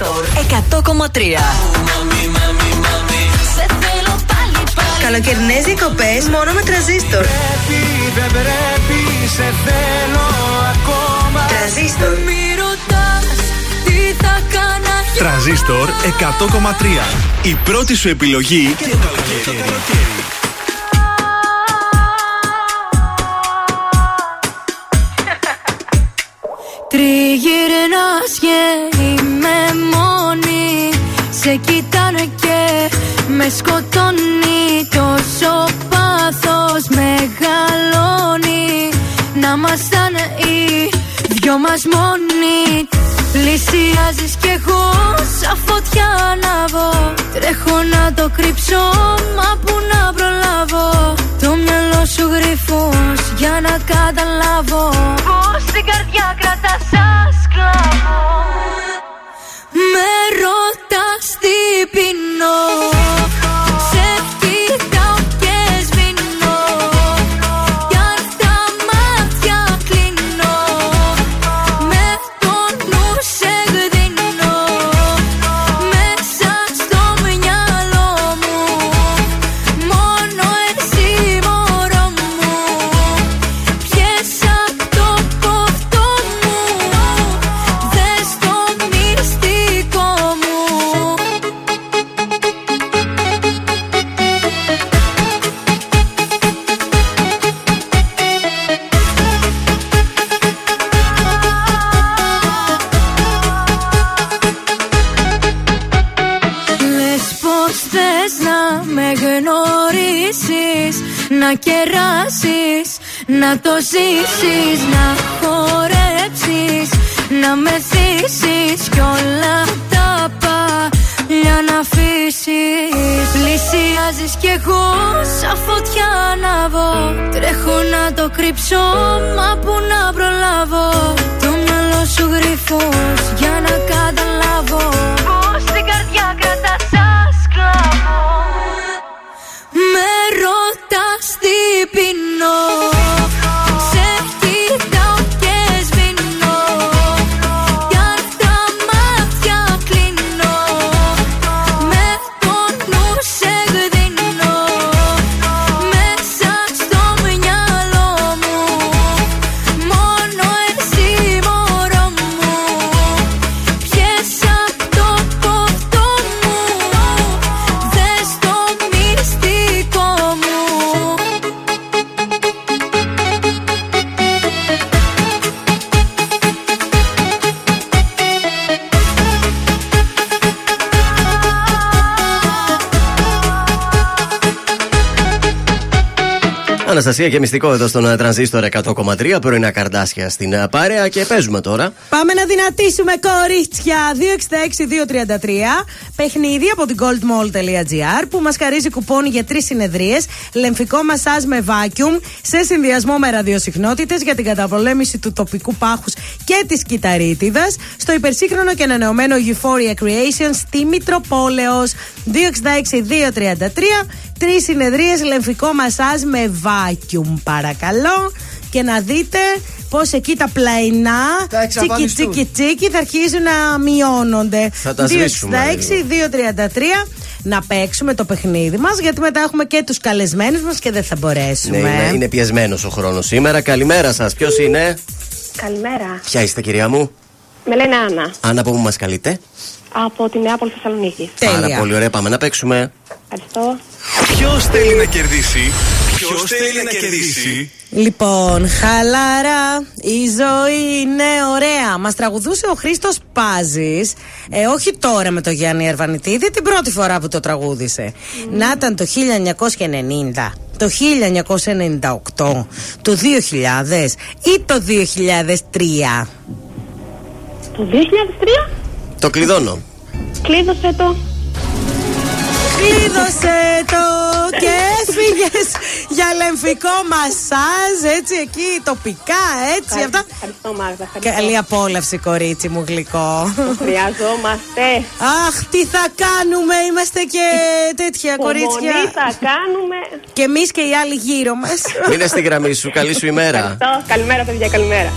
Τρανζίστορ 100,3 Σε θέλω πάλι πάλι Καλοκαιρινές διακοπές μόνο με τραζίστορ. Πρέπει δεν πρέπει σε θέλω ακόμα Τραζίστορ. Μη ρωτάς τι θα κάνα για Τρανζίστορ 100,3. Η πρώτη σου επιλογή για το καλοκαίρι. Το σου γρυφός Αναστασία και μυστικό εδώ στον ε, τρανζίστορ 100,3. Πρωινά καρδάσια στην ε, παρέα και παίζουμε τώρα. Πάμε να δυνατήσουμε κορίτσια 266-233 Παιχνίδι από την goldmall.gr που μας χαρίζει κουπόνι για τρεις συνεδρίες Λεμφικό μασάζ με vacuum σε συνδυασμό με ραδιοσυχνότητες για την καταπολέμηση του τοπικού πάχους και της κυταρίτιδας στο υπερσύγχρονο και ανανεωμένο Euphoria Creation στη Μητροπόλεως 266-233 Τρεις συνεδρίες λεμφικό μασάζ με vacuum παρακαλώ και να δείτε πώς εκεί τα πλαϊνά Θα τσίκι εξαφανιστούν. τσίκι τσίκι θα αρχίζουν να μειώνονται. Θα τα σβήσουμε 266-233 να παίξουμε το παιχνίδι μας, γιατί μετά έχουμε και τους καλεσμένους μας και δεν θα μπορέσουμε. Ναι, είναι, είναι πιεσμένος ο χρόνος σήμερα. Καλημέρα σας. Ποιος είναι, Καλημέρα. Ποια είστε, κυρία μου, Με λένε Άννα. Άννα, από πού μας καλείτε; Από τη Νεάπολη Θεσσαλονίκη. Πάρα πολύ ωραία, πάμε να παίξουμε. Ευχαριστώ. Ποιος θέλει να κερδίσει; Ποιος θέλει να κερδίσει; Λοιπόν, χαλαρά, η ζωή είναι ωραία. Μας τραγουδούσε ο Χρήστος Πάζης, ε, όχι τώρα με το Γιάννη Ερβανιτίδη, την πρώτη φορά που το τραγούδισε. Να ήταν το 1990, το 1998, το 2000 ή το 2003. Το 2003 Το κλειδώνω. κλείδωσε το. Κλείδωσε το και έφυγε για λεμφικό μασάζ, έτσι εκεί τοπικά, έτσι αυτά. Ευχαριστώ, Μάγδα. Ευχαριστώ. Καλή απόλαυση, κορίτσι μου γλυκό. Χρειαζόμαστε. Αχ, τι θα κάνουμε, είμαστε και τέτοια κορίτσια. Υπομονή θα κάνουμε. Και εμείς και οι άλλοι γύρω μας. Μείνε στη γραμμή σου. Καλή σου ημέρα. Ευχαριστώ. Καλημέρα, παιδιά, καλημέρα.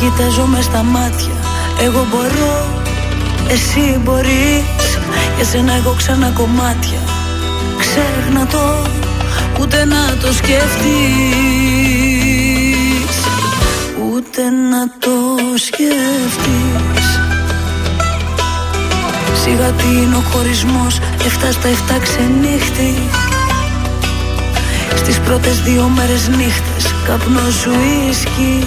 Να σε κοιτάζω μες στα μάτια. Εγώ μπορώ, εσύ μπορείς. Για σένα έχω ξανά κομμάτια. Ξέχνα το, ούτε να το σκεφτείς Ούτε να το σκεφτείς Σιγά τι είναι ο χωρισμός Εφτά στα εφτά ξενύχτη. Στις πρώτες δύο μέρες νύχτες καπνός σου ίσκι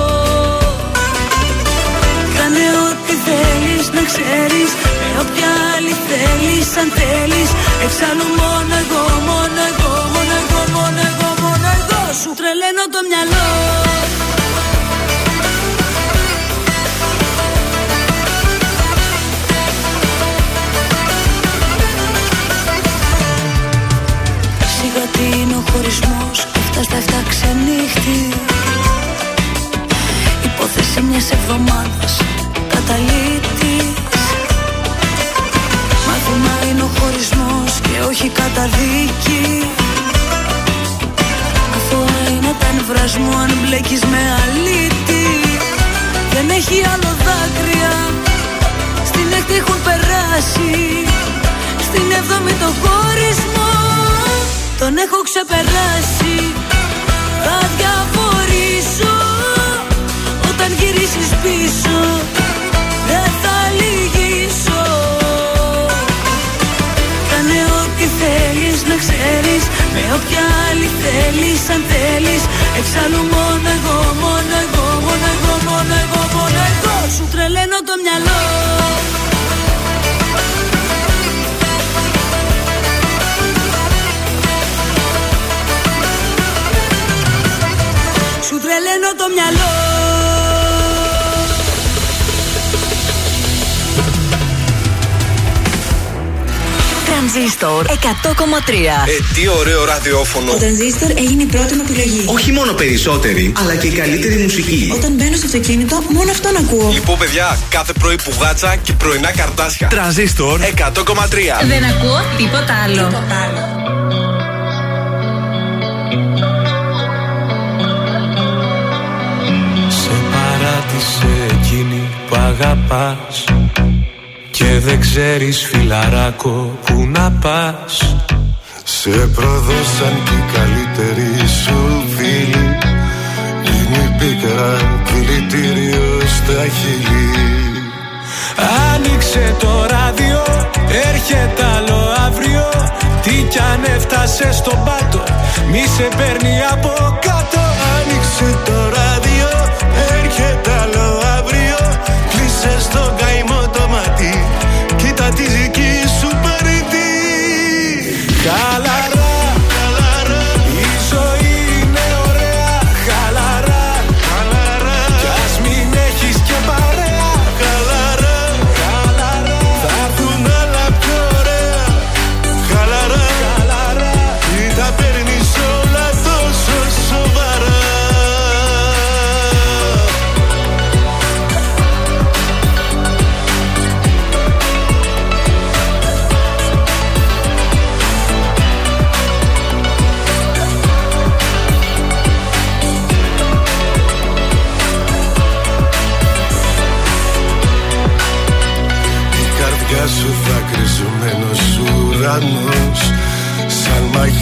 Κάνε ό,τι θέλεις να ξέρεις Με όποια άλλη θέλεις αν θέλεις. Εξάλλου μόνο εγώ, μόνο εγώ, μόνο εγώ, μόνο εγώ, μόνο εγώ Σου τρελαίνω το μυαλό. Σιγά τι είναι ο χωρισμός Αυτά στα εφτά ξενύχτη. Υπόθεση μιας εβδομάδας Καταλήτης. Μάθημα είναι ο χωρισμός Και όχι καταδίκη. Αθώα είναι τα νευράς μου Αν μπλέκεις με αλήτη. Δεν έχει άλλο δάκρυα. Στην έκτη έχουν περάσει. Στην έβδομη το χωρισμό. Τον έχω ξεπεράσει. Θα διαφορήσω Όταν γυρίσεις πίσω Με όποια άλλη θέλεις αν θέλεις. Εξάλλου μόνο εγώ, μόνο εγώ, μόνο εγώ, μόνο εγώ, μόνο εγώ. Σου τρελαίνω το μυαλό. Σου τρελαίνω το μυαλό Τρανζίστορ 100,3. Ε, τι ωραίο ραδιόφωνο. Ο τρανζίστορ έγινε η πρώτη μου επιλογή. Όχι μόνο περισσότερη, αλλά και η καλύτερη μουσική. Όταν μπαίνω στο αυτοκίνητο, μόνο αυτόν ακούω. Λοιπόν, παιδιά, κάθε πρωί που γάτσα και πρωινά καρτάσια. Τρανζίστορ 100,3. Δεν ακούω τίποτα άλλο. Σε παράτησε εκείνη που αγαπάς Και δεν ξέρεις φιλαράκο που να πας. Σε προδώσαν και οι καλύτεροι σου φίλοι. Είναι η πίκρα δηλητήριο στα χείλη. Άνοιξε το ράδιο, έρχεται άλλο αύριο. Τι κι αν έφτασε στον πάτο, μη σε παίρνει από κάτω. Άνοιξε το ράδιο, έρχεται άλλο αύριο. Κλείσε στο καημό το μάτι, κοίτα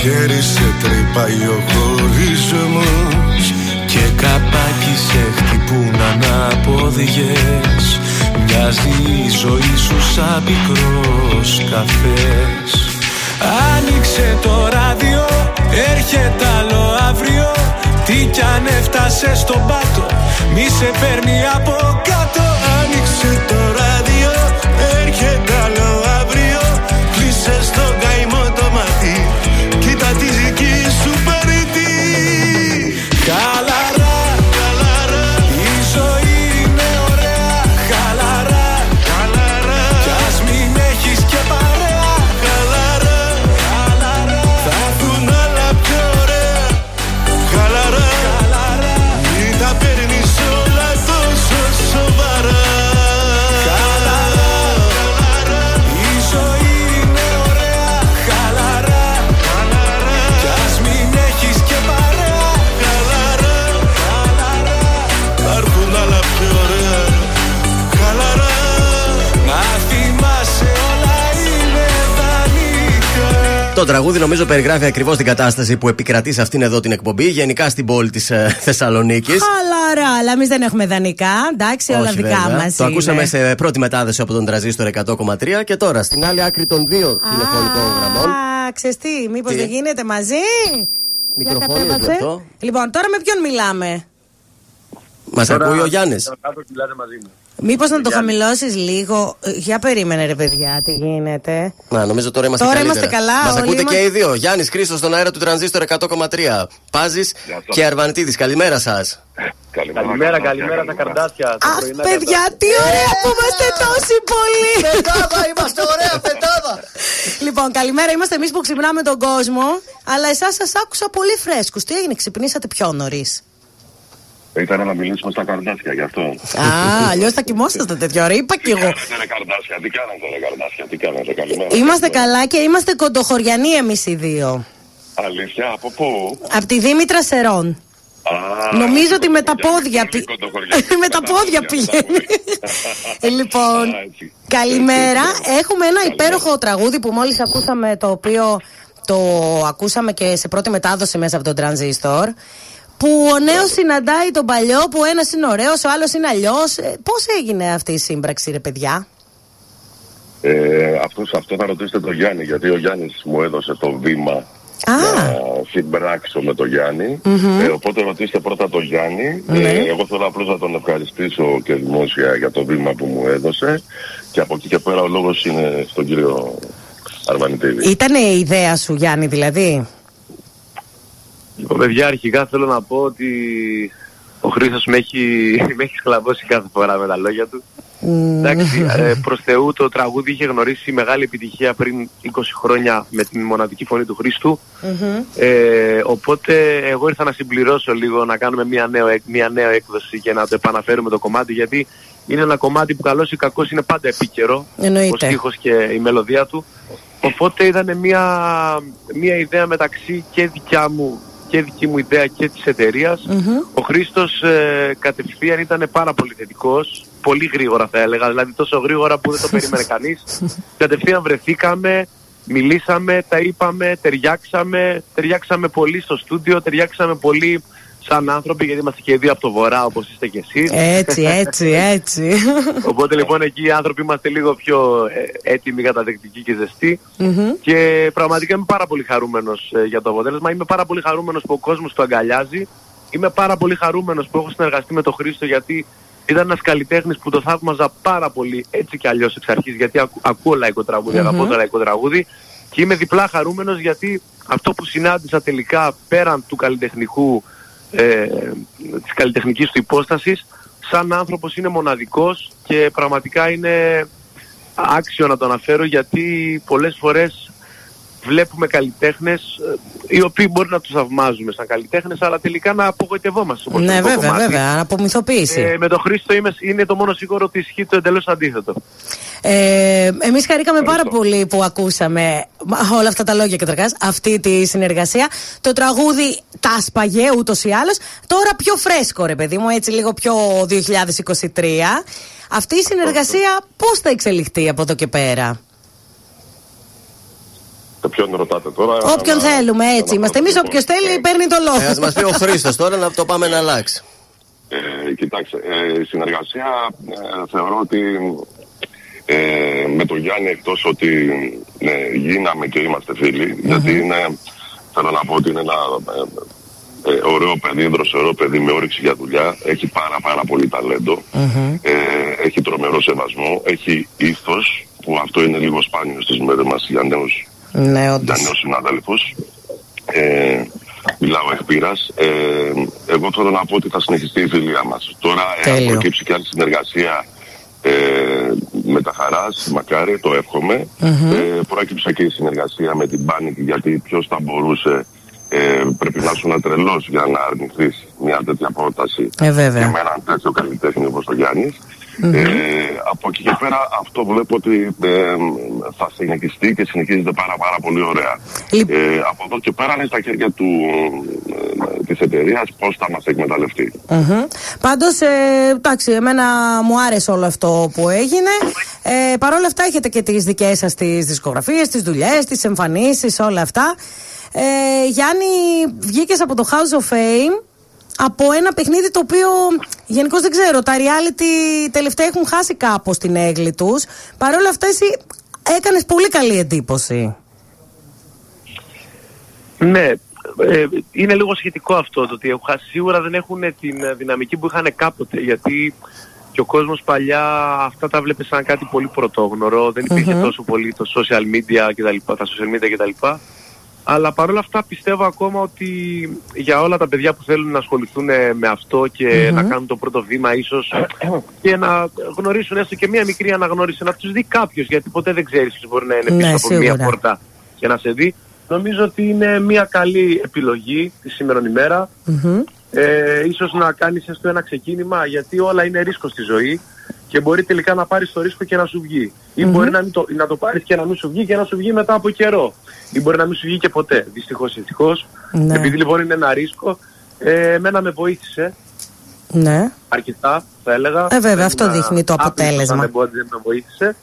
Σαν μαχαίρι σε τρυπάει ο χωρισμός. Και καπάκι σε χτυπούν ανάποδιες Μοιάζει η ζωή σου σαν πικρός καφές. Άνοιξε το ράδιο, έρχεται άλλο αύριο. Τι κι αν έφτασες στον πάτο, μη σε παίρνει από κάτω Το τραγούδι νομίζω περιγράφει ακριβώς την κατάσταση που επικρατεί σε αυτήν εδώ την εκπομπή, γενικά στην πόλη της ε, Θεσσαλονίκης. Χαλαρά, αλλά εμείς δεν έχουμε δανεικά. Εντάξει, όλα δικά μας. Το ακούσαμε σε πρώτη μετάδοση από τον τραζίστορ 100,3 και τώρα στην άλλη άκρη των δύο τηλεφωνικών γραμμών. Α, ξεστή, μήπως Τι; δεν γίνεται μαζί; Για Μικροφόνιο κατέβασε. γι' αυτό. Λοιπόν, τώρα με ποιον μιλάμε; Μας ακούει ο Γιάννης. Κάτω μιλάτε μαζί μου. Μήπως να το χαμηλώσεις λίγο. Ε, Για περίμενε, ρε παιδιά, τι γίνεται. Να, νομίζω τώρα είμαστε Τώρα καλύτερα. είμαστε καλά, Μας όλοι ακούτε είμαστε- και οι δύο. Γιάννης Χρήστος στον αέρα του τρανζίστορ 100,3. Πάζης και Αρβανιτίδης. Καλημέρα σας. Καλημέρα, καλημέρα στα καρδάσια. στα Αχ, πρωινά παιδιά, τι ωραία που είμαστε τόσοι πολλοί. Πετάδα, είμαστε ωραία, πετάδα. Λοιπόν, καλημέρα. Είμαστε εμείς που ξυπνάμε τον κόσμο. Αλλά εσάς σας άκουσα πολύ φρέσκους. Τι έγινε, ξυπνήσατε πιο νωρίς; Ήθελα να μιλήσουμε στα καρδάσια γι' αυτό. Α, αλλιώς θα κοιμόσαστε τέτοια ώρα. Είπα κι εγώ. Ρε καρδάσια, τι κάνατε ρε καρδάσια, τι κάνατε, καλημέρα. Είμαστε καλά και είμαστε κοντοχωριανοί εμείς οι δύο. Αλήθεια, από πού; Από τη Δήμητρα Σερών. Α, Νομίζω ότι με τα πόδια πη- με τα πόδια πηγαίνει. Ε, λοιπόν, καλημέρα. Έχουμε ένα υπέροχο τραγούδι που μόλις ακούσαμε το οποίο το ακούσαμε και σε πρώτη μετάδοση μέσα από τον τρανζίστορ. Που ο νέος συναντάει τον παλιό, που ένας είναι ωραίος, ο άλλος είναι αλλιώς. Πώς έγινε αυτή η σύμπραξη, ρε παιδιά; Ε, αυτός, αυτό θα ρωτήσετε τον Γιάννη, γιατί ο Γιάννης μου έδωσε το βήμα να συμπράξω με τον γιαννη Μμμ. Ε, οπότε ρωτήστε πρώτα τον Γιάννη. Ναι. Ε, εγώ θέλω απλώς να τον ευχαριστήσω και δημόσια για το βήμα που μου έδωσε. Και από εκεί και πέρα ο λόγος είναι στον κύριο Αρβανιτίδη. Ήταν η ιδέα σου, Γιάννη, δηλαδή; Λοιπόν, παιδιά, αρχικά θέλω να πω ότι ο Χρήστος με έχει, με έχει σκλαβώσει κάθε φορά με τα λόγια του. Εντάξει, ε, προς Θεού το τραγούδι είχε γνωρίσει μεγάλη επιτυχία πριν 20 χρόνια με την μοναδική φωνή του Χρήστου. Ε, οπότε εγώ ήρθα να συμπληρώσω λίγο, να κάνουμε μια νέα, εκ- μια νέα έκδοση και να το επαναφέρουμε το κομμάτι γιατί είναι ένα κομμάτι που καλώς ή κακώς είναι πάντα επίκαιρο. Εννοείται. Ο στίχος και η μελωδία του. Οπότε ήταν μια, μια ιδέα μεταξύ και δικιά μου και δική μου ιδέα και της εταιρείας. Ο Χρήστος ε, κατευθείαν ήταν πάρα πολύ θετικός, πολύ γρήγορα θα έλεγα, δηλαδή τόσο γρήγορα που δεν το περίμενε κανείς. Κατευθείαν βρεθήκαμε, μιλήσαμε, τα είπαμε, ταιριάξαμε, ταιριάξαμε πολύ στο στούντιο, ταιριάξαμε πολύ σαν άνθρωποι γιατί είμαστε και οι δύο από το βορρά όπως είστε και εσείς. Έτσι, έτσι, έτσι. Οπότε λοιπόν εκεί οι άνθρωποι είμαστε λίγο πιο ε, έτοιμοι, καταδεκτικοί και ζεστοί. Μμμ. Και πραγματικά είμαι πάρα πολύ χαρούμενος ε, για το αποτέλεσμα. Είμαι πάρα πολύ χαρούμενος που ο κόσμος το αγκαλιάζει. Είμαι πάρα πολύ χαρούμενος που έχω συνεργαστεί με τον Χρήστο γιατί ήταν ένας καλλιτέχνης που το θαύμαζα πάρα πολύ έτσι κι αλλιώς εξ αρχής γιατί ακού, ακούω λαϊκό τραγούδι, Μμμ. αγαπώ το λαϊκό τραγούδι και είμαι διπλά χαρούμενος γιατί αυτό που συνάντησα τελικά πέραν του καλλιτεχνικού ε, της καλλιτεχνικής του υπόστασης σαν άνθρωπος είναι μοναδικός και πραγματικά είναι άξιο να το αναφέρω γιατί πολλές φορές βλέπουμε καλλιτέχνες ε, οι οποίοι μπορεί να τους θαυμάζουμε σαν καλλιτέχνες αλλά τελικά να απογοητευόμαστε στο Ναι, προσωπικό βέβαια, κομμάτι. βέβαια. Απομυθοποίηση. Ε, με τον Χρήστο είμαι, είναι το μόνο σίγουρο ότι ισχύει το εντελώς αντίθετο. Ε, Εμείς χαρήκαμε πάρα πολύ που ακούσαμε όλα αυτά τα λόγια καταρχά, αυτή τη συνεργασία. Το τραγούδι τα σπαγέ ούτως ή άλλως. Τώρα πιο φρέσκο, ρε παιδί μου, έτσι λίγο πιο 2023. Αυτή η συνεργασία πώς θα εξελιχθεί από εδώ και πέρα; Το ποιον ρωτάτε τώρα. Όποιον να- θέλουμε, έτσι είμαστε. Εμείς, όποιος θέλει, παίρνει το λόγο. Ε, ας μας πει ο Χρήστος τώρα να το πάμε να αλλάξει. Ε, κοιτάξτε, ε, η συνεργασία ε, θεωρώ ότι ε, με τον Γιάννη εκτός ότι ναι, γίναμε και είμαστε φίλοι, γιατί είναι, θέλω να πω ότι είναι ένα ε, ε, ωραίο παιδί, δροσερό παιδί με όρεξη για δουλειά, έχει πάρα πάρα πολύ ταλέντο, ε, έχει τρομερό σεβασμό, έχει ήθος, που αυτό είναι λίγο σπάνιο στις μέρες μας για νέους Ναι, για όντως. νέους συναδέλφους. Ε, μιλάω εκ πείρας. Ε, εγώ θέλω να πω ότι θα συνεχιστεί η φιλία μας. Τώρα, εάν Τέλειο. προκύψει και άλλη συνεργασία ε, με τα χαράς, μακάρι, το εύχομαι. Μμμ. Ε, προέκυψε και η συνεργασία με την Panic, γιατί ποιος θα μπορούσε ε, πρέπει να σου τρελός για να αρνηθείς μια τέτοια πρόταση Ε, βέβαια. και με έναν τέτοιο καλλιτέχνη όπως ο Γιάννης. Μμμ. Ε, από εκεί και πέρα αυτό βλέπω ότι ε, θα συνεχιστεί και συνεχίζεται πάρα πάρα πολύ ωραία. Λοιπόν. Ε, από εδώ και πέρα είναι στα χέρια του, ε, της εταιρείας πώς θα μας εκμεταλλευτεί. Πάντως, ε, εντάξει, εμένα μου άρεσε όλο αυτό που έγινε. Ε, Παρ' όλα αυτά, έχετε και τις δικές σας τις δισκογραφίες, τις δουλειές, τις εμφανίσεις, όλα αυτά. Ε, Γιάννη, βγήκες από το House of Fame από ένα παιχνίδι το οποίο γενικώς δεν ξέρω. Τα reality τελευταία έχουν χάσει κάπως την έγκλη τους. Παρ' όλα αυτά, εσύ έκανες πολύ καλή εντύπωση. Ναι, ε, είναι λίγο σχετικό αυτό το ότι έχουν χάσει. Σίγουρα δεν έχουν την ε, δυναμική που είχαν κάποτε γιατί και ο κόσμος παλιά αυτά τα βλέπει σαν κάτι πολύ πρωτόγνωρο. Δεν υπήρχε Μμμ. τόσο πολύ το social media και τα, λοιπά, τα social media κτλ. Αλλά παρόλα αυτά πιστεύω ακόμα ότι για όλα τα παιδιά που θέλουν να ασχοληθούν ε, με αυτό και Μμμ. να κάνουν το πρώτο βήμα ίσως και να γνωρίσουν έστω και μία μικρή αναγνώριση, να τους δει κάποιος γιατί ποτέ δεν ξέρεις ποιος μπορεί να είναι πίσω Ναι, από μία σίγουρα. πόρτα και να σε δει. Νομίζω ότι είναι μία καλή επιλογή της σήμερα ημέρα. Ε, ίσως να κάνεις έστω ένα ξεκίνημα γιατί όλα είναι ρίσκος στη ζωή και μπορεί τελικά να πάρεις το ρίσκο και να σου βγει. Ή Μμμ. μπορεί να, μην το, να το πάρεις και να μην σου βγει και να σου βγει μετά από καιρό. Ή μπορεί να μην σου βγει και ποτέ. Δυστυχώς ή ευτυχώς. Ναι. Επειδή λοιπόν είναι ένα ρίσκο, ε, εμένα με βοήθησε Ναι. αρκετά θα έλεγα. Ε, βέβαια, Δεν αυτό ήμουν δείχνει το άπλητος αποτέλεσμα. αν Δεν, μπο- δεν με βοήθησε.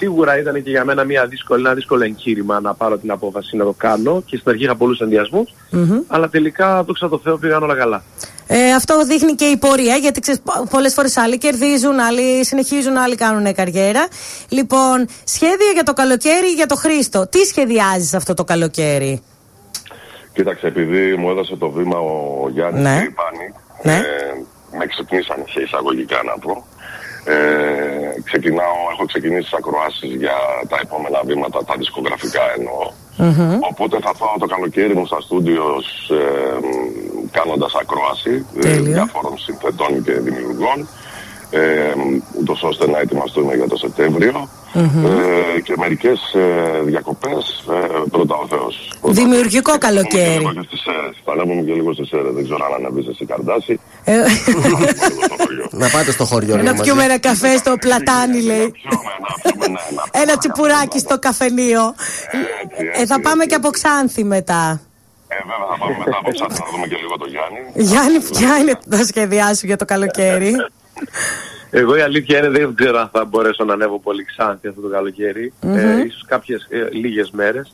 Σίγουρα ήταν και για μένα μια δύσκολη, ένα δύσκολο εγχείρημα να πάρω την απόφαση να το κάνω και στην αρχή είχα πολλούς ενδιασμούς, Μμμ. αλλά τελικά, δόξα τω Θεώ, πήγαν όλα καλά. Ε, αυτό δείχνει και η πορεία, γιατί ξέρεις, πολλές φορές άλλοι κερδίζουν, άλλοι συνεχίζουν, άλλοι κάνουν καριέρα. Λοιπόν, σχέδια για το καλοκαίρι για το Χρήστο. Τι σχεδιάζεις αυτό το καλοκαίρι, Κοίταξε, επειδή μου έδωσε το βήμα ο Γιάννης Ναι. και η Πάνη, Ναι. ε, με ξυπνήσαν σε εισαγωγικά να πω. Ε, ξεκινάω, έχω ξεκινήσει τις ακροάσεις για τα επόμενα βήματα, τα δισκογραφικά εννοώ. Οπότε θα πάω το καλοκαίρι μου στα στούντιο ε, κάνοντας ακρόαση ε, Τέλεια. διάφορων συνθετών και δημιουργών ε, ούτως ώστε να ετοιμαστούμε για το σεπτεμβριο ε, και μερικές ε, διακοπές ε, πρώτα ο Θεός. Δημιουργικό καλοκαίρι. Και στις αίρες. Θα ανέβουμε και λίγο στις αίρες. Δεν ξέρω αν ανέβεις εσύ Καρδάση. Ε, Να πάτε στο χωριό να λίγο μαζί. πιούμε ένα καφέ στο πλατάνι, λέει. Ένα τσιπουράκι στο καφενείο. Ε, θα πάμε και από Ξάνθη μετά. Ε, βέβαια θα πάμε μετά από ψάχνω να δούμε και λίγο το Γιάννη. Γιάννη, ποια είναι τα σχέδιά σου για το καλοκαίρι; Εγώ η αλήθεια είναι δεν ξέρω αν θα μπορέσω να ανέβω πολύ Ξάνθη αυτό το καλοκαίρι. Μμμ. Ε, ίσως κάποιες ε, λίγες μέρες.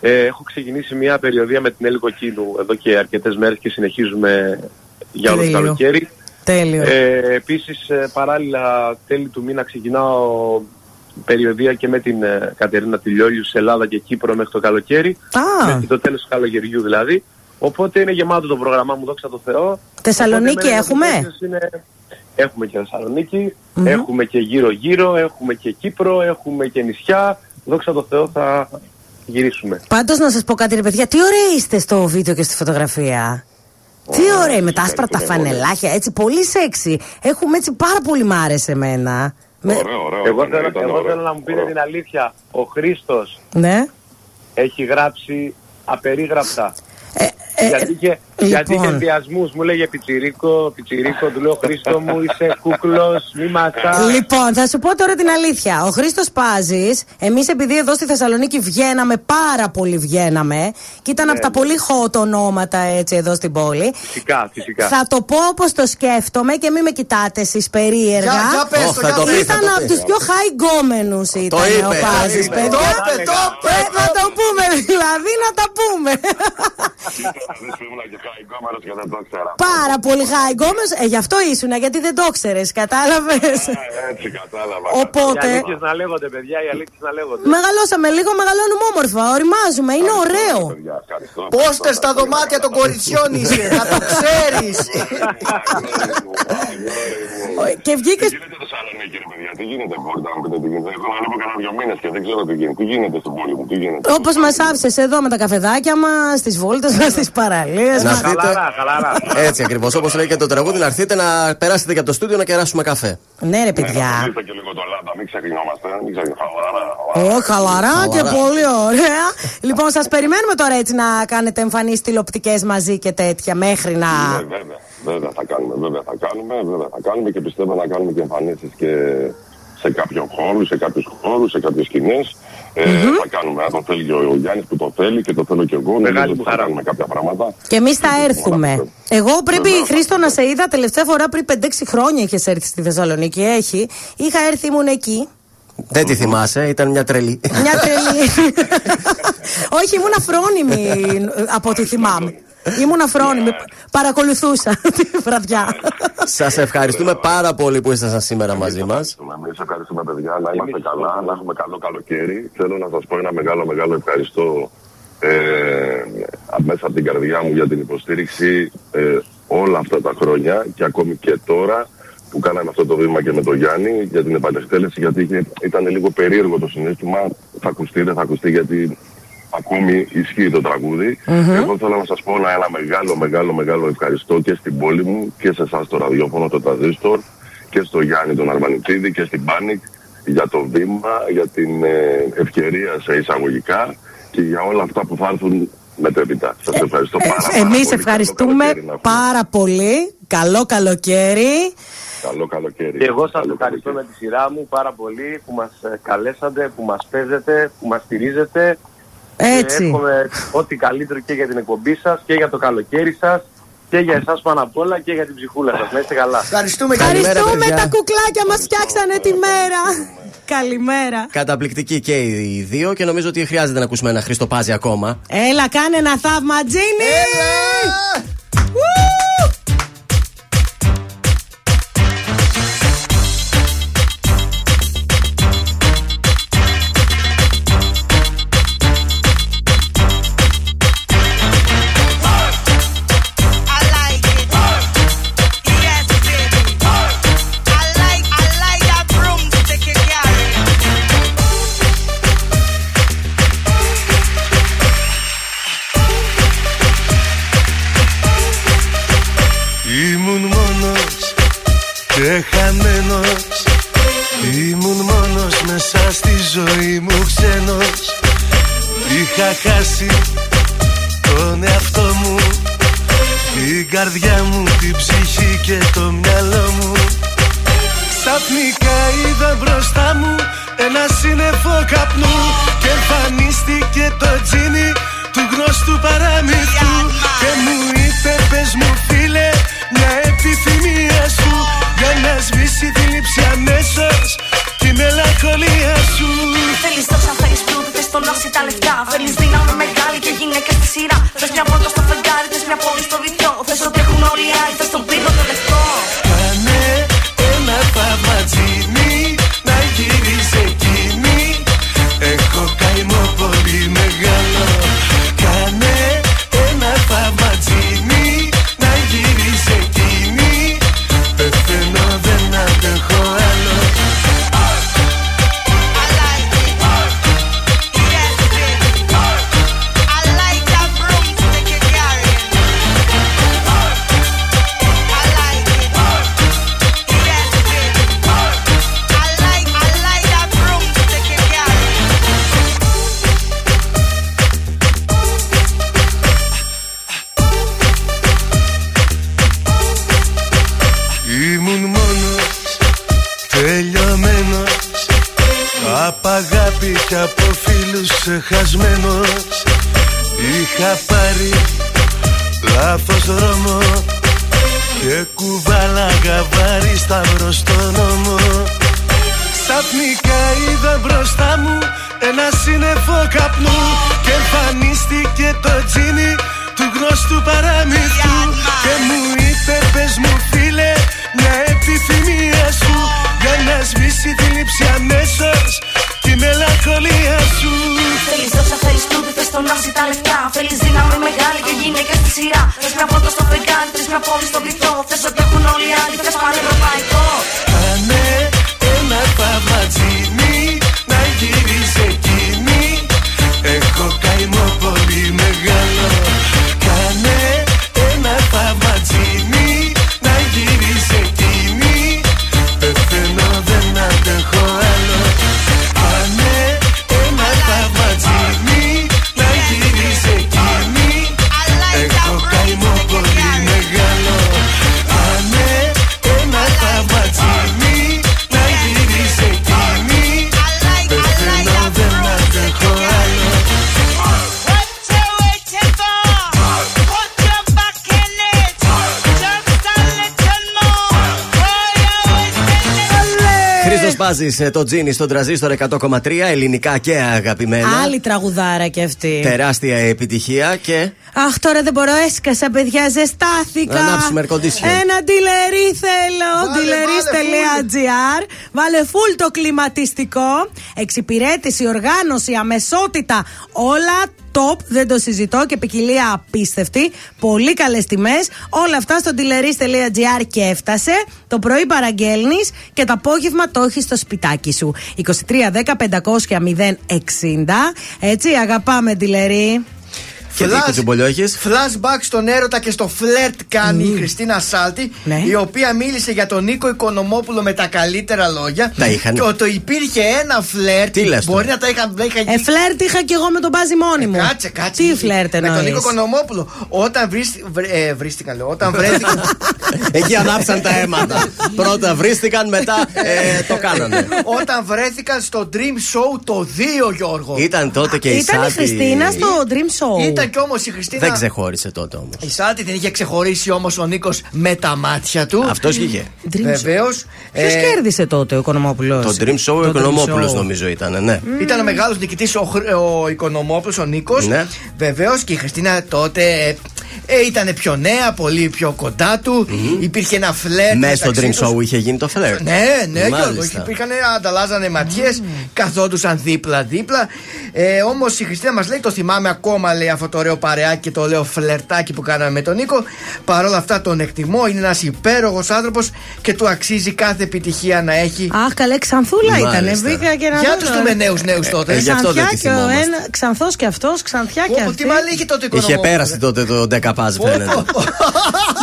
Ε, έχω ξεκινήσει μια περιοδία με την Έλλη Κοκκίνου εδώ και αρκετές μέρες και συνεχίζουμε για όλο το Τέλειο. καλοκαίρι. Τέλειο. Ε, επίσης ε, παράλληλα τέλη του μήνα ξεκινάω περιοδία και με την ε, Κατερίνα Τηλιόλιου σε Ελλάδα και Κύπρο μέχρι το καλοκαίρι. Α. Μέχρι το τέλος του καλοκαιριού δηλαδή. Οπότε είναι γεμάτο το πρόγραμμά μου, δόξα τω Θεώ. Θεσσαλονίκη Οπότε εμένα έχουμε; οι είναι- Έχουμε και θεσσαλονικη Μμμ. έχουμε και γύρω-γύρω, έχουμε και Κύπρο, έχουμε και νησιά. Δόξα τω Θεώ θα γυρίσουμε. Πάντως να σας πω κάτι, ρε παιδιά, τι ωραία είστε στο βίντεο και στη φωτογραφία. Τι ωραία με τα άσπρα τα φανελάκια, έτσι πολύ σεξy. Έχουμε έτσι πάρα πολύ μ' άρεσε εμένα. Με- εγώ θέλω, εγώ θέλω να μου πείτε την αλήθεια. Ο Χρήστος Ναι. έχει γράψει απερίγραπτα. Ε, γιατί είχε, γιατί είχε λοιπόν. ενδιασμούς, μου λέγε πιτσιρίκο, πιτσιρίκο, του λέω Χρήστο μου είσαι κούκλος, μη ματάς. Λοιπόν, θα σου πω τώρα την αλήθεια. Ο Χρήστος Πάζης, εμείς επειδή εδώ στη Θεσσαλονίκη βγαίναμε, πάρα πολύ βγαίναμε, και ήταν Ναι, από τα ναι. πολύ hot ονόματα έτσι εδώ στην πόλη. Φυσικά, φυσικά. Θα το πω όπως το σκέφτομαι και μην με κοιτάτε εσείς περίεργα. Για- για πες το, Ω, θα για το πες. πει, θα Ήταν το από πει. τους πιο high γκόμενους ήταν ο είπε, το Πάζη, είπε. παιδιά. Το είπε, το είπε, Ε, Να το πούμε, δηλαδή να τα πούμε. Πάρα πολύ high γκόμενου. Ε, γι' αυτό ήσουν, γιατί δεν το ξέρει, κατάλαβες. Έτσι κατάλαβα. Οπότε- Οι αλήθειες να λέγονται, παιδιά, οι αλήθειες να λέγονται. Μεγαλώσαμε λίγο, μεγαλώνουμε όμορφα. Οριμάζουμε, είναι ωραίο. Πόστες στα δωμάτια των κοριτσιών είσαι, να το ξέρεις. Και βγήκε. Θεσσαλονίκη, ρε παιδιά, τι γίνεται, μπορείτε να μου πείτε τι γίνεται. Εγώ να βλέπω κανένα δυο μήνες και δεν ξέρω τι γίνεται. Τι γίνεται στην πόλη μου, τι γίνεται. Όπως μας άφησες εδώ με τα καφεδάκια μας, στι βόλτες μα, στις παραλίες Να μας. έρθετε. Έτσι ακριβώς. Όπως λέει και το τραγούδι, να έρθετε να περάσετε και από το στούντιο να κεράσουμε καφέ. Ναι, ρε παιδιά. Είστε και λίγο το λάμπα, μην ξεχνιόμαστε, μην ξεχνιόμαστε. Ω, χαλαρά και Χαλαρά. πολύ ωραία. Λοιπόν, σας περιμένουμε τώρα έτσι να κάνετε εμφανίσει τηλεοπτικές μαζί και τέτοια μέχρι να. Ναι, βέβαια, βέβαια θα κάνουμε, βέβαια θα κάνουμε, βέβαια θα κάνουμε και πιστεύω να κάνουμε και εμφανίσεις και σε κάποιο χώρο, σε κάποιους χώρους, σε κάποιες σκηνές. Ε, Θα κάνουμε, αν το θέλει και ο Γιάννης που το θέλει και το θέλω και εγώ, νομίζω ότι θα κάνουμε κάποια πράγματα. Και εμείς θα έρθουμε. Εγώ πρέπει, Χρήστο, να σε είδα τελευταία φορά πριν 5-6 χρόνια είχες έρθει στη Θεσσαλονίκη. Έχει. Είχα έρθει, ήμουν εκεί. Δεν τη θυμάσαι, ήταν μια τρελή. Μια τρελή. Όχι, ήμουν αφρόνιμη από ό,τι θυμάμαι. Ήμουν αφρόνιμη. Παρακολουθούσα τη βραδιά. Σας ευχαριστούμε πάρα πολύ που ήσασταν σήμερα μαζί μας. Εμείς ευχαριστούμε, παιδιά, να είμαστε καλά, να έχουμε καλό καλοκαίρι. Θέλω να σας πω ένα μεγάλο, μεγάλο ευχαριστώ ε, μέσα από την καρδιά μου για την υποστήριξη ε, όλα αυτά τα χρόνια και ακόμη και τώρα που κάναμε αυτό το βήμα και με τον Γιάννη για την επανεκτέλεση γιατί είχε- ήταν λίγο περίεργο το συνέστημα. Θα ακουστεί, δεν θα ακουστεί γιατί ακόμη ισχύει το τραγούδι. Μμμ. Εγώ θέλω να σας πω ένα, ένα μεγάλο, μεγάλο, μεγάλο ευχαριστώ και στην πόλη μου και σε εσάς το ραδιόφωνο, το Τραζίστορ και στο Γιάννη τον Αρμανιτίδη και στην Πάνικ για το βήμα, για την ε, ευκαιρία σε εισαγωγικά και για όλα αυτά που θα έρθουν μετέπειτα. Σας ευχαριστώ πάρα, πάρα Εμείς πολύ. ευχαριστούμε πάρα πολύ. Καλό καλοκαίρι. Καλό καλοκαίρι. Και εγώ σας ευχαριστώ με τη σειρά μου πάρα πολύ που μας ε, καλέσατε, που μας παίζετε, που μας στηρίζετε. Έτσι. Και εύχομαι ό,τι καλύτερο και για την εκπομπή σας και για το καλοκαίρι σας και για εσάς πάνω απ' όλα και για την ψυχούλα σας. Να είστε καλά. Ευχαριστούμε, Ευχαριστούμε τα κουκλάκια μας φτιάξανε τη μέρα. Καλημέρα. Καταπληκτική και οι δύο και νομίζω ότι χρειάζεται να ακούσουμε ένα Χρήστο Πάζη ακόμα. Έλα, κάνε ένα θαύμα, Τζίνι! Ου! Και το μυαλό μου. Ξαφνικά είδα μπροστά μου ένα σύννεφο καπνού Και εμφανίστηκε το τζίνι του γνωστού παραμύθου. Και μου είπε πες μου φίλε μια επιθυμία σου Για να σβήσει τη λήψη αμέσως τη μελαγχολία σου Θέλεις δόξα, θέλεις πλούτη, θες τον όση τα λεφτά. Θέλεις δύναμη μεγάλη και γυναίκες στη σειρά. Θες μια βόλτα στο φεγγάρι, θες μια πόλη στο βυθιό. Θες ότι έχουν όλοι οι άλλοι, θες τον πύργο σταυρό στο νόμο Ξαφνικά είδα μπροστά μου ένα σύννεφο καπνού Και εμφανίστηκε το τζίνι του γνωστού παραμύθου. Και μου είπε πες μου φίλε μια επιθυμία σου Για να σβήσει τη λήψη πλούτη, θες τον όση τα λεφτά. Θέλεις δύναμη μεγάλη και γυναίκες στη σειρά. Θες μια βόλτα στο φεγγάρι, θες μια πόλη στο βυθό Θες ότι έχουν όλοι οι άλλοι, θες πανευρωπαϊκό Κάνε ένα θαύμα Αποσπάζει το τζίνι στον τραζίστορ 100,3 ελληνικά και αγαπημένα. Άλλη τραγουδάρα κι αυτή. Τεράστια επιτυχία και. Αχ, τώρα δεν μπορώ, έσκασα, παιδιά, ζεστάθηκα. Να ανάψουμε air condition. Ένα ντυλερί θέλω. Ντυλερί.gr. Βάλε φουλ το κλιματιστικό. Εξυπηρέτηση, οργάνωση, αμεσότητα. Όλα top, δεν το συζητώ και ποικιλία απίστευτη. Πολύ καλές τιμές. Όλα αυτά στο dealeries.gr και έφτασε. Το πρωί παραγγέλνεις και το απόγευμα το έχεις στο σπιτάκι σου. 23 10 500 060. Έτσι, αγαπάμε τηλερή. Και δίκιο τσιμπολιό έχεις. Flashback στον έρωτα και στο φλερτ κάνει η Χριστίνα Σάλτη, Ναι. η οποία μίλησε για τον Νίκο Οικονομόπουλο με τα καλύτερα λόγια. Τα είχαν. Και ότι υπήρχε ένα φλερτ. Τι λες Μπορεί τώρα; να τα είχαν. να είχαν Ε, φλερτ είχα κι εγώ με τον Μπάζι μόνη μου. Κάτσε, κάτσε. Τι φλερτ Με τον εννοείς; Νίκο Οικονομόπουλο. Όταν βρίστη- βρε- ε, βρίστηκαν, λέω. Όταν βρέθηκαν. Εκεί ανάψαν τα αίματα. Πρώτα βρίστηκαν, μετά ε, το κάνανε. όταν βρέθηκαν στο Dream Show το 2, Γιώργο. Ήταν τότε και η Ήταν η Σάτι. Χριστίνα στο Dream Show. Ήταν κι όμως η Χριστίνα. Δεν ξεχώρισε τότε όμως. Η Σάλτη την είχε ξεχωρίσει όμως ο Νίκος με τα μάτια του. Αυτός είχε. Βεβαίως. Ποιος κέρδισε τότε ο Οικονομόπουλος; Το Dream Show ο Οικονομόπουλος νομίζω ήταν, ναι. Ήταν ο μεγάλος νικητής ο, Χρ- ο Οικονομόπουλος, ο Νίκος. Ναι. Βεβαίως και η Χριστίνα τότε ε, ε, ήταν πιο νέα, πολύ πιο κοντά του. Υπήρχε ένα φλερ. Μέσα στο Dream μεταξύ τους. Show είχε γίνει το φλερ. Ναι, ναι, Γιώργο. Μάλιστα. Υπήρχαν, ανταλλάζανε ματιές, καθόντουσαν δίπλα-δίπλα. Ε, Όμως η Χριστίνα μας λέει, το θυμάμαι ακόμα, λέει αυτό το ωραίο παρεάκι και το ωραίο φλερτάκι που κάναμε με τον Νίκο. Παρ' όλα αυτά τον εκτιμώ, είναι ένας υπέροχος άνθρωπος και του αξίζει κάθε επιτυχία να έχει. Αχ, καλέ, ξανθούλα ήταν. Μάλιστα. Μπήκα και να Για δω τους τώρα. δούμε νέους νέους τότε. ε, γι' αυτό δεν Ξανθιά τη και ο θυμόμαστε. ένα, ξανθός και αυτός, ξανθιά και Πω, αυτή. τι μάλλον είχε τότε Είχε Οικονομόπουλο. πέρασει τότε το Ντεκαπάζ, φαίνεται.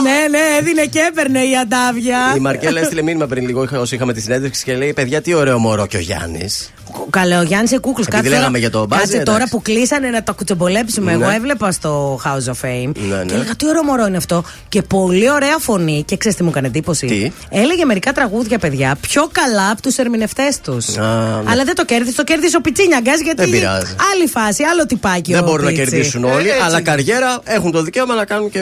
ναι, ναι, έδινε και έπαιρνε η αντάβια. Η Μαρκέλα έστειλε μήνυμα πριν λίγο όσο είχαμε τη συνέντευξη και λέει: Παιδιά, τι ωραίο μωρό και ο Γιάννης. Καλέ, ο Γιάννης Εκούκλο. Επειδή λέγαμε για τον Μπάζι, Κάτσε εντάξει. τώρα που κλείσανε να το κουτσομπολέψουμε. Ναι. Εγώ έβλεπα στο House of Fame. Ναι, ναι. Και έλεγα τι ωραίο μωρό είναι αυτό. Και πολύ ωραία φωνή. Και ξέρεις τι μου έκανε εντύπωση; Τι; Έλεγε μερικά τραγούδια, παιδιά, πιο καλά από τους ερμηνευτές τους. Α, ναι. Αλλά δεν το κέρδισες. Το κέρδισε ο Πιτσίνιαγκα γιατί. Δεν πειράζει. Άλλη φάση, άλλο τυπάκι. Δεν ο μπορούν να Πίτσι. κερδίσουν όλοι, έτσι αλλά είναι. καριέρα έχουν το δικαίωμα να κάνουν και.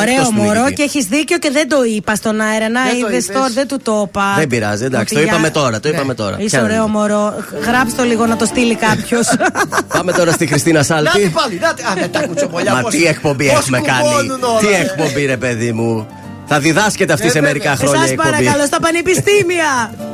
Ωραίο εκτός του μωρό νικητή. και έχεις δίκιο και δεν το είπα στον αέρα. Να Δεν το είδες είπες. τώρα, δεν του το είπα. Δεν πειράζει, εντάξει, Ότι το είπαμε για- τώρα. Το είπαμε τώρα. Είσαι Πιάνει. ωραίο μωρό. Γράψτε το λίγο να το στείλει κάποιος. Πάμε τώρα στη Χριστίνα Να τη Σάλτη. πάλι, να τη- Α, με τα κουτσομπολιά. Μα πώς- τι εκπομπή πώς έχουμε κάνει. κουμπώνουν όλα. Τι εκπομπή, ρε παιδί μου. Θα διδάσκεται αυτή Ε, σε βέβαια. μερικά χρόνια η Σας εκπομπή. παρακαλώ στα πανεπιστήμια.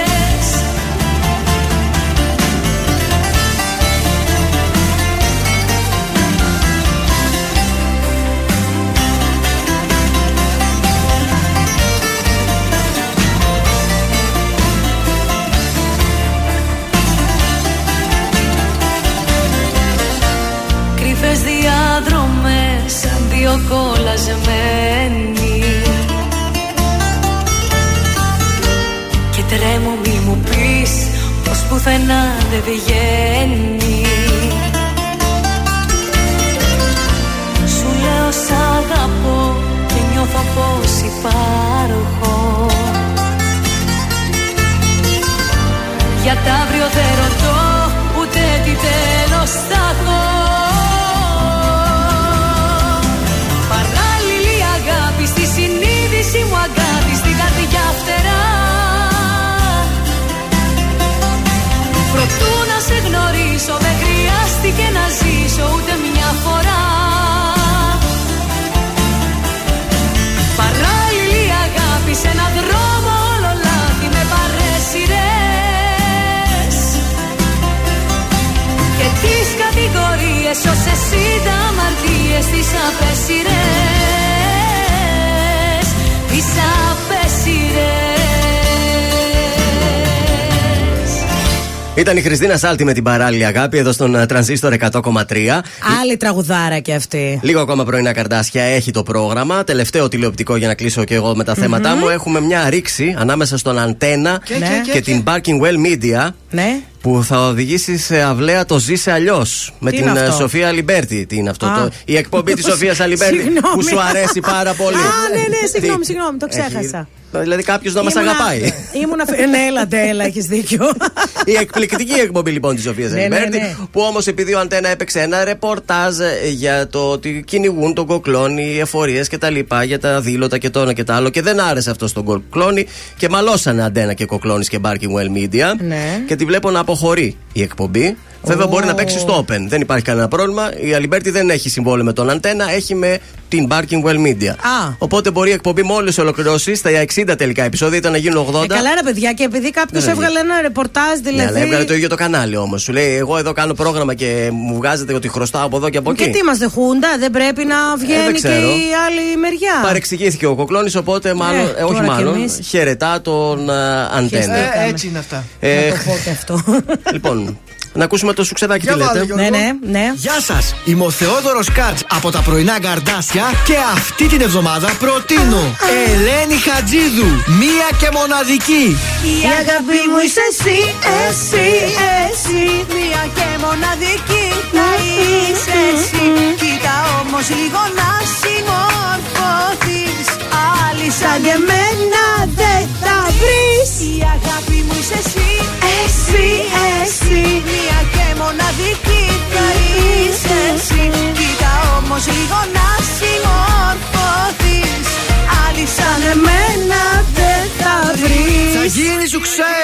Ήταν η Χριστίνα Σάλτη με την παράλληλη αγάπη εδώ στον ε, Τρανζίστορ 100,3. Άλλη τραγουδάρα και αυτή. Λίγο ακόμα πρωινά καρντάσια έχει το πρόγραμμα. Τελευταίο τηλεοπτικό για να κλείσω και εγώ με τα θέματα μου. Έχουμε μια ρήξη ανάμεσα στον Αντένα Και, και, και, και, την Barking Well Media. Ναι. Που θα οδηγήσει σε αυλαία το ζήσε αλλιώς. Με Τι την είναι ε, αυτό; Σοφία Αλιμπέρτη. Τι είναι αυτό. Α. Το, η εκπομπή της Σοφίας Αλιμπέρτη. Συγγνώμη. που σου αρέσει πάρα πολύ. Α, ναι, ναι, συγγνώμη, Τι; συγγνώμη, το Έχει- ξέχασα. Δηλαδή κάποιος να μας Ήμουνα- αγαπάει. Ήμουνα. φε- Ναι, έλα, έλα, έχεις δίκιο. Η εκπληκτική εκπομπή λοιπόν της Σοφίας Ναι, ναι, Αλιμπέρτη. ναι. Που όμως επειδή ο Αντένα έπαιξε ένα ρεπορτάζ ε, για το ότι κυνηγούν τον Κοκλώνη, οι εφορίες και τα λοιπά, για τα αδήλωτα και το ένα και το άλλο. Και δεν άρεσε αυτό στον Κοκλώνη και μαλώσανε Αντένα και Κοκλώνη και Barking Well Media. Ναι. Και τη βλέπω να αποχωρεί η εκπομπή. Βέβαια Ω. μπορεί να παίξει στο Open. Δεν υπάρχει κανένα πρόβλημα. Η Αλιμπέρτη δεν έχει συμβόλαιο με τον Αντένα, έχει με την Barking Well Media. Α. Οπότε μπορεί η εκπομπή μόλις ολοκληρώσει στα 60 τελικά επεισόδια, ήταν να γίνουν 80. Ε, καλά, ρε παιδιά, και επειδή κάποιος Δεν έβγαλε ένα ρεπορτάζ, Ναι, αλλά δηλαδή. έβγαλε το ίδιο το κανάλι όμως. Σου λέει: Εγώ εδώ κάνω πρόγραμμα και μου βγάζετε ότι χρωστάω από εδώ και από εκεί. Και τι είμαστε χούντα, δεν πρέπει να βγαίνει δεν και ξέρω. η άλλη μεριά. Παρεξηγήθηκε ο Κοκλώνης, οπότε μάλλον. Ε, ε, όχι τώρα κι μάλλον. εμείς. Χαιρετά τον ε, Αντένα. Ε, έτσι είναι αυτά. Ε, Να το πω και αυτό. λοιπόν, να ακούσουμε το σουξεδάκι τι Για βάλε, λέτε. Γιώργο. ναι, ναι, ναι. Γεια σας! Είμαι ο Θεόδωρος Κάτ από τα πρωινά καρδάσια και αυτή την εβδομάδα προτείνω Ελένη Χατζίδου, μία και μοναδική. Η αγάπη μου είσαι εσύ, εσύ, εσύ. Μία και μοναδική θα είσαι εσύ. Κοίτα όμως λίγο να συμμορφωθείς. Άλλη σαν και εμένα δεν θα βρεις. Η αγάπη μου είσαι εσύ, εσύ, Κοίτα όμως λίγο να συμμορφωθείς. Άλλη σαν εμένα δεν θα βρεις. Θα γίνει σου ξέ!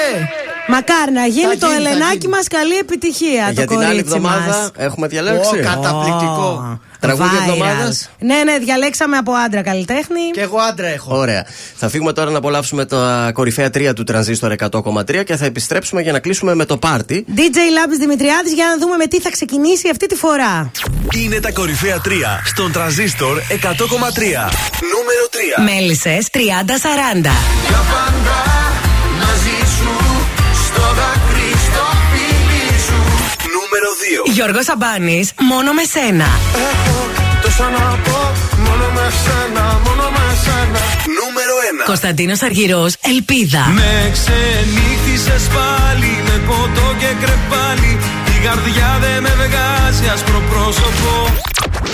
Μακάρι να γίνει Θα το γίνει, θα Ελενάκι γίνει. μας καλή επιτυχία. Για το την άλλη κορίτσι εβδομάδα μας. έχουμε διαλέξει. Ω, καταπληκτικό. Τραγούδια Viral. εβδομάδας. Ναι, ναι, διαλέξαμε από άντρα καλλιτέχνη. Και εγώ άντρα έχω. Ωραία. Θα φύγουμε τώρα να απολαύσουμε τα κορυφαία τρία του Τρανζίστορ 100,3 και θα επιστρέψουμε για να κλείσουμε με το πάρτι. DJ Labs Δημητριάδης για να δούμε με τι θα ξεκινήσει αυτή τη φορά. Είναι τα κορυφαία 3 στον Τρανζίστορ 100,3. Νούμερο 3. Μέλισσε 30-40. Γιώργος Σαμπάνης, μόνο με σένα. Έχω τόσα να πω μόνο με σένα, μόνο με σένα Νούμερο 1. Κωνσταντίνος Αργυρός, Ελπίδα. Με ξενύχτησες πάλι με ποτό και κρεπάλι Η καρδιά δεν με βγάζει άσπρο πρόσωπο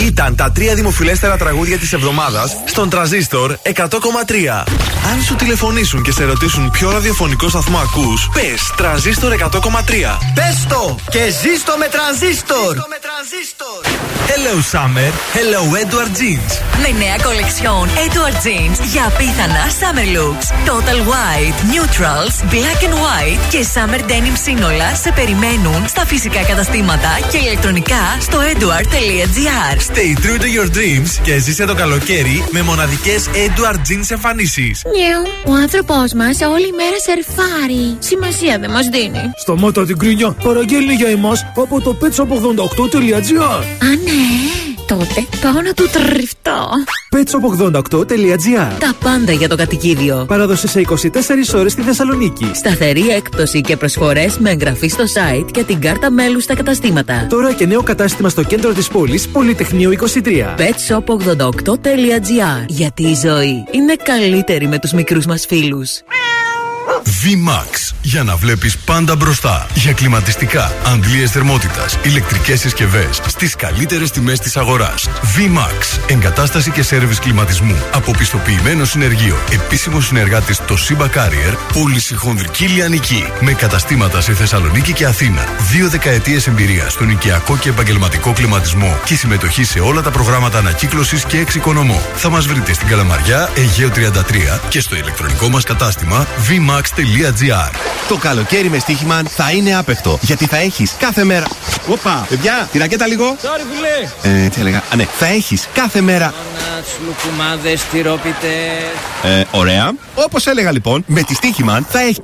Ήταν τα τρία δημοφιλέστερα τραγούδια της εβδομάδας στον Τρανζίστορ 100,3. Αν σου τηλεφωνήσουν και σε ρωτήσουν ποιο ραδιοφωνικό σταθμό ακούς, πες Τρανζίστορ 100,3. Πες το και ζήστο με τρανζίστορ! Hello Summer, hello Edward Jeans. Με νέα κολεξιόν Edward Jeans για απίθανα summer looks. Total white, neutrals, black and white και summer denim σύνολα σε περιμένουν στα φυσικά καταστήματα και ηλεκτρονικά στο edward.gr. Stay true to your dreams και ζήσε το καλοκαίρι με μοναδικές Edward Jeans εμφανίσεις. Νιου, ο άνθρωπός μας όλη μέρα σερφάρει. Σημασία δεν μας δίνει. Σταμάτα την κρίνια. Παραγγέλνει για εμάς από το petsop88.gr. Α, ναι. Τότε πάω να του τριφτώ. petsop88.gr Τα πάντα για το κατοικίδιο. Παράδοση σε 24 ώρες στη Θεσσαλονίκη. Σταθερή έκπτωση και προσφορές με εγγραφή στο site και την κάρτα μέλους στα καταστήματα. Τώρα και νέο κατάστημα στο κέντρο της πόλης, Πολυτεχνείο 23. petshop88.gr Γιατί η ζωή είναι καλύτερη με τους μικρούς μας φίλους. VMAX. Για να βλέπεις πάντα μπροστά. Για κλιματιστικά, αντλίες θερμότητας, ηλεκτρικές συσκευές. Στις καλύτερες τιμές της αγοράς. VMAX. Εγκατάσταση και σέρβις κλιματισμού. Αποπιστοποιημένο συνεργείο. Επίσημος συνεργάτης το Simba Carrier. Πώληση χονδρική λιανική. Με καταστήματα σε Θεσσαλονίκη και Αθήνα. Δύο δεκαετίες εμπειρία στον οικιακό και επαγγελματικό κλιματισμό. Και συμμετοχή σε όλα τα προγράμματα ανακύκλωσης και εξοικονομώ. Θα μας βρείτε στην Καλαμαριά, Αιγαίο 33 και στο ηλεκτρονικό μας κατάστημα vmax.gr. Stichman.gr Το καλοκαίρι με Στίχημαν θα είναι άπεχτο. Γιατί θα έχεις κάθε μέρα. Όπα, παιδιά, τη ρακέτα λίγο. Sorry, φιλέ. Ε, τι έλεγα; Α, ναι, θα έχεις κάθε μέρα. Λουκουμάδες, τυρόπιτες. Ε, ωραία. Όπως έλεγα λοιπόν, με τη Στίχημαν θα έχει.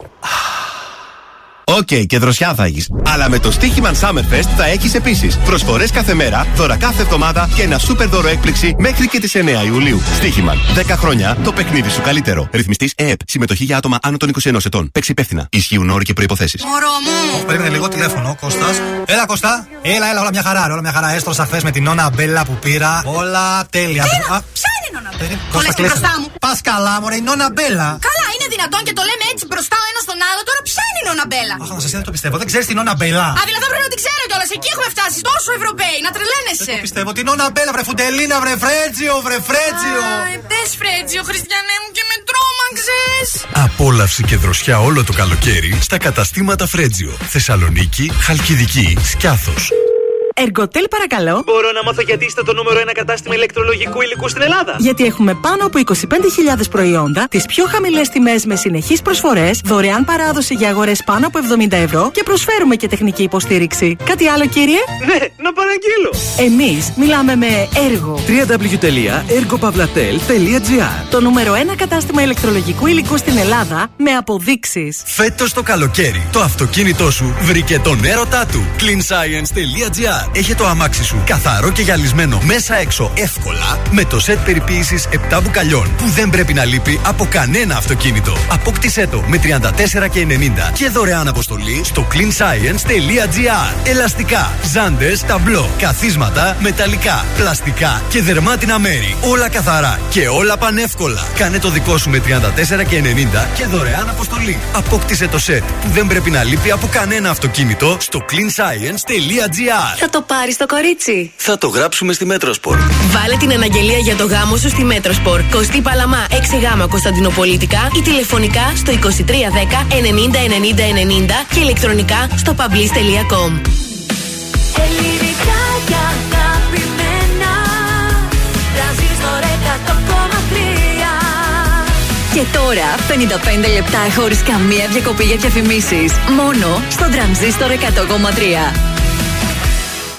Οκ, και δροσιά θα έχεις. Αλλά με το Stoiximan Summerfest θα έχεις επίσης προσφορές κάθε μέρα, δώρα κάθε εβδομάδα και ένα σούπερ δώρο έκπληξη μέχρι και τις 9 Ιουλίου. Stoiximan. 10 χρόνια το παιχνίδι σου καλύτερο. Ρυθμιστής ΕΕΠ. Συμμετοχή για άτομα άνω των 21 ετών. Παίξε υπεύθυνα. Ισχύουν όροι και προϋποθέσεις. Μωρό μου! Περίμενε λίγο τηλέφωνο, Κώστας. Έλα, Κώστα. Έλα, έλα, όλα μια χαρά. ρε, Όλα μια χαρά. Έστρωσα χθες με την Νόνα Μπέλα που πήρα. Όλα τέλεια. Έλα, Α, ποια είναι η νόνα Μπέλα; Το Κώστα, λες και κλείσε. μπροστά μου. Πας καλά, μωρέ, η Νόνα Μπέλα. Καλά, είναι δυνατόν και το λέμε έτσι μπροστά ο ένας στον άλλο. Τώρα ποια είναι η νόνα Μπέλα; Αχ, να σα δεν το πιστεύω. Δεν ξέρεις την Νόνα Μπέλα. Α, δηλαδή πρέπει να την ξέρω κιόλας. Εκεί έχουμε φτάσει. Τόσο Ευρωπαίοι, να τρελαίνεσαι. Πιστεύω την Νόνα Μπέλα, βρε Φουντελίνα, βρε Φρέτζιο, βρε Φρέτζιο. Πες Φρέτζιο, Χριστιανέ μου και με τρόμαξες. Απόλαυση και δροσιά όλο το καλοκαίρι στα καταστήματα Φρέτζιο. Θεσσαλονίκη, Χαλκιδική, Σκιάθος. Εργοτέλ παρακαλώ. Μπορώ να μάθω γιατί είστε το νούμερο ένα κατάστημα ηλεκτρολογικού υλικού στην Ελλάδα. Γιατί έχουμε πάνω από 25.000 προϊόντα, τις πιο χαμηλές τιμές με συνεχείς προσφορές, δωρεάν παράδοση για αγορές πάνω από 70 ευρώ και προσφέρουμε και τεχνική υποστήριξη. Κάτι άλλο, κύριε; Ναι, να παραγγείλω. Εμείς μιλάμε με έργο. www.ergopavlatel.gr Το νούμερο 1 κατάστημα ηλεκτρολογικού υλικού στην Ελλάδα με αποδείξεις. Φέτος το καλοκαίρι, το αυτοκίνητό σου βρήκε τον έρωτά του. cleanscience.gr Έχει το αμάξι σου καθαρό και γυαλισμένο μέσα έξω εύκολα με το σετ περιποίησης 7 μπουκαλιών που δεν πρέπει να λείπει από κανένα αυτοκίνητο. Απόκτησέ το με 34 και 90 και δωρεάν αποστολή στο cleanscience.gr. Ελαστικά, ζάντες, ταμπλό, καθίσματα, μεταλλικά, πλαστικά και δερμάτινα μέρη. Όλα καθαρά και όλα πανεύκολα. Κάνε το δικό σου με 34 και 90 και δωρεάν αποστολή. Απόκτησε το σετ που δεν πρέπει να λείπει από κανένα αυτοκίνητο στο cleanscience.gr. Θα το πάρει το κορίτσι. Θα το γράψουμε στη Μέτροσπορ. Βάλε την αναγγελία για το γάμο σου στη Μέτροσπορ. Κωστή Παλαμά 6 γάμα Κωνσταντινοπολίτικα ή τηλεφωνικά στο 2310 90 90 90 και ηλεκτρονικά στο pablis.com. Ελληνικά και αγαπημένα Τρανζίστορ 100,3 Και τώρα 55 λεπτά χωρίς καμία διακοπή για διαφημίσεις. Μόνο στο τρανζίστορ 100,3.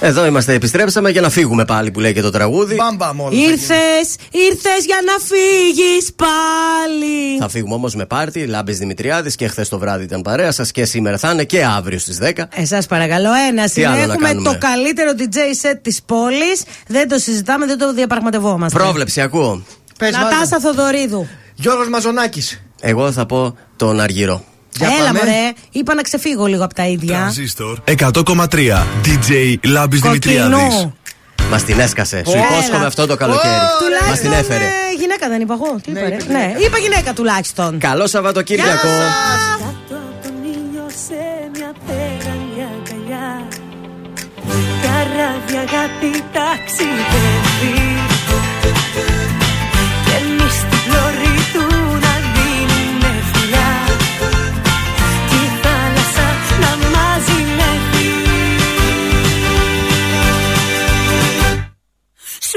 Εδώ είμαστε, επιστρέψαμε για να φύγουμε πάλι που λέει και το τραγούδι. Μπαμπαμ όλα. Ήρθες, ήρθες για να φύγεις πάλι. Θα φύγουμε όμως με πάρτι, Λάμπη Δημητριάδης και χθες το βράδυ ήταν παρέα σας και σήμερα θα είναι και αύριο στις 10. Εσά παρακαλώ, ένα Τι είναι. άλλο να Έχουμε κάνουμε; το καλύτερο DJ set της πόλης. Δεν το συζητάμε, δεν το διαπραγματευόμαστε. Πρόβλεψη, ακούω. Πες, Νατάσα Θοδωρίδου. Γιώργος Μαζονάκης. Εγώ θα πω τον Αργύρο. Έλα, μωρέ. Είπα να ξεφύγω λίγο από τα ίδια. Τρανζίστορ 100,3 DJ Λάμπης Δημητριάδης. Κοκκινού. Μας την έσκασε. Σου Έλα. υπόσχομαι αυτό το καλοκαίρι. Μας την Τουλάχιστον έφερε. ε, γυναίκα δεν είπα εγώ. Τι είπα, ρε; Ναι, είπα γυναίκα τουλάχιστον. Καλό Σαββατοκύριακο. Κάτω από τον ήλιο σε μια πέρανη αγκαλιά Καράβια αγάπη ταξιδεύει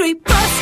creepers